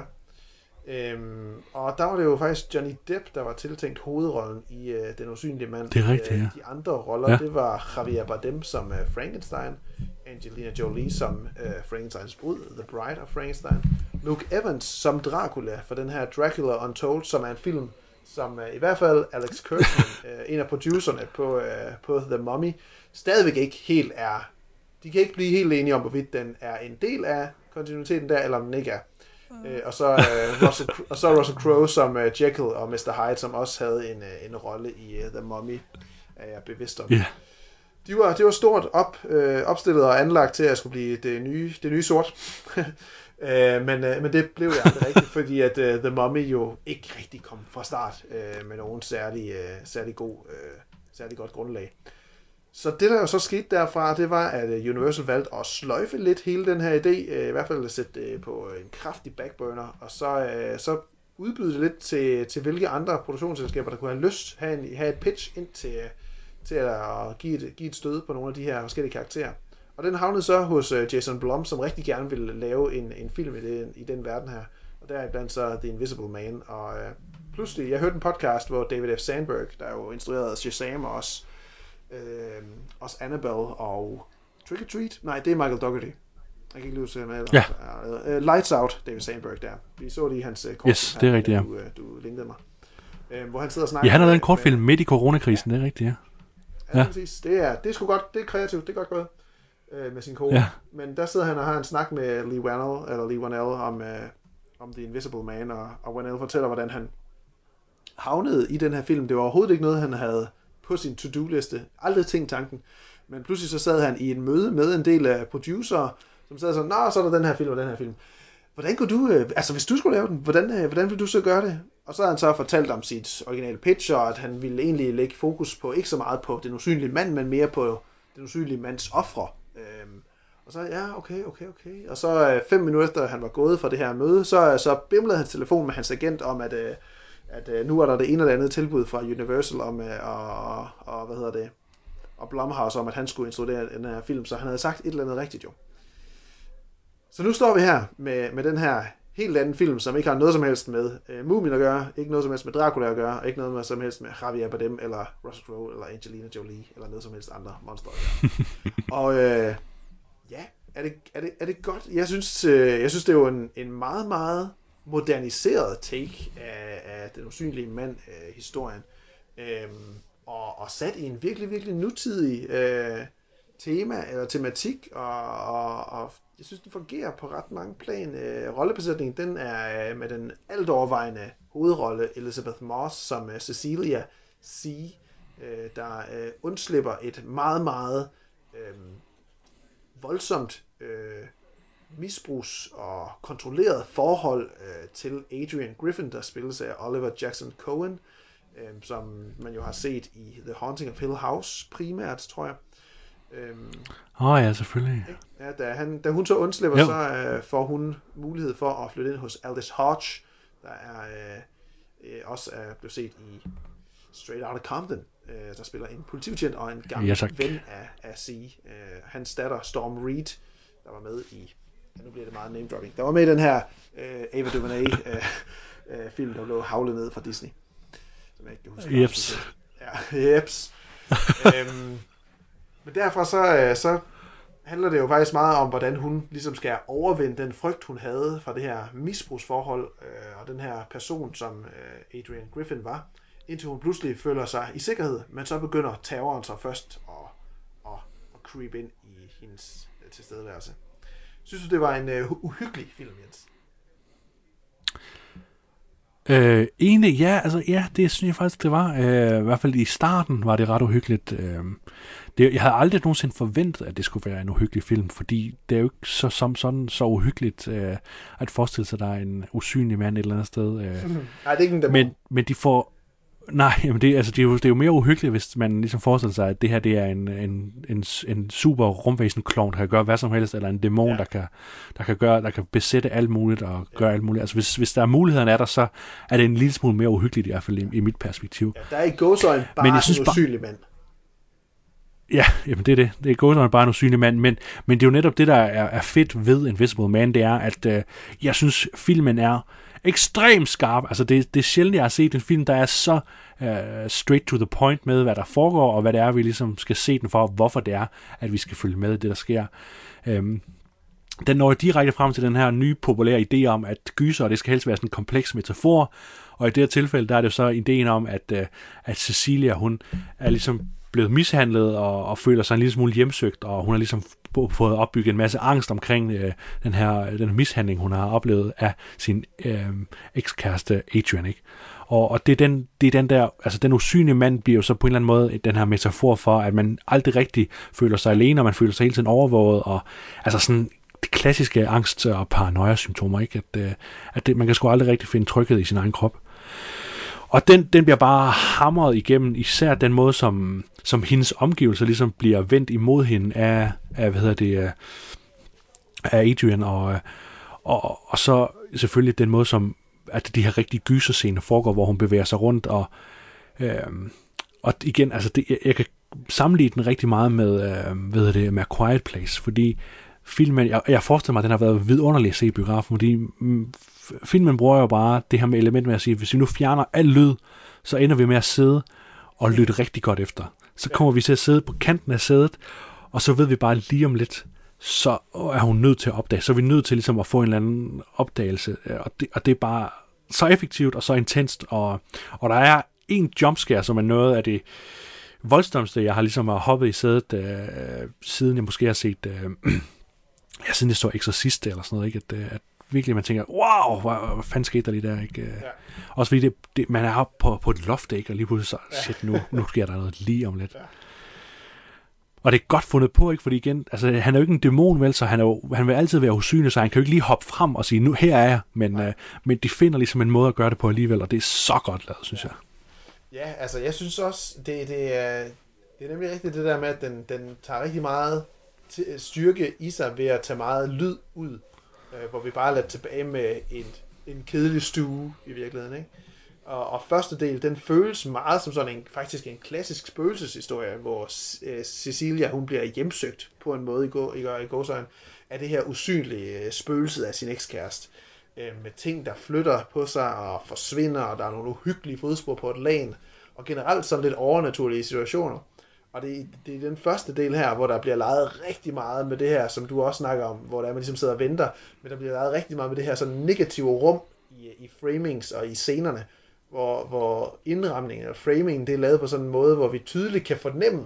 Øhm, og der var det jo faktisk Johnny Depp, der var tiltænkt hovedrollen i øh, Den Usynlige Mand. Det er rigtigt, Øh, ja. De andre roller, Ja. ja. det var Javier Bardem som øh, Frankenstein, Angelina Jolie som øh, Frankensteins brud, The Bride of Frankenstein, Luke Evans som Dracula for den her Dracula Untold, som er en film, som øh, i hvert fald Alex Kurtzman, øh, en af producerne på, øh, på The Mummy, stadigvæk ikke helt er. De kan ikke blive helt enige om, hvorvidt den er en del af kontinuiteten der, eller om den ikke er. Øh, og, så, øh, Russell, og så Russell Crowe som øh, Jekyll og Mr. Hyde, som også havde en, øh, en rolle i uh, The Mummy, er jeg bevidst om. Ja. De var, det var stort op, øh, opstillet og anlagt til at skulle blive det nye, det nye sort. øh, men, øh, men det blev jeg aldrig rigtigt, fordi at øh, The Mummy jo ikke rigtig kom fra start øh, med nogen særlig, øh, særlig, god, øh, særlig godt grundlag. Så det, der jo så skete derfra, det var, at øh, Universal valgte at sløjfe lidt hele den her idé, øh, i hvert fald at sætte det på en kraftig backburner, og så, så udbyde det lidt til, til hvilke andre produktionsselskaber, der kunne have lyst, have, en, have et pitch ind til, til at give et, give et stød på nogle af de her forskellige karakterer. Og den havnede så hos Jason Blum, som rigtig gerne ville lave en, en film i den, i den verden her. Og der er blandt så The Invisible Man. Og øh, pludselig, jeg hørte en podcast, hvor David F. Sandberg, der jo instruerede Shazam og også, øh, også Annabelle og Trick or Treat. Nej, det er Michael Dougherty. Jeg kan ikke lige huske, med. Ja. Uh, Lights Out, David Sandberg der. Vi så lige hans uh, Yes, det er rigtigt, ja. Du, uh, du linkede mig. Uh, hvor han sidder og snakker Ja, han har lavet med- en kortfilm midt i coronakrisen, det er rigtigt, ja. Ja, Ja. præcis. Det er, det er sgu godt, det er kreativt, det er godt gået øh, med sin kone. Ja. Men der sidder han og har en snak med Lee Wannell, eller Lee Wannell om, øh, om The Invisible Man, og, og Wannell fortæller, hvordan han havnede i den her film. Det var overhovedet ikke noget, han havde på sin to-do-liste. Aldrig tænkt tanken. Men pludselig så sad han i en møde med en del af producer, som sad sådan, nå, så er der den her film og den her film. Hvordan kunne du, øh, altså hvis du skulle lave den, hvordan, øh, hvordan ville du så gøre det? Og så havde han så fortalt om sit originale pitch, og at han ville egentlig lægge fokus på, ikke så meget på den usynlige mand, men mere på den usynlige mands ofre. Øhm, Og så, ja, okay, okay, okay. Og så øh, fem minutter efter, han var gået fra det her møde, så, øh, så bimlede hans telefon med hans agent om, at, øh, at øh, nu er der det ene eller andet tilbud fra Universal om, øh, og, og, hvad hedder det, og Blumhouse om, at han skulle instruere den her film, så han havde sagt et eller andet rigtigt jo. Så nu står vi her med, med den her helt anden film, som ikke har noget som helst med uh, Mumien at gøre, ikke noget som helst med Dracula at gøre, og ikke noget med, som helst med Javier Bardem, eller Russell Crowe, eller Angelina Jolie, eller noget som helst andre monster at gøre. og øh, ja, er det, er, det, er det godt? Jeg synes, øh, jeg synes det er jo en, en meget, meget moderniseret take af, af den usynlige mand øh, historien. Øhm, og, og sat i en virkelig, virkelig nutidig øh, tema eller tematik, og, og, og jeg synes, det fungerer på ret mange plan. Øh, rollebesætningen, den er øh, med den alt overvejende hovedrolle Elizabeth Moss som øh, Cecilia C., øh, der øh, undslipper et meget, meget øh, voldsomt øh, misbrugs- og kontrolleret forhold øh, til Adrian Griffin, der spilles af Oliver Jackson Cohen, øh, som man jo har set i The Haunting of Hill House primært, tror jeg. Øhm, Åh oh, ja, selvfølgelig. Ja, da, han, da hun så undslipper, jo. så øh, får hun mulighed for at flytte ind hos Aldous Hodge, der er øh, øh, også er blevet set i Straight Outta Compton, øh, der spiller en politibetjent og en gammel ja, ven af, af C. Øh, hans datter Storm Reed, der var med i, nu bliver det meget name dropping, der var med i den her øh, Ava DuVernay øh, øh, film, der blev havlet ned fra Disney. Som jeg ikke kan huske. Jeps. Ja, jeps. øhm, men derfra så, øh, så handler det jo faktisk meget om, hvordan hun ligesom skal overvinde den frygt, hun havde fra det her misbrugsforhold, øh, og den her person, som øh, Adrian Griffin var, indtil hun pludselig føler sig i sikkerhed, men så begynder terroren så først at, at, at creep ind i hendes øh, tilstedeværelse. Synes du, det var en uh, uhyggelig film, Jens? Øh, egentlig, ja, altså, ja, det synes jeg faktisk, det var. Øh, I hvert fald i starten var det ret uhyggeligt. Øh, det, jeg havde aldrig nogensinde forventet, at det skulle være en uhyggelig film, fordi det er jo ikke så, som sådan så uhyggeligt øh, at forestille sig, at der er en usynlig mand et eller andet sted. Øh. Nej, det er ikke en men, men de får Nej, jamen det, altså det, er jo, det er jo mere uhyggeligt, hvis man ligesom forestiller sig, at det her det er en, en, en, en super rumvæsen klon, der kan gøre hvad som helst, eller en dæmon, ja. der, kan, der, kan gøre, der kan besætte alt muligt og gøre alt muligt. Altså hvis, hvis der er muligheden er der, så er det en lille smule mere uhyggeligt i hvert fald i, i mit perspektiv. Ja, der er i gåsøjne bare Men jeg synes, en usynlig mand. Ja, jamen det er det. Det er godt, bare en usynlig mand, men, men det er jo netop det, der er, er fedt ved Invisible Man, det er, at øh, jeg synes, filmen er ekstremt skarp. Altså det, det er sjældent, jeg har set en film, der er så uh, straight to the point med, hvad der foregår, og hvad det er, vi ligesom skal se den for, hvorfor det er, at vi skal følge med i det, der sker. Um, den når direkte frem til den her nye populære idé om, at gyser, det skal helst være sådan en kompleks metafor, og i det her tilfælde, der er det så ideen om, at, uh, at Cecilia, hun er ligesom blevet mishandlet og, og føler sig en lille smule hjemsøgt, og hun har ligesom fået opbygget en masse angst omkring øh, den her den mishandling, hun har oplevet af sin øh, ekskæreste Adrian, ikke? Og, og det, er den, det er den der, altså den usynlige mand bliver jo så på en eller anden måde den her metafor for, at man aldrig rigtig føler sig alene, og man føler sig hele tiden overvåget, og altså sådan det klassiske angst- og paranoia-symptomer, ikke? At, øh, at det, man kan sgu aldrig rigtig finde tryghed i sin egen krop. Og den, den bliver bare hamret igennem, især den måde, som, som hendes omgivelser ligesom bliver vendt imod hende af, af hvad hedder det, øh, af Adrian, og, øh, og, og så selvfølgelig den måde, som at de her rigtige gyserscener foregår, hvor hun bevæger sig rundt, og, øh, og igen, altså det, jeg, jeg kan sammenligne den rigtig meget med, øh, hvad det, med Quiet Place, fordi filmen, jeg, jeg forestiller mig, at den har været vidunderlig at se i biografen, fordi mm, filmen bruger jo bare det her med element med at sige, hvis vi nu fjerner al lyd, så ender vi med at sidde og lytte rigtig godt efter. Så kommer vi til at sidde på kanten af sædet, og så ved vi bare lige om lidt, så er hun nødt til at opdage. Så er vi nødt til ligesom at få en eller anden opdagelse, øh, og det, og det er bare så effektivt og så intenst, og, og der er en jumpscare, som er noget af det voldsomste, jeg har ligesom hoppet i sædet, øh, siden jeg måske har set, øh, ja, siden jeg så Exorcist eller sådan noget, ikke? At, øh, at virkelig man tænker, wow, hvad, hvad fanden skete der lige der, ikke? Ja. Også fordi det, det, man er oppe på, på et loft, ikke? Og lige pludselig så, shit, nu, nu sker der noget lige om lidt. Ja. Og det er godt fundet på, ikke? Fordi igen, altså, han er jo ikke en dæmon, vel, så han, er jo, han vil altid være usynlig, så han kan jo ikke lige hoppe frem og sige, nu her er jeg. Men, øh, men de finder ligesom en måde at gøre det på alligevel, og det er så godt lavet, synes ja. jeg. Ja, altså jeg synes også, det, det, er, det er nemlig rigtigt det der med, at den, den tager rigtig meget styrke i sig ved at tage meget lyd ud, øh, hvor vi bare er ladt tilbage med en, en kedelig stue i virkeligheden. Ikke? Og, og første del, den føles meget som sådan en, faktisk en klassisk spøgelseshistorie, hvor øh, Cecilia, hun bliver hjemsøgt på en måde i, gå, i, i gåsøjne, af det her usynlige øh, spøgelse af sin ekskæreste. Øh, med ting, der flytter på sig og forsvinder, og der er nogle uhyggelige fodspor på et lag, og generelt sådan lidt overnaturlige situationer. Og det, det er den første del her, hvor der bliver leget rigtig meget med det her, som du også snakker om, hvor der man ligesom sidder og venter, men der bliver leget rigtig meget med det her sådan negative rum i, i framings og i scenerne, hvor, hvor indramningen og framingen, det er lavet på sådan en måde, hvor vi tydeligt kan fornemme,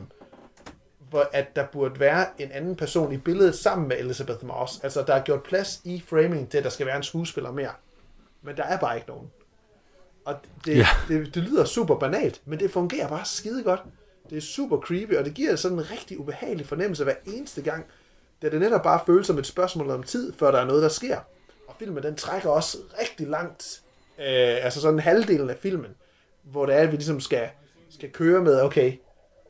hvor, at der burde være en anden person i billedet sammen med Elizabeth Moss. Altså, der er gjort plads i framing til, at der skal være en skuespiller mere. Men der er bare ikke nogen. Og det, Ja. det, det lyder super banalt, men det fungerer bare skide godt. Det er super creepy, og det giver sådan en rigtig ubehagelig fornemmelse hver eneste gang, da det netop bare føles som et spørgsmål om tid, før der er noget, der sker. Og filmen, den trækker også rigtig langt, øh, altså sådan halvdelen af filmen, hvor det er, at vi ligesom skal, skal køre med, okay,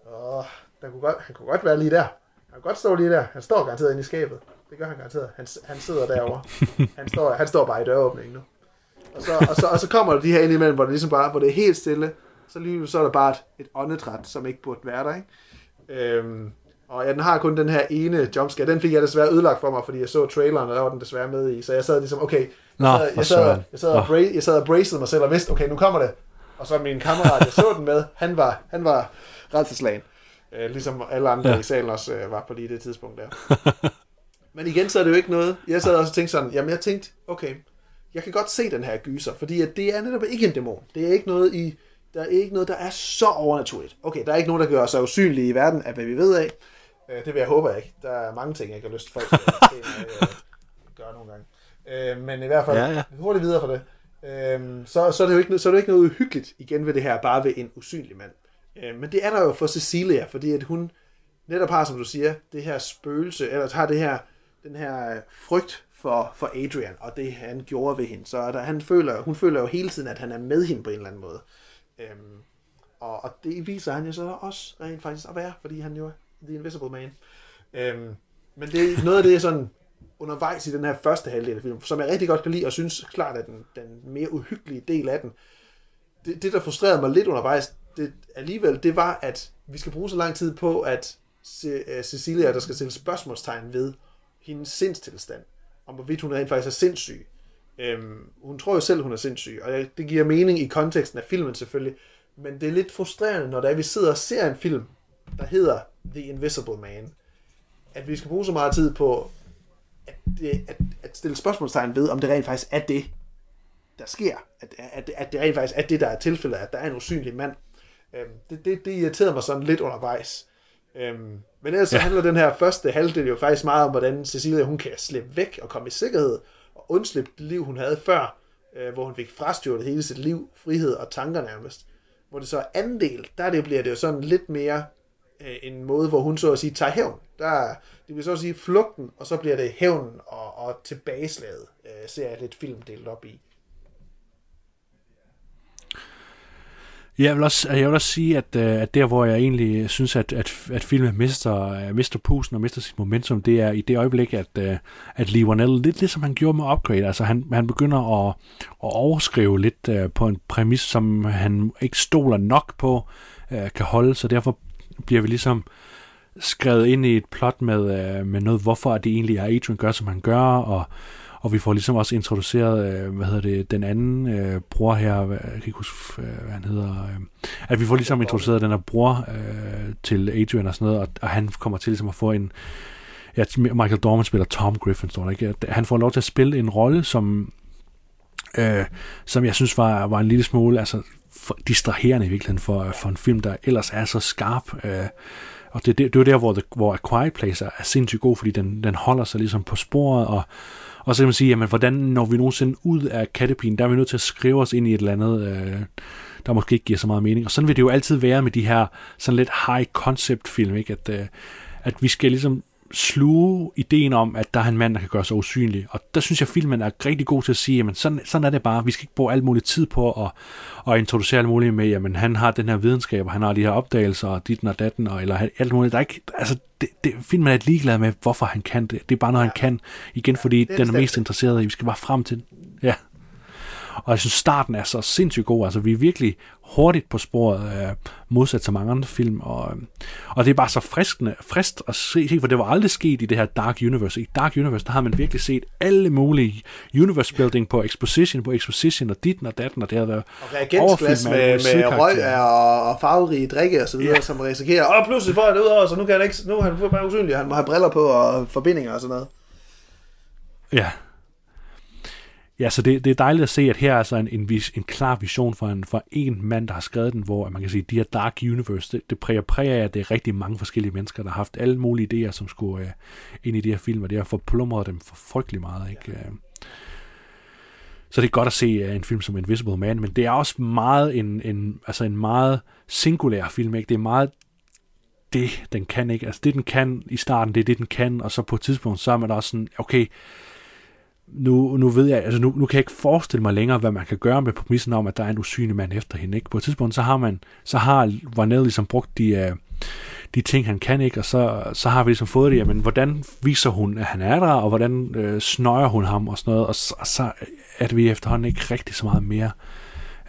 åh, der kunne godt, han kunne godt være lige der. Han kunne godt stå lige der. Han står garanteret inde i skabet. Det gør han garanteret. Han, han sidder derovre. Han står, han står bare i døråbningen nu. Og så, og, så, og så kommer der de her ind imellem, hvor det ligesom bare, hvor det er helt stille. Så lige så er der bare et, et åndedræt, som ikke burde være der, ikke? Øhm, og ja, den har kun den her ene jumpscare. Den fik jeg desværre ødelagt for mig, fordi jeg så traileren, og der var den desværre med i. Så jeg sad ligesom, okay, Nå, jeg sad, jeg sad, jeg sad, og Nå. bra- jeg sad og bracede mig selv og vidste, okay, nu kommer det. Og så min kammerat, jeg så den med, han var, han var redselslagen. Øh, ligesom alle andre ja. i salen også øh, var på lige det tidspunkt der. Men igen, så er det jo ikke noget. Jeg sad også og tænkte sådan, jamen jeg tænkte, okay, jeg kan godt se den her gyser, fordi at det er netop ikke en dæmon. Det er ikke noget i, der er ikke noget, der er så overnaturligt. Okay, der er ikke nogen, der gør sig usynlige i verden, af hvad vi ved af. Øh, det vil jeg håbe jeg ikke. Der er mange ting, jeg har lyst til folk til at øh, gøre nogle gange. Øh, men i hvert fald, Ja, ja, hurtigt videre for det. Øh, så, så, er det jo ikke, så er det ikke noget uhyggeligt igen ved det her, bare ved en usynlig mand. Øh, men det er der jo for Cecilia, fordi at hun netop har, som du siger, det her spøgelse, eller har det her, den her frygt for, for Adrian, og det han gjorde ved hende. Så er der, han føler, hun føler jo hele tiden, at han er med hende på en eller anden måde. Øhm, og, og det viser han jo så også rent faktisk at være, fordi han jo er The Invisible Man. Øhm, men det er noget af det, sådan undervejs i den her første halvdel af filmen, som jeg rigtig godt kan lide, og synes klart er den, den mere uhyggelige del af den. Det, det, der frustrerede mig lidt undervejs, det, alligevel, det var, at vi skal bruge så lang tid på, at Ce- øh, Cecilia, der skal stille spørgsmålstegn ved hendes sindstilstand, om hvorvidt hun rent faktisk er sindssyg. Øhm, hun tror jo selv, hun er sindssyg, og det giver mening i konteksten af filmen selvfølgelig, men det er lidt frustrerende, når det er, vi sidder og ser en film, der hedder The Invisible Man, at vi skal bruge så meget tid på at, det, at, at stille spørgsmålstegn ved, om det rent faktisk er det, der sker. At, at, at det rent faktisk er det, der er tilfældet, at der er en usynlig mand. Øhm, det, det, det irriterede mig sådan lidt undervejs. Øhm, men ellers. Ja. så handler den her første halvdel jo faktisk meget om, hvordan Cecilia hun kan slippe væk og komme i sikkerhed og undslippe det liv, hun havde før, øh, hvor hun fik frastjålet hele sit liv, frihed og tanker nærmest. Hvor det så er anden del, der det bliver det jo sådan lidt mere øh, en måde, hvor hun så at sige tager hævn. Der, det vil så at sige flugten, og så bliver det hævnen og, og tilbageslaget, øh, ser jeg lidt film delt op i. Jeg vil også, jeg vil også sige, at, øh, at der, hvor jeg egentlig synes, at, at, at filmen mister, øh, mister pusen og mister sit momentum, det er i det øjeblik, at, øh, at Lee Wanell, lidt ligesom han gjorde med Upgrade, altså han, han begynder at, at overskrive lidt på en præmis, som han ikke stoler nok på, kan holde, så derfor bliver vi ligesom skrevet ind i et plot med, med noget, hvorfor det egentlig er, Adrian gør, som han gør, og, og vi får ligesom også introduceret, øh, hvad hedder det, den anden øh, bror her, jeg kan ikke huske, øh, hvad han hedder, øh, at vi får ligesom introduceret den her bror øh, til Adrian og sådan noget, og, og han kommer til ligesom at få en, ja, Michael Dorman spiller Tom Griffin, står der ikke, han får lov til at spille en rolle, som, øh, som jeg synes var, var en lille smule, altså, for, distraherende i virkeligheden for, for en film, der ellers er så skarp, øh, og det, det, det er jo der, hvor, the, hvor A Quiet Place er, er sindssygt god, fordi den, den holder sig ligesom på sporet, og, og så kan man sige, jamen, hvordan når vi nogensinde ud af kattepinen, der er vi nødt til at skrive os ind i et eller andet, øh, der måske ikke giver så meget mening. Og sådan vil det jo altid være med de her sådan lidt high concept film, ikke? At, øh, at vi skal ligesom sluge ideen om, at der er en mand, der kan gøre sig usynlig. Og der synes jeg, filmen er rigtig god til at sige, jamen sådan, sådan er det bare. Vi skal ikke bruge alt muligt tid på at, at introducere alt muligt med, jamen han har den her videnskab, og han har de her opdagelser, og dit og datten, og, eller alt muligt. Der er ikke, altså, det, det, filmen er ligeglad med, hvorfor han kan det. Det er bare noget, ja. han kan. Igen, fordi det er den er mest interesseret i. Vi skal bare frem til den. Ja. Og jeg synes, starten er så sindssygt god. Altså, vi er virkelig hurtigt på sporet, øh, modsat til mange andre film. Og, øh, og det er bare så friskende, frist at se, for det var aldrig sket i det her Dark Universe. I Dark Universe, der har man virkelig set alle mulige universe building på exposition, på exposition, og dit og datten, og det har været Og reagensglas med, mulige med røg og, og farverige drikke og så videre, ja. som risikerer. Og pludselig får han det ud over, så nu, kan han ikke, nu er han bare usynlig. Han må have briller på og forbindinger og sådan noget. Ja. Ja, så det, det er dejligt at se, at her er altså en, en, vis, en klar vision for en, for en mand, der har skrevet den, hvor man kan sige, at de her Dark Universe, det, det præger, præger at det er rigtig mange forskellige mennesker, der har haft alle mulige idéer, som skulle uh, ind i de her film, og det har forplumret dem for frygtelig meget. Ikke? Ja. Så det er godt at se uh, en film som Invisible Man, men det er også meget en, en, altså en meget singulær film. Ikke? Det er meget det, den kan ikke. Altså det, den kan i starten, det er det, den kan, og så på et tidspunkt, så er man også sådan, okay, nu, nu ved jeg, altså nu, nu kan jeg ikke forestille mig længere, hvad man kan gøre med præmissen om, at der er en usynlig mand efter hende. Ikke? På et tidspunkt, så har man, så har Varnell ligesom brugt de, uh, de ting, han kan ikke, og så, så har vi ligesom fået det, jamen, hvordan viser hun, at han er der, og hvordan øh, snøjer hun ham og sådan noget, og så, og så er det vi efterhånden ikke rigtig så meget mere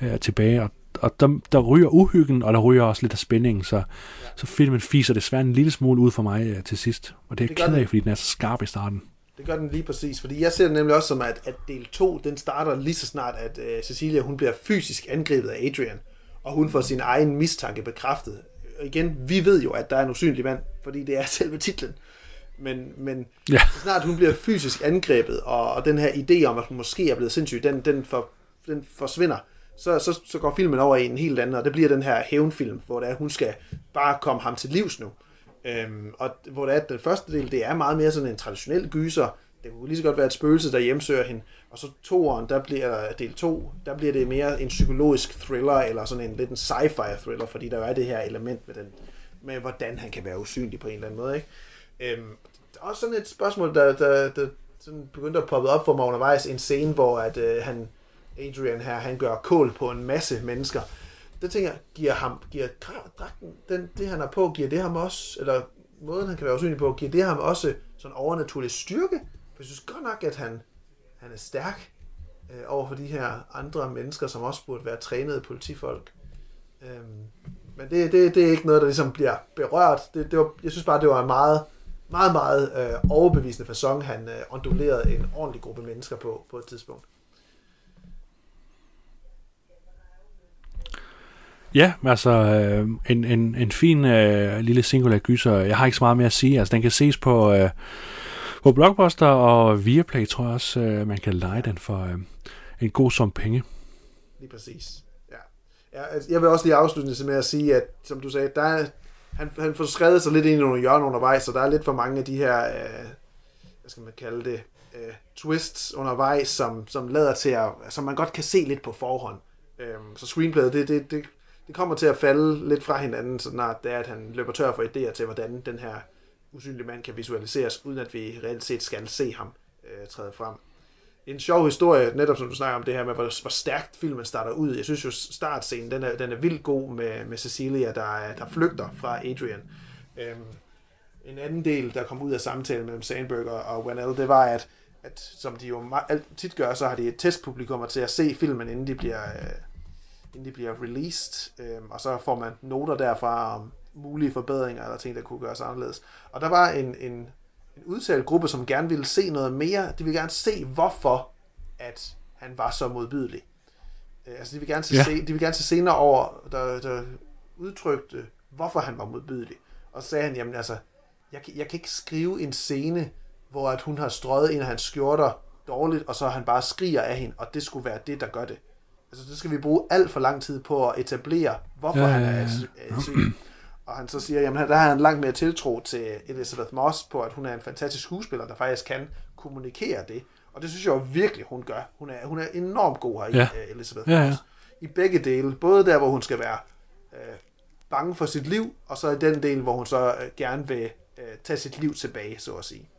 øh, tilbage, og, og der, der ryger uhyggen, og der ryger også lidt af spændingen, så, så filmen fiser desværre en lille smule ud for mig øh, til sidst, og det er jeg ked af, fordi den er så skarp i starten. Det gør den lige præcis, fordi jeg ser det nemlig også som, at, at del 2, den starter lige så snart, at uh, Cecilia, hun bliver fysisk angrebet af Adrian, og hun får sin egen mistanke bekræftet. Og igen, vi ved jo, at der er en usynlig mand, fordi det er selve titlen. Men, men Ja. så snart hun bliver fysisk angrebet, og, og den her idé om, at hun måske er blevet sindssyg, den, den, for, den forsvinder, så, så, så går filmen over i en helt anden, og det bliver den her hævnfilm, hvor det er, hun skal bare komme ham til livs nu. Øhm, og hvor det er, at den første del, det er meget mere sådan en traditionel gyser. Det kunne lige så godt være et spøgelse, der hjemsøger hende. Og så toeren, der bliver del 2, der bliver det mere en psykologisk thriller, eller sådan en lidt en sci-fi thriller, fordi der jo er det her element med, den, med hvordan han kan være usynlig på en eller anden måde. Ikke? Øhm, der er også sådan et spørgsmål, der, der, der sådan begyndte at poppe op for mig undervejs. En scene, hvor at, øh, han, Adrian her, han gør kål på en masse mennesker. Det tænker jeg, giver ham, giver dragten, den, det han har på, giver det ham også, eller måden han kan være usynlig på, giver det ham også sådan overnaturlig styrke? For jeg synes godt nok, at han, han er stærk øh, over for de her andre mennesker, som også burde være trænede politifolk. Øhm, men det, det, det er ikke noget, der ligesom bliver berørt. Det, det var, jeg synes bare, det var en meget, meget, meget øh, overbevisende façon, han øh, ondulerede en ordentlig gruppe mennesker på, på et tidspunkt. Ja, altså øh, en, en, en fin øh, lille singular gyser. Jeg har ikke så meget mere at sige. Altså den kan ses på, øh, på Blockbuster og Viaplay, tror jeg også, øh, man kan lege den for øh, en god sum penge. Lige præcis. Ja. Ja, altså, jeg vil også lige afslutte med at sige, at som du sagde, der er, han, han får skrevet sig lidt ind i nogle hjørner undervejs, så der er lidt for mange af de her, øh, hvad skal man kalde det, øh, twists undervejs, som, som lader til at, som man godt kan se lidt på forhånd. Øh, så screenplayet, det, det, det, det kommer til at falde lidt fra hinanden, så snart det er, at han løber tør for idéer til, hvordan den her usynlige mand kan visualiseres, uden at vi reelt set skal se ham øh, træde frem en sjov historie, netop som du snakker om det her med, hvor, hvor stærkt filmen starter ud. Jeg synes jo, startscenen, den er, den er vildt god med, med Cecilia, der, der flygter fra Adrian. Øhm, en anden del, der kom ud af samtalen mellem Sandberg og, og Wanell, det var, at, at som de jo meget, alt, tit gør, så har de et testpublikum til at se filmen, inden de bliver, øh, inden de bliver released, øhm, og så får man noter derfra om mulige forbedringer eller ting, der kunne gøres anderledes. Og der var en, en, en udtalt gruppe, som gerne ville se noget mere. De ville gerne se, hvorfor at han var så modbydelig. Øh, Altså, de vil gerne se, Ja. de vil gerne se scener over, der, der udtrykte, hvorfor han var modbydelig. Og så sagde han, jamen altså, jeg, jeg kan ikke skrive en scene, hvor at hun har strøget en af hans skjorter dårligt, og så han bare skriger af hende, og det skulle være det, der gør det. Altså, det skal vi bruge alt for lang tid på at etablere, hvorfor Ja, ja, han ja, er ja. sy- er syg. Og han så siger, jamen der har han langt mere tiltro til Elizabeth Moss på, at hun er en fantastisk skuespiller, der faktisk kan kommunikere det. Og det synes jeg jo virkelig, hun gør. Hun er, hun er enormt god her, Ja. ja. Elizabeth Ja, ja. Moss. I begge dele. Både der, hvor hun skal være øh, bange for sit liv, og så i den del, hvor hun så øh, gerne vil øh, tage sit liv tilbage, så at sige.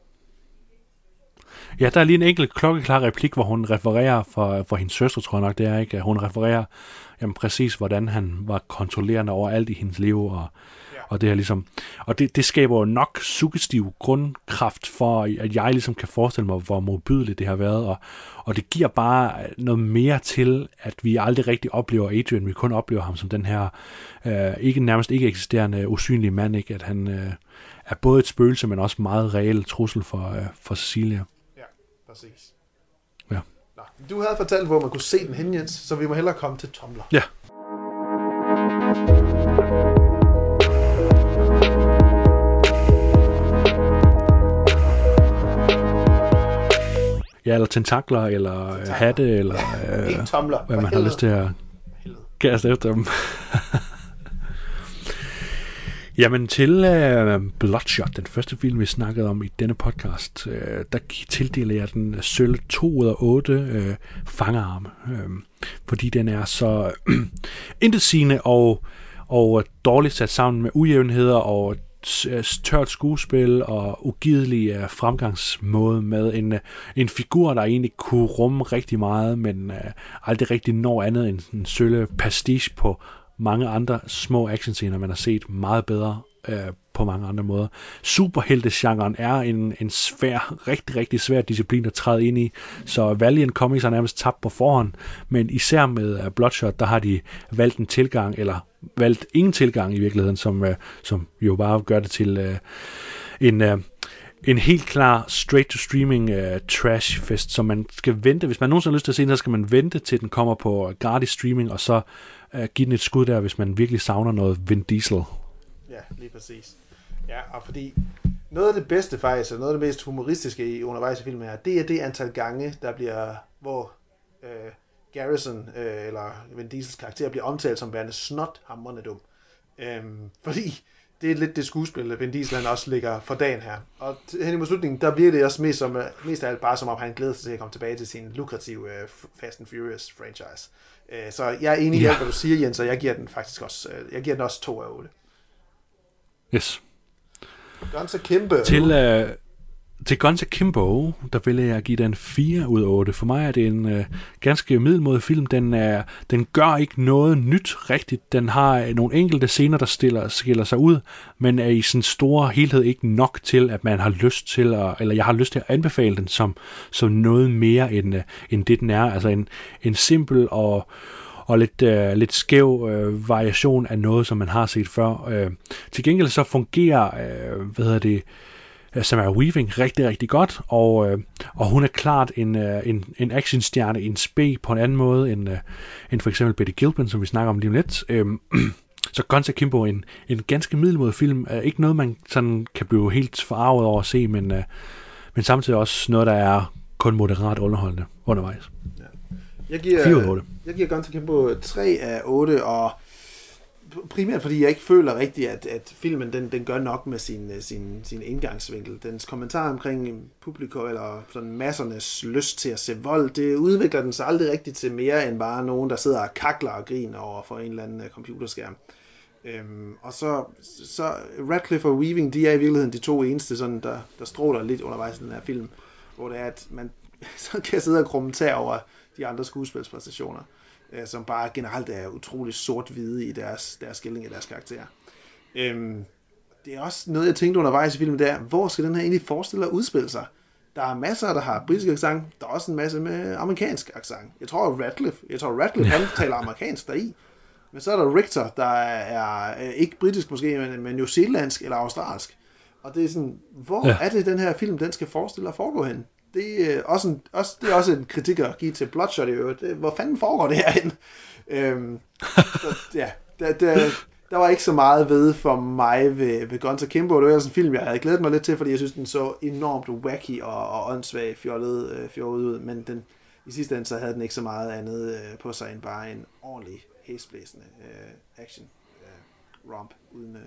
Ja, der er lige en enkelt klokkeklar replik, hvor hun refererer for, for hendes søster, tror jeg nok, det er ikke. Hun refererer jamen, præcis, hvordan han var kontrollerende over alt i hendes liv, og, ja. og det her ligesom, og det, det skaber jo nok suggestiv grundkraft for, at jeg ligesom kan forestille mig, hvor modbydeligt det har været, og, og det giver bare noget mere til, at vi aldrig rigtig oplever Adrian, vi kun oplever ham som den her, øh, ikke nærmest ikke eksisterende, usynlige mand, ikke? at han øh, er både et spøgelse, men også meget reel trussel for, øh, for Cecilia. Præcis. Ja. Nå, du havde fortalt, hvor man kunne se den hen, Jens, så vi må hellere komme til Tumblr. Ja. Ja, eller tentakler, eller tentakler. hatte, eller øh, Tumblr. hvad man har lyst til at kaste efter dem. Jamen til uh, Bloodshot, den første film, vi snakkede om i denne podcast, uh, der tildeler jeg den øh, sølv 2 ud af 8 uh, fangarme, uh, fordi den er så uh, intetsigende og, og dårligt sat sammen med ujævnheder og tørt skuespil og ugidelig uh, fremgangsmåde med en, uh, en figur, der egentlig kunne rumme rigtig meget, men uh, aldrig rigtig når andet end en sølle pastiche på mange andre små actionscener, man har set meget bedre øh, på mange andre måder. Superheltegenren er en, en svær, rigtig, rigtig svær disciplin at træde ind i, så Valiant Comics er nærmest tabt på forhånd, men især med uh, Bloodshot, der har de valgt en tilgang, eller valgt ingen tilgang i virkeligheden, som, uh, som jo bare gør det til uh, en... Uh, en helt klar straight-to-streaming uh, øh, trash-fest, som man skal vente. Hvis man nogensinde har lyst til at se den, så skal man vente til den kommer på øh, gratis streaming, og så uh, give den et skud der, hvis man virkelig savner noget Vin Diesel. Ja, lige præcis. Ja, og fordi noget af det bedste faktisk, og noget af det mest humoristiske i undervejs i filmen her, det er det antal gange, der bliver, hvor uh, Garrison, uh, eller Vin Diesels karakter, bliver omtalt som værende snot hammerne dum. Um, fordi det er lidt det skuespil, Vin Diesel han også ligger for dagen her. Og hen i slutningen, der bliver det også mest, som, mest af alt bare som om han glæder sig til at komme tilbage til sin lukrative uh, Fast and Furious franchise. Uh, så jeg er enig i ja. alt, hvad du siger, Jens, og jeg giver den faktisk også, uh, jeg giver den også 2 af 8. Yes. Guns Akimbo. Til, uh, til Guns Akimbo, der vil jeg give den 4 ud af 8. For mig er det en øh, ganske middelmodig film. Den, er, den gør ikke noget nyt rigtigt. Den har nogle enkelte scener, der stiller, skiller sig ud, men er i sin store helhed ikke nok til, at man har lyst til, at, eller jeg har lyst til at anbefale den som, som noget mere end, øh, end det, den er. Altså en, en simpel og og lidt, øh, lidt skæv øh, variation af noget, som man har set før. Øh, til gengæld så fungerer, øh, hvad hedder det, Samara Weaving rigtig, rigtig godt, og, øh, og hun er klart en, øh, en, en actionstjerne, en spe på en anden måde end, øh, end for eksempel Betty Gilpin, som vi snakker om lige om lidt. Øh, så Guns Akimbo en, en ganske middelmodig film. Øh, ikke noget, man sådan kan blive helt forarvet over at se, men, øh, men samtidig også noget, der er kun moderat underholdende undervejs. Ja. Jeg giver, 4 8. Jeg giver Guns Akimbo 3 af 8, og primært fordi jeg ikke føler rigtigt, at, at filmen den, den gør nok med sin, øh, sin, sin indgangsvinkel. Dens kommentar omkring publikum, eller sådan massernes lyst til at se vold, det udvikler den sig aldrig rigtigt til mere end bare nogen, der sidder og kakler og griner over for en eller anden øh, computerskærm. Øhm, og så, så Radcliffe og Weaving, de er i virkeligheden de to eneste, sådan, der, der stråler lidt undervejs i den her film, hvor det er, at man så kan sidde og kommentere over de andre skuespilspræstationer øh, som bare generelt er utrolig sort-hvide i deres, deres skildring af deres karakterer. Øhm, det er også noget, jeg tænkte undervejs i filmen, der, hvor skal den her egentlig forestille at udspille sig? Der er masser, der har britisk accent. Der er også en masse med amerikansk accent. Jeg tror, Radcliffe, jeg tror, Radcliffe han taler amerikansk deri. Men så er der Richter, der er, er ikke britisk måske, men, men newzealandsk eller australsk. Og det er sådan, hvor ja. er det, den her film, den skal forestille at foregå hen? Det er også en, også, det er også en kritik at give til Bloodshot i øvrigt. Hvor fanden foregår det herinde? Øhm, så, ja, der, der, der var ikke så meget ved for mig ved, ved Guns Akimbo. Det var også en film, jeg havde glædet mig lidt til, fordi jeg synes, den så enormt wacky og, og åndssvag fjollet, øh, fjollet ud, men den, i sidste ende så havde den ikke så meget andet øh, på sig end bare en ordentlig hæsblæsende øh, action øh, romp, uden, øh,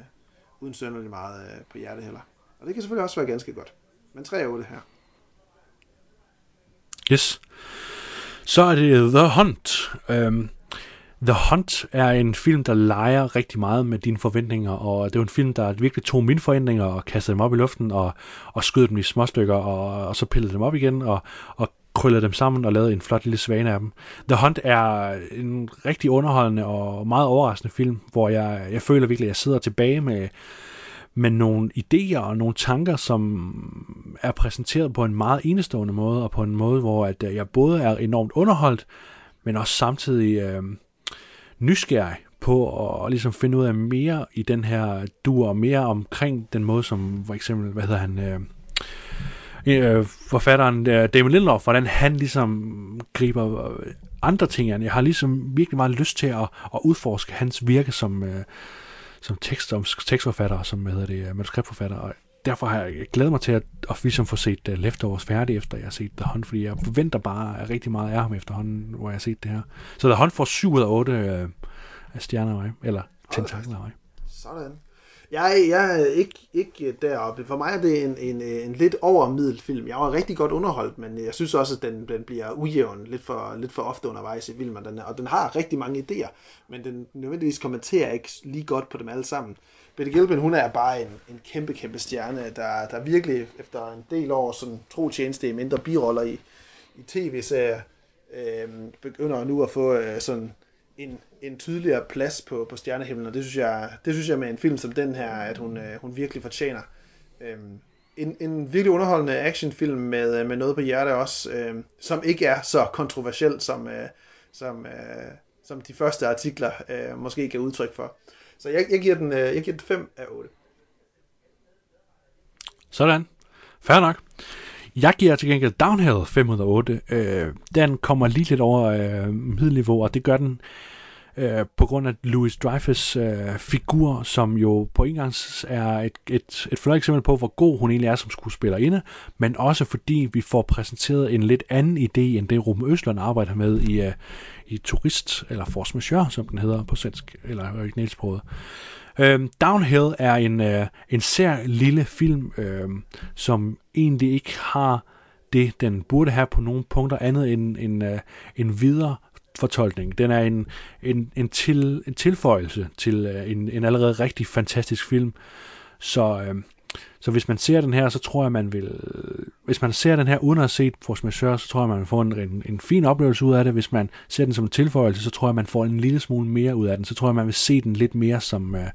uden sønderlig meget øh, på hjertet heller. Og det kan selvfølgelig også være ganske godt. Men 3 8 her. Yes. Så er det The Hunt. Um, The Hunt er en film, der leger rigtig meget med dine forventninger, og det er en film, der virkelig tog mine forventninger og kastede dem op i luften, og, og skød dem i små stykker, og, og så pillede dem op igen, og, og krøllede dem sammen og lavede en flot lille svane af dem. The Hunt er en rigtig underholdende og meget overraskende film, hvor jeg, jeg føler virkelig, at jeg sidder tilbage med, men nogle idéer og nogle tanker, som er præsenteret på en meget enestående måde, og på en måde, hvor at øh, jeg både er enormt underholdt, men også samtidig øh, nysgerrig på at, at ligesom finde ud af mere i den her dur, og mere omkring den måde, som for eksempel, hvad hedder han, øh, øh, forfatteren øh, David Lindelof, hvordan han ligesom griber øh, andre ting an. Jeg har ligesom virkelig meget lyst til at, at udforske hans virke som, øh, som tekst, som tekstforfatter, som hvad hedder det, øh, manuskriptforfatter, og derfor har jeg glædet mig til at, at ligesom få set uh, Leftovers færdig, efter jeg har set The Hunt, fordi jeg forventer bare rigtig meget af ham efterhånden, hvor jeg har set det her. Så The Hunt får 7 ud af 8 øh, stjerner af mig, eller tentakler af mig. Sådan. Jeg, jeg er ikke, ikke deroppe. For mig er det en, en, en lidt over film. Jeg var rigtig godt underholdt, men jeg synes også, at den, den bliver ujævn lidt for, lidt for ofte undervejs i filmen. Den er, og den har rigtig mange idéer, men den nødvendigvis kommenterer ikke lige godt på dem alle sammen. Bette Gilpin, hun er bare en, en kæmpe, kæmpe stjerne, der, der virkelig efter en del år sådan tro tjeneste i mindre biroller i, i tv-serier, øh, begynder nu at få øh, sådan en, en tydeligere plads på, på stjernehimlen, og det synes, jeg, det synes jeg med en film som den her, at hun, øh, hun virkelig fortjener. Øhm, en, en virkelig underholdende actionfilm med, øh, med noget på hjerte også, øh, som ikke er så kontroversiel, som, øh, som, øh, som de første artikler øh, måske gav udtryk for. Så jeg, jeg, giver den, øh, jeg giver den 5 af 8. Sådan. Fair nok. Jeg giver til gengæld Downhill 508. Øh, den kommer lige lidt over øh, middelniveau, og det gør den øh, på grund af Louis Dreyfus øh, figur, som jo på en gang er et, et, et flot eksempel på, hvor god hun egentlig er som skuespillerinde, men også fordi vi får præsenteret en lidt anden idé, end det Ruben Østlund arbejder med i, øh, i Turist, eller Force Majeure, som den hedder på svensk, eller originalsproget. Øhm, Downhill er en, øh, en sær lille film, øh, som egentlig ikke har det, den burde have på nogle punkter andet end en, øh, en videre fortolkning. Den er en, en, en, til, en tilføjelse til øh, en, en allerede rigtig fantastisk film. Så, øh, så hvis man ser den her, så tror jeg, man vil... Hvis man ser den her uden at have set Force Majeure, så tror jeg, man vil få en, en, en fin oplevelse ud af det. Hvis man ser den som en tilføjelse, så tror jeg, man får en lille smule mere ud af den. Så tror jeg, man vil se den lidt mere som, øh,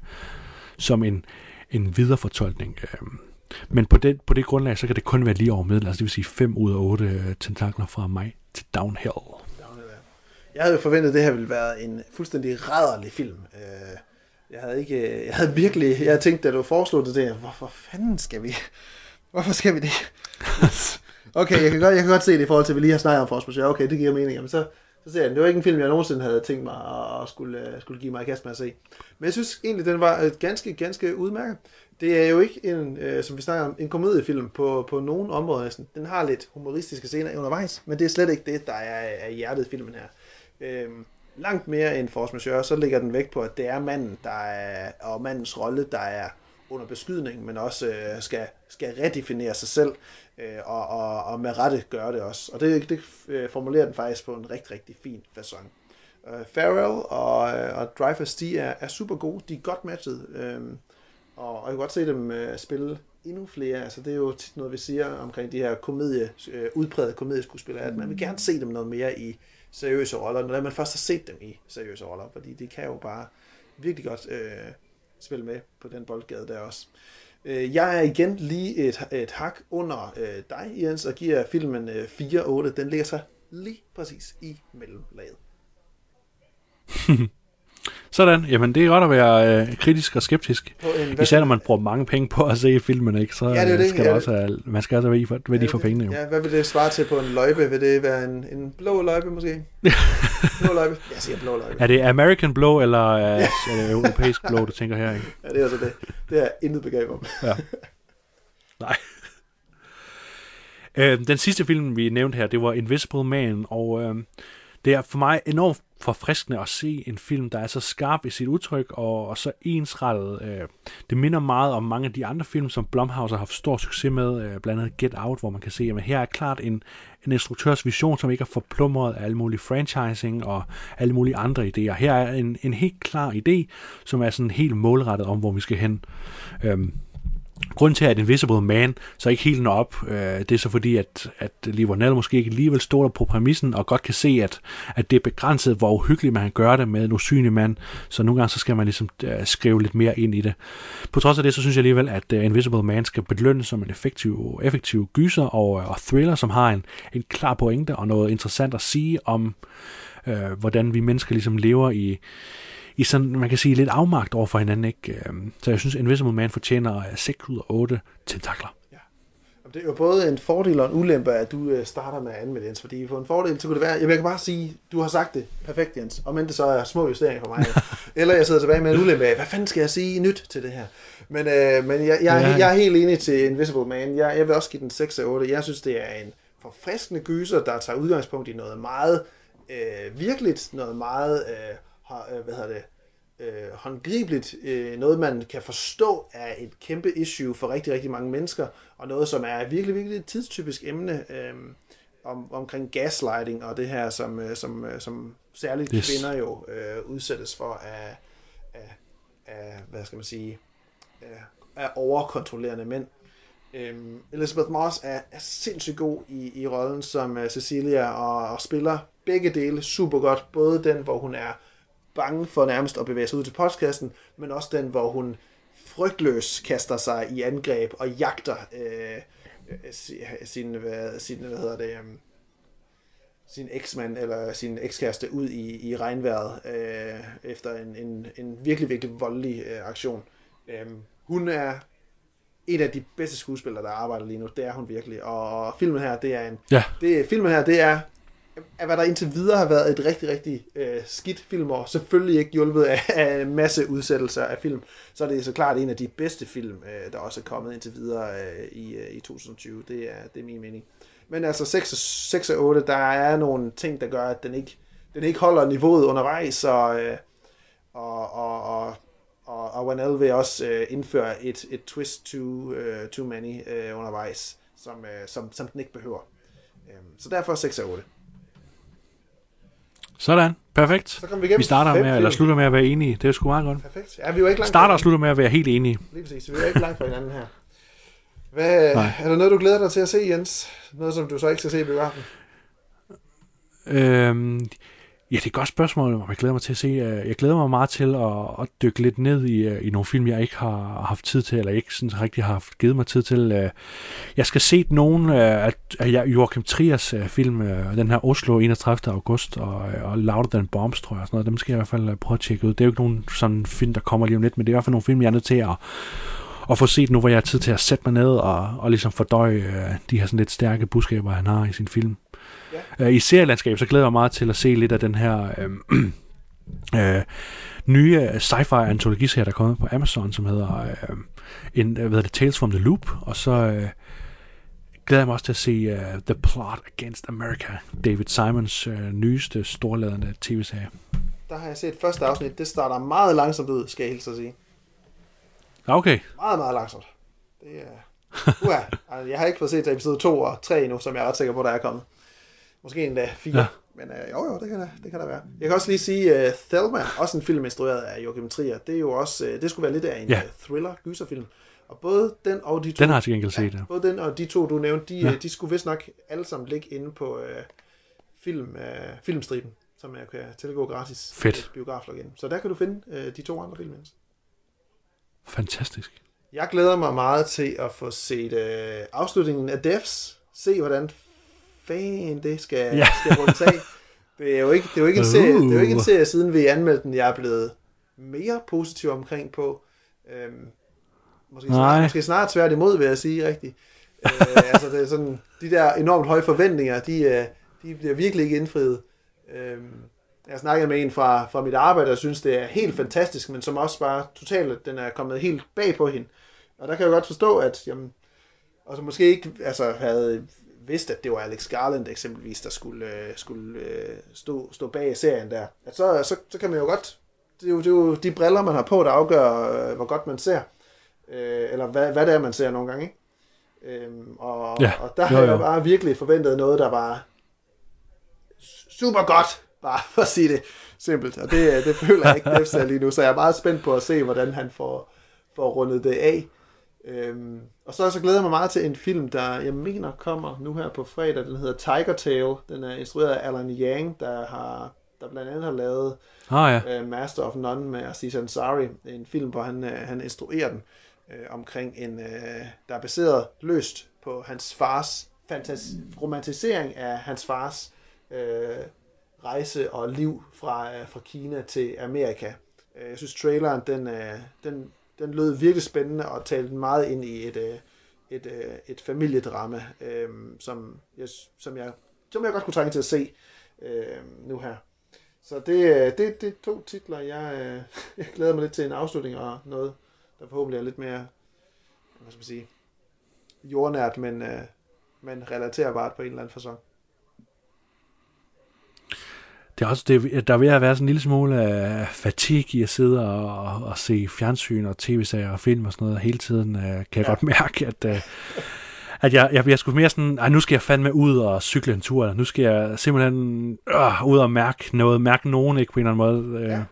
som en, en viderefortolkning. Øhm, men på det, på det grundlag, så kan det kun være lige over middel. Altså det vil sige 5 ud af 8 øh, tentakler fra mig til Downhill. Jeg havde jo forventet, at det her ville være en fuldstændig rædderlig film. Øh, jeg havde ikke, øh, jeg havde virkelig, jeg havde tænkt, da du foreslog det der, hvorfor fanden skal vi, hvorfor skal vi det? Okay, jeg kan godt, jeg kan godt se det i forhold til, at vi lige har snakket om Force Okay, det giver mening. Men så, så ser jeg, det var ikke en film, jeg nogensinde havde tænkt mig at skulle, øh, skulle give mig i kast med at se. Men jeg synes egentlig, den var øh, ganske, ganske udmærket. Det er jo ikke en, øh, som vi snakker om, en komediefilm på, på nogen områder næsten. Den har lidt humoristiske scener undervejs, men det er slet ikke det, der er, er hjertet i filmen her. Øh, langt mere end Force Majeure, så ligger den vægt på, at det er manden, der er, og mandens rolle, der er under beskydning, men også øh, skal, skal redefinere sig selv, øh, og, og, og med rette gøre det også. Og det, det øh, formulerer den faktisk på en rigtig, rigtig fin façon. Øh, Farrell og, øh, og Dreyfus, de er, er super gode, de er godt matchet, øh, og, og jeg kan godt se dem øh, spille endnu flere. Altså, det er jo tit noget, vi siger omkring de her komedie, øh, udprægede komedieskuespillere, at man vil gerne se dem noget mere i, seriøse roller, når man først har set dem i seriøse roller, fordi det kan jo bare virkelig godt øh, spille med på den boldgade der også. Øh, jeg er igen lige et, et hak under øh, dig, Jens, og giver filmen øh, 4-8. Den ligger så lige præcis i mellemlaget. Sådan, jamen det er godt at være øh, kritisk og skeptisk. Især når man bruger mange penge på at se filmen, ikke? så ja, det det. skal ja, også have, man skal også have for, hvad ja, de for pengene. Jo. Ja, hvad vil det svare til på en løjpe? Vil det være en, en blå løjpe måske? blå løjpe? Jeg siger blå løjpe. Er det American Blå, eller er, ja. er det europæisk blå, du tænker her? Ikke? Ja, det er altså det. Det er intet begreb om. ja. Nej. Øh, den sidste film, vi nævnte her, det var Invisible Man, og øh, det er for mig enormt forfriskende at se en film, der er så skarp i sit udtryk og, og så ensrettet. Øh, det minder meget om mange af de andre film, som Blumhouse har haft stor succes med, øh, blandt andet Get Out, hvor man kan se, at her er klart en, en instruktørs vision, som ikke er forplumret af alle mulige franchising og alle mulige andre idéer. Her er en, en helt klar idé, som er sådan helt målrettet om, hvor vi skal hen. Øh, Grunden til, at Invisible Man så ikke helt når op, øh, det er så fordi, at, at Livornell måske ikke alligevel stoler på præmissen, og godt kan se, at, at det er begrænset, hvor uhyggeligt man kan gøre det med en usynlig mand. Så nogle gange så skal man ligesom øh, skrive lidt mere ind i det. På trods af det, så synes jeg alligevel, at øh, Invisible Man skal belønnes som en effektiv, effektiv gyser og, øh, og thriller, som har en, en klar pointe og noget interessant at sige om, øh, hvordan vi mennesker ligesom lever i i sådan, man kan sige, lidt afmagt over for hinanden. Ikke? Øhm, så jeg synes, Invisible Man fortjener 6 ud af 8 tentakler. Det er jo både en fordel og en ulempe, at du øh, starter med at anmelde, Jens, fordi på en fordel, så kunne det være, jeg kan bare sige, du har sagt det perfekt, Jens, om end det så er små justeringer for mig, eller jeg sidder tilbage med en ulempe af, hvad fanden skal jeg sige nyt til det her? Men, øh, men jeg, jeg, jeg, jeg er helt enig til Invisible Man, jeg, jeg vil også give den 6 af 8, jeg synes, det er en forfriskende gyser, der tager udgangspunkt i noget meget øh, virkeligt, noget meget, øh, har, øh, hvad hedder det, øh, håndgribeligt, øh, noget man kan forstå er et kæmpe issue for rigtig, rigtig mange mennesker, og noget som er virkelig, virkelig et tidstypisk emne øh, om, omkring gaslighting og det her, som, øh, som, øh, som særligt yes. kvinder jo øh, udsættes for af, af, af, hvad skal man sige, af, af overkontrollerende mænd. Øhm, Elizabeth Moss er, er sindssygt god i, i rollen som uh, Cecilia, og, og spiller begge dele super godt. Både den, hvor hun er bange for nærmest at bevæge sig ud til postkassen, men også den, hvor hun frygtløs kaster sig i angreb og jagter øh, sin, hvad, sin, hvad hedder det, um, sin eksmand eller sin ekskæreste ud i, i regnvejret øh, efter en, en, en virkelig, virkelig voldelig øh, aktion. Um, hun er en af de bedste skuespillere, der arbejder lige nu. Det er hun virkelig. Og filmen her, det er en... Ja. Det, filmen her, det er af hvad der indtil videre har været et rigtig, rigtig øh, skidt og selvfølgelig ikke hjulpet af, af en masse udsættelser af film, så er det så klart en af de bedste film, øh, der også er kommet indtil videre øh, i, øh, i 2020. Det er, det er min mening. Men altså 6, 6 og 8, der er nogle ting, der gør, at den ikke, den ikke holder niveauet undervejs, og, øh, og, og, og, og, og Wanel vil også øh, indføre et, et twist to uh, too many øh, undervejs, som, øh, som, som den ikke behøver. Øh, så derfor 6 af 8. Sådan, perfekt. Så vi, vi starter med, eller slutter med at være enige. Det er sgu meget godt. Perfekt. Ja, vi jo ikke langt starter og slutter med at være helt enige. Lige præcis. Vi er ikke langt fra hinanden her. Hvad, Nej. er der noget, du glæder dig til at se, Jens? Noget, som du så ikke skal se i biografen? Øhm, Ja, det er et godt spørgsmål, og jeg glæder mig til at se. Øh, jeg glæder mig meget til at, at dykke lidt ned i, øh, i nogle film, jeg ikke har haft tid til, eller ikke sådan rigtig har haft givet mig tid til. Øh, jeg skal se nogle af Joachim Triers film, den her Oslo 31. august, og, og Louder Than Bombs, tror jeg. Sådan noget. Dem skal jeg i hvert fald prøve at tjekke ud. Det er jo ikke nogen sådan film, der kommer lige om lidt, men det er i hvert fald nogle film, jeg er nødt til at, at få set nu, hvor jeg har tid til at sætte mig ned og, og ligesom fordøje de her sådan lidt stærke budskaber, han har i sin film. Ja. Øh, I serielandskab, så glæder jeg mig meget til at se lidt af den her øh, øh, nye sci-fi antologiserie, der er kommet på Amazon, som hedder, øh, en, hvad hedder det, Tales from the Loop, og så øh, glæder jeg mig også til at se uh, The Plot Against America, David Simons øh, nyeste storladende tv-serie. Der har jeg set første afsnit. Det starter meget langsomt ud, skal jeg hilse at sige. Okay. Meget, meget langsomt. Det er... Altså, jeg har ikke fået set episode 2 og 3 endnu, som jeg er ret sikker på, der er kommet. Måske endda fire. Ja. Men øh, jo, jo, det kan, der, det kan der være. Jeg kan også lige sige, uh, Thelma, også en film instrueret af Joachim Trier, det er jo også, uh, det skulle være lidt af en ja. uh, thriller, gyserfilm. Og både den og de to... Den har jeg til gengæld set, ja. Både den og de to, du nævnte, de, ja. de skulle vist nok alle sammen ligge inde på uh, film, uh, filmstriben, som jeg kan tilgå gratis. Fedt. Biograflogin. Så der kan du finde uh, de to andre film. Fantastisk. Jeg glæder mig meget til at få set uh, afslutningen af Devs. Se, hvordan fanden det skal, ja. skal rundt af. Det er jo ikke, det er jo ikke en serie, uh. det er jo ikke en serie, siden vi anmeldte den, jeg er blevet mere positiv omkring på. Øhm, måske, snart, måske snart svært imod, vil jeg sige rigtigt. øh, altså det er sådan, de der enormt høje forventninger, de, øh, de bliver virkelig ikke indfriet. Øhm, jeg snakkede med en fra, fra mit arbejde, der synes, det er helt fantastisk, men som også bare totalt, den er kommet helt bag på hende. Og der kan jeg godt forstå, at jamen, og så måske ikke altså, havde vidste, at det var Alex Garland eksempelvis, der skulle, øh, skulle øh, stå, stå bag serien der, at så, så, så kan man jo godt, det er jo, det er jo de briller, man har på, der afgør, øh, hvor godt man ser, øh, eller hvad, hvad det er, man ser nogle gange, ikke? Øhm, og, Ja, og der jo, har jeg bare virkelig forventet noget, der var super godt, bare for at sige det simpelt. Og det, det føler jeg ikke efter lige nu, så jeg er meget spændt på at se, hvordan han får, får rundet det af. Øhm, og så, så glæder jeg mig meget til en film, der jeg mener kommer nu her på fredag. Den hedder Tiger Tail. Den er instrueret af Alan Yang, der har der blandt andet har lavet Ah ja, uh, Master of None med Aziz Ansari. En film, hvor han, uh, han instruerer den uh, omkring en, uh, der er baseret løst på hans fars fantas- romantisering af hans fars uh, rejse og liv fra, uh, fra Kina til Amerika. Uh, jeg synes traileren, den, uh, den, den lød virkelig spændende og talte meget ind i et, uh, et, øh, et familiedrama, øh, som, jeg, som, jeg, som jeg godt kunne trænge til at se øh, nu her. Så det, øh, det, det er to titler, jeg, øh, jeg glæder mig lidt til en afslutning og noget, der forhåbentlig er lidt mere, hvad skal man sige, jordnært, men, øh, men relaterbart på en eller anden fasong det er også, det, der er ved at være sådan en lille smule af fatigue i at sidde og, og, og se fjernsyn og tv-serier og film og sådan noget hele tiden, øh, kan jeg Ja. godt mærke, at, øh, at jeg, jeg bliver sgu mere sådan, ej, nu skal jeg fandme ud og cykle en tur, eller nu skal jeg simpelthen øh, ud og mærke noget, mærke nogen, ikke på en eller anden måde. Øh, Ja.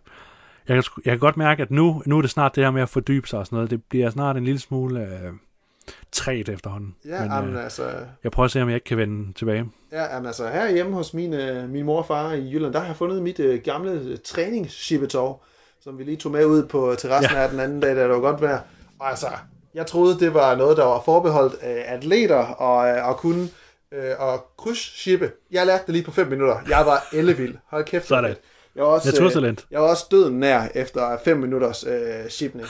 jeg, kan, jeg kan godt mærke, at nu, nu er det snart det her med at fordybe sig og sådan noget, det bliver snart en lille smule øh, træt efterhånden. Ja, Men, jamen, øh, altså, jeg prøver at se, om jeg ikke kan vende tilbage. ja, jamen, altså her hjemme hos min, øh, min mor og far i Jylland, der har jeg fundet mit øh, gamle øh, træningsshibetov, som vi lige tog med ud på terrassen ja. her den anden dag, da det var godt vejr. Og altså, jeg troede, det var noget, der var forbeholdt øh, atleter og, øh, og kunne øh, og krydsshibbe. Jeg lærte det lige på 5 minutter. Jeg var ellevild. Hold kæft. Sådan. Jeg var også, Naturtalent. jeg var også døden nær efter 5 minutters øh, shipning.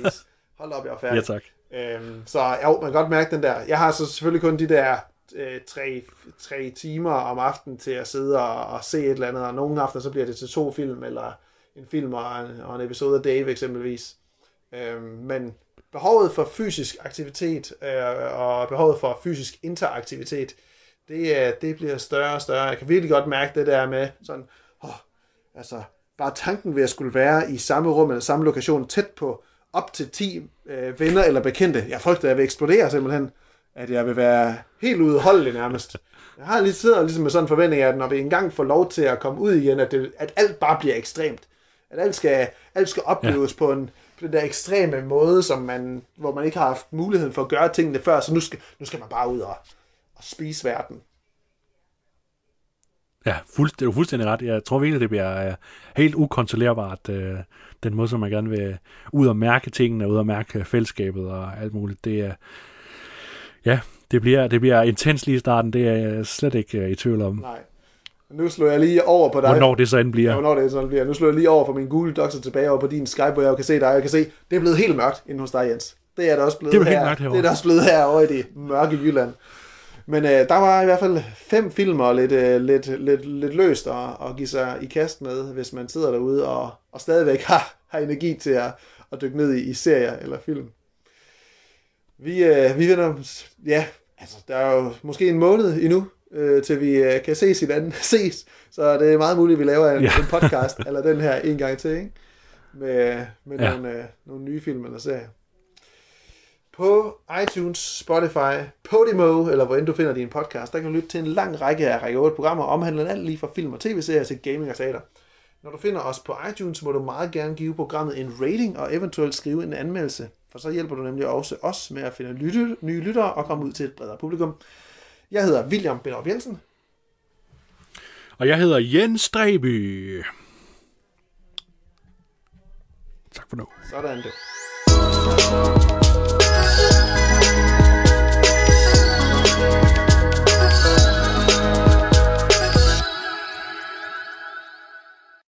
Hold op, jeg var færdig. Ja, tak. Øhm, så jo, man kan godt mærke den der. Jeg har så selvfølgelig kun de der øh, tre, tre timer om aftenen til at sidde og, og se et eller andet, og nogle aftener så bliver det til to film, eller en film og en, og en episode af Dave eksempelvis. Øhm, men behovet for fysisk aktivitet øh, og behovet for fysisk interaktivitet, det, øh, det bliver større og større. Jeg kan virkelig godt mærke det der med sådan, åh, altså bare tanken ved at skulle være i samme rum eller samme lokation tæt på op til 10 øh, venner eller bekendte. Jeg frygter, at jeg vil eksplodere simpelthen. At jeg vil være helt udholdelig nærmest. Jeg har lige siddet ligesom med sådan en forventning af, at når vi engang får lov til at komme ud igen, at, det, at alt bare bliver ekstremt. At alt skal, alt skal opleves ja. på en på den der ekstreme måde, som man, hvor man ikke har haft muligheden for at gøre tingene før, så nu skal, nu skal man bare ud og, og spise verden. Ja, fuld, det er jo fuldstændig ret. Jeg tror virkelig, det bliver uh, helt ukontrollerbart, uh, den måde, som man gerne vil ud og mærke tingene, ud og mærke fællesskabet og alt muligt. Det er, ja, det bliver, det bliver intens lige i starten, det er jeg slet ikke uh, i tvivl om. Nej. Nu slår jeg lige over på dig. Hvornår det så end Ja, bliver. hvornår det sådan bliver. Nu slår jeg lige over for min Google Docs og tilbage over på din Skype, hvor jeg kan se dig. Jeg kan se, det er blevet helt mørkt inde hos dig, Jens. Det er det også blevet Det er helt her. mørkt det herovre. er det også blevet herovre i det mørke Jylland. Men øh, der var i hvert fald fem filmer lidt, øh, lidt, lidt, lidt løst at, at give sig i kast med, hvis man sidder derude og, og stadigvæk har, har energi til at, at dykke ned i, i serier eller film. Vi, øh, vi vender, ja, altså der er jo måske en måned endnu, øh, til vi øh, kan ses hinanden, ses, så det er meget muligt, at vi laver en, Ja. en podcast, eller den her en gang til, ikke? Med, med ja. nogle, øh, nogle nye film eller serier. På iTunes, Spotify, Podimo, eller hvor end du finder din podcast, der kan du lytte til en lang række af Række 8 programmer, omhandlende alt lige fra film og tv-serier til gaming og teater. Når du finder os på iTunes, må du meget gerne give programmet en rating og eventuelt skrive en anmeldelse, for så hjælper du nemlig også os med at finde lytte, nye lyttere og komme ud til et bredere publikum. Jeg hedder William Benov Jensen. Og jeg hedder Jens Streby. Tak for nu. Sådan det.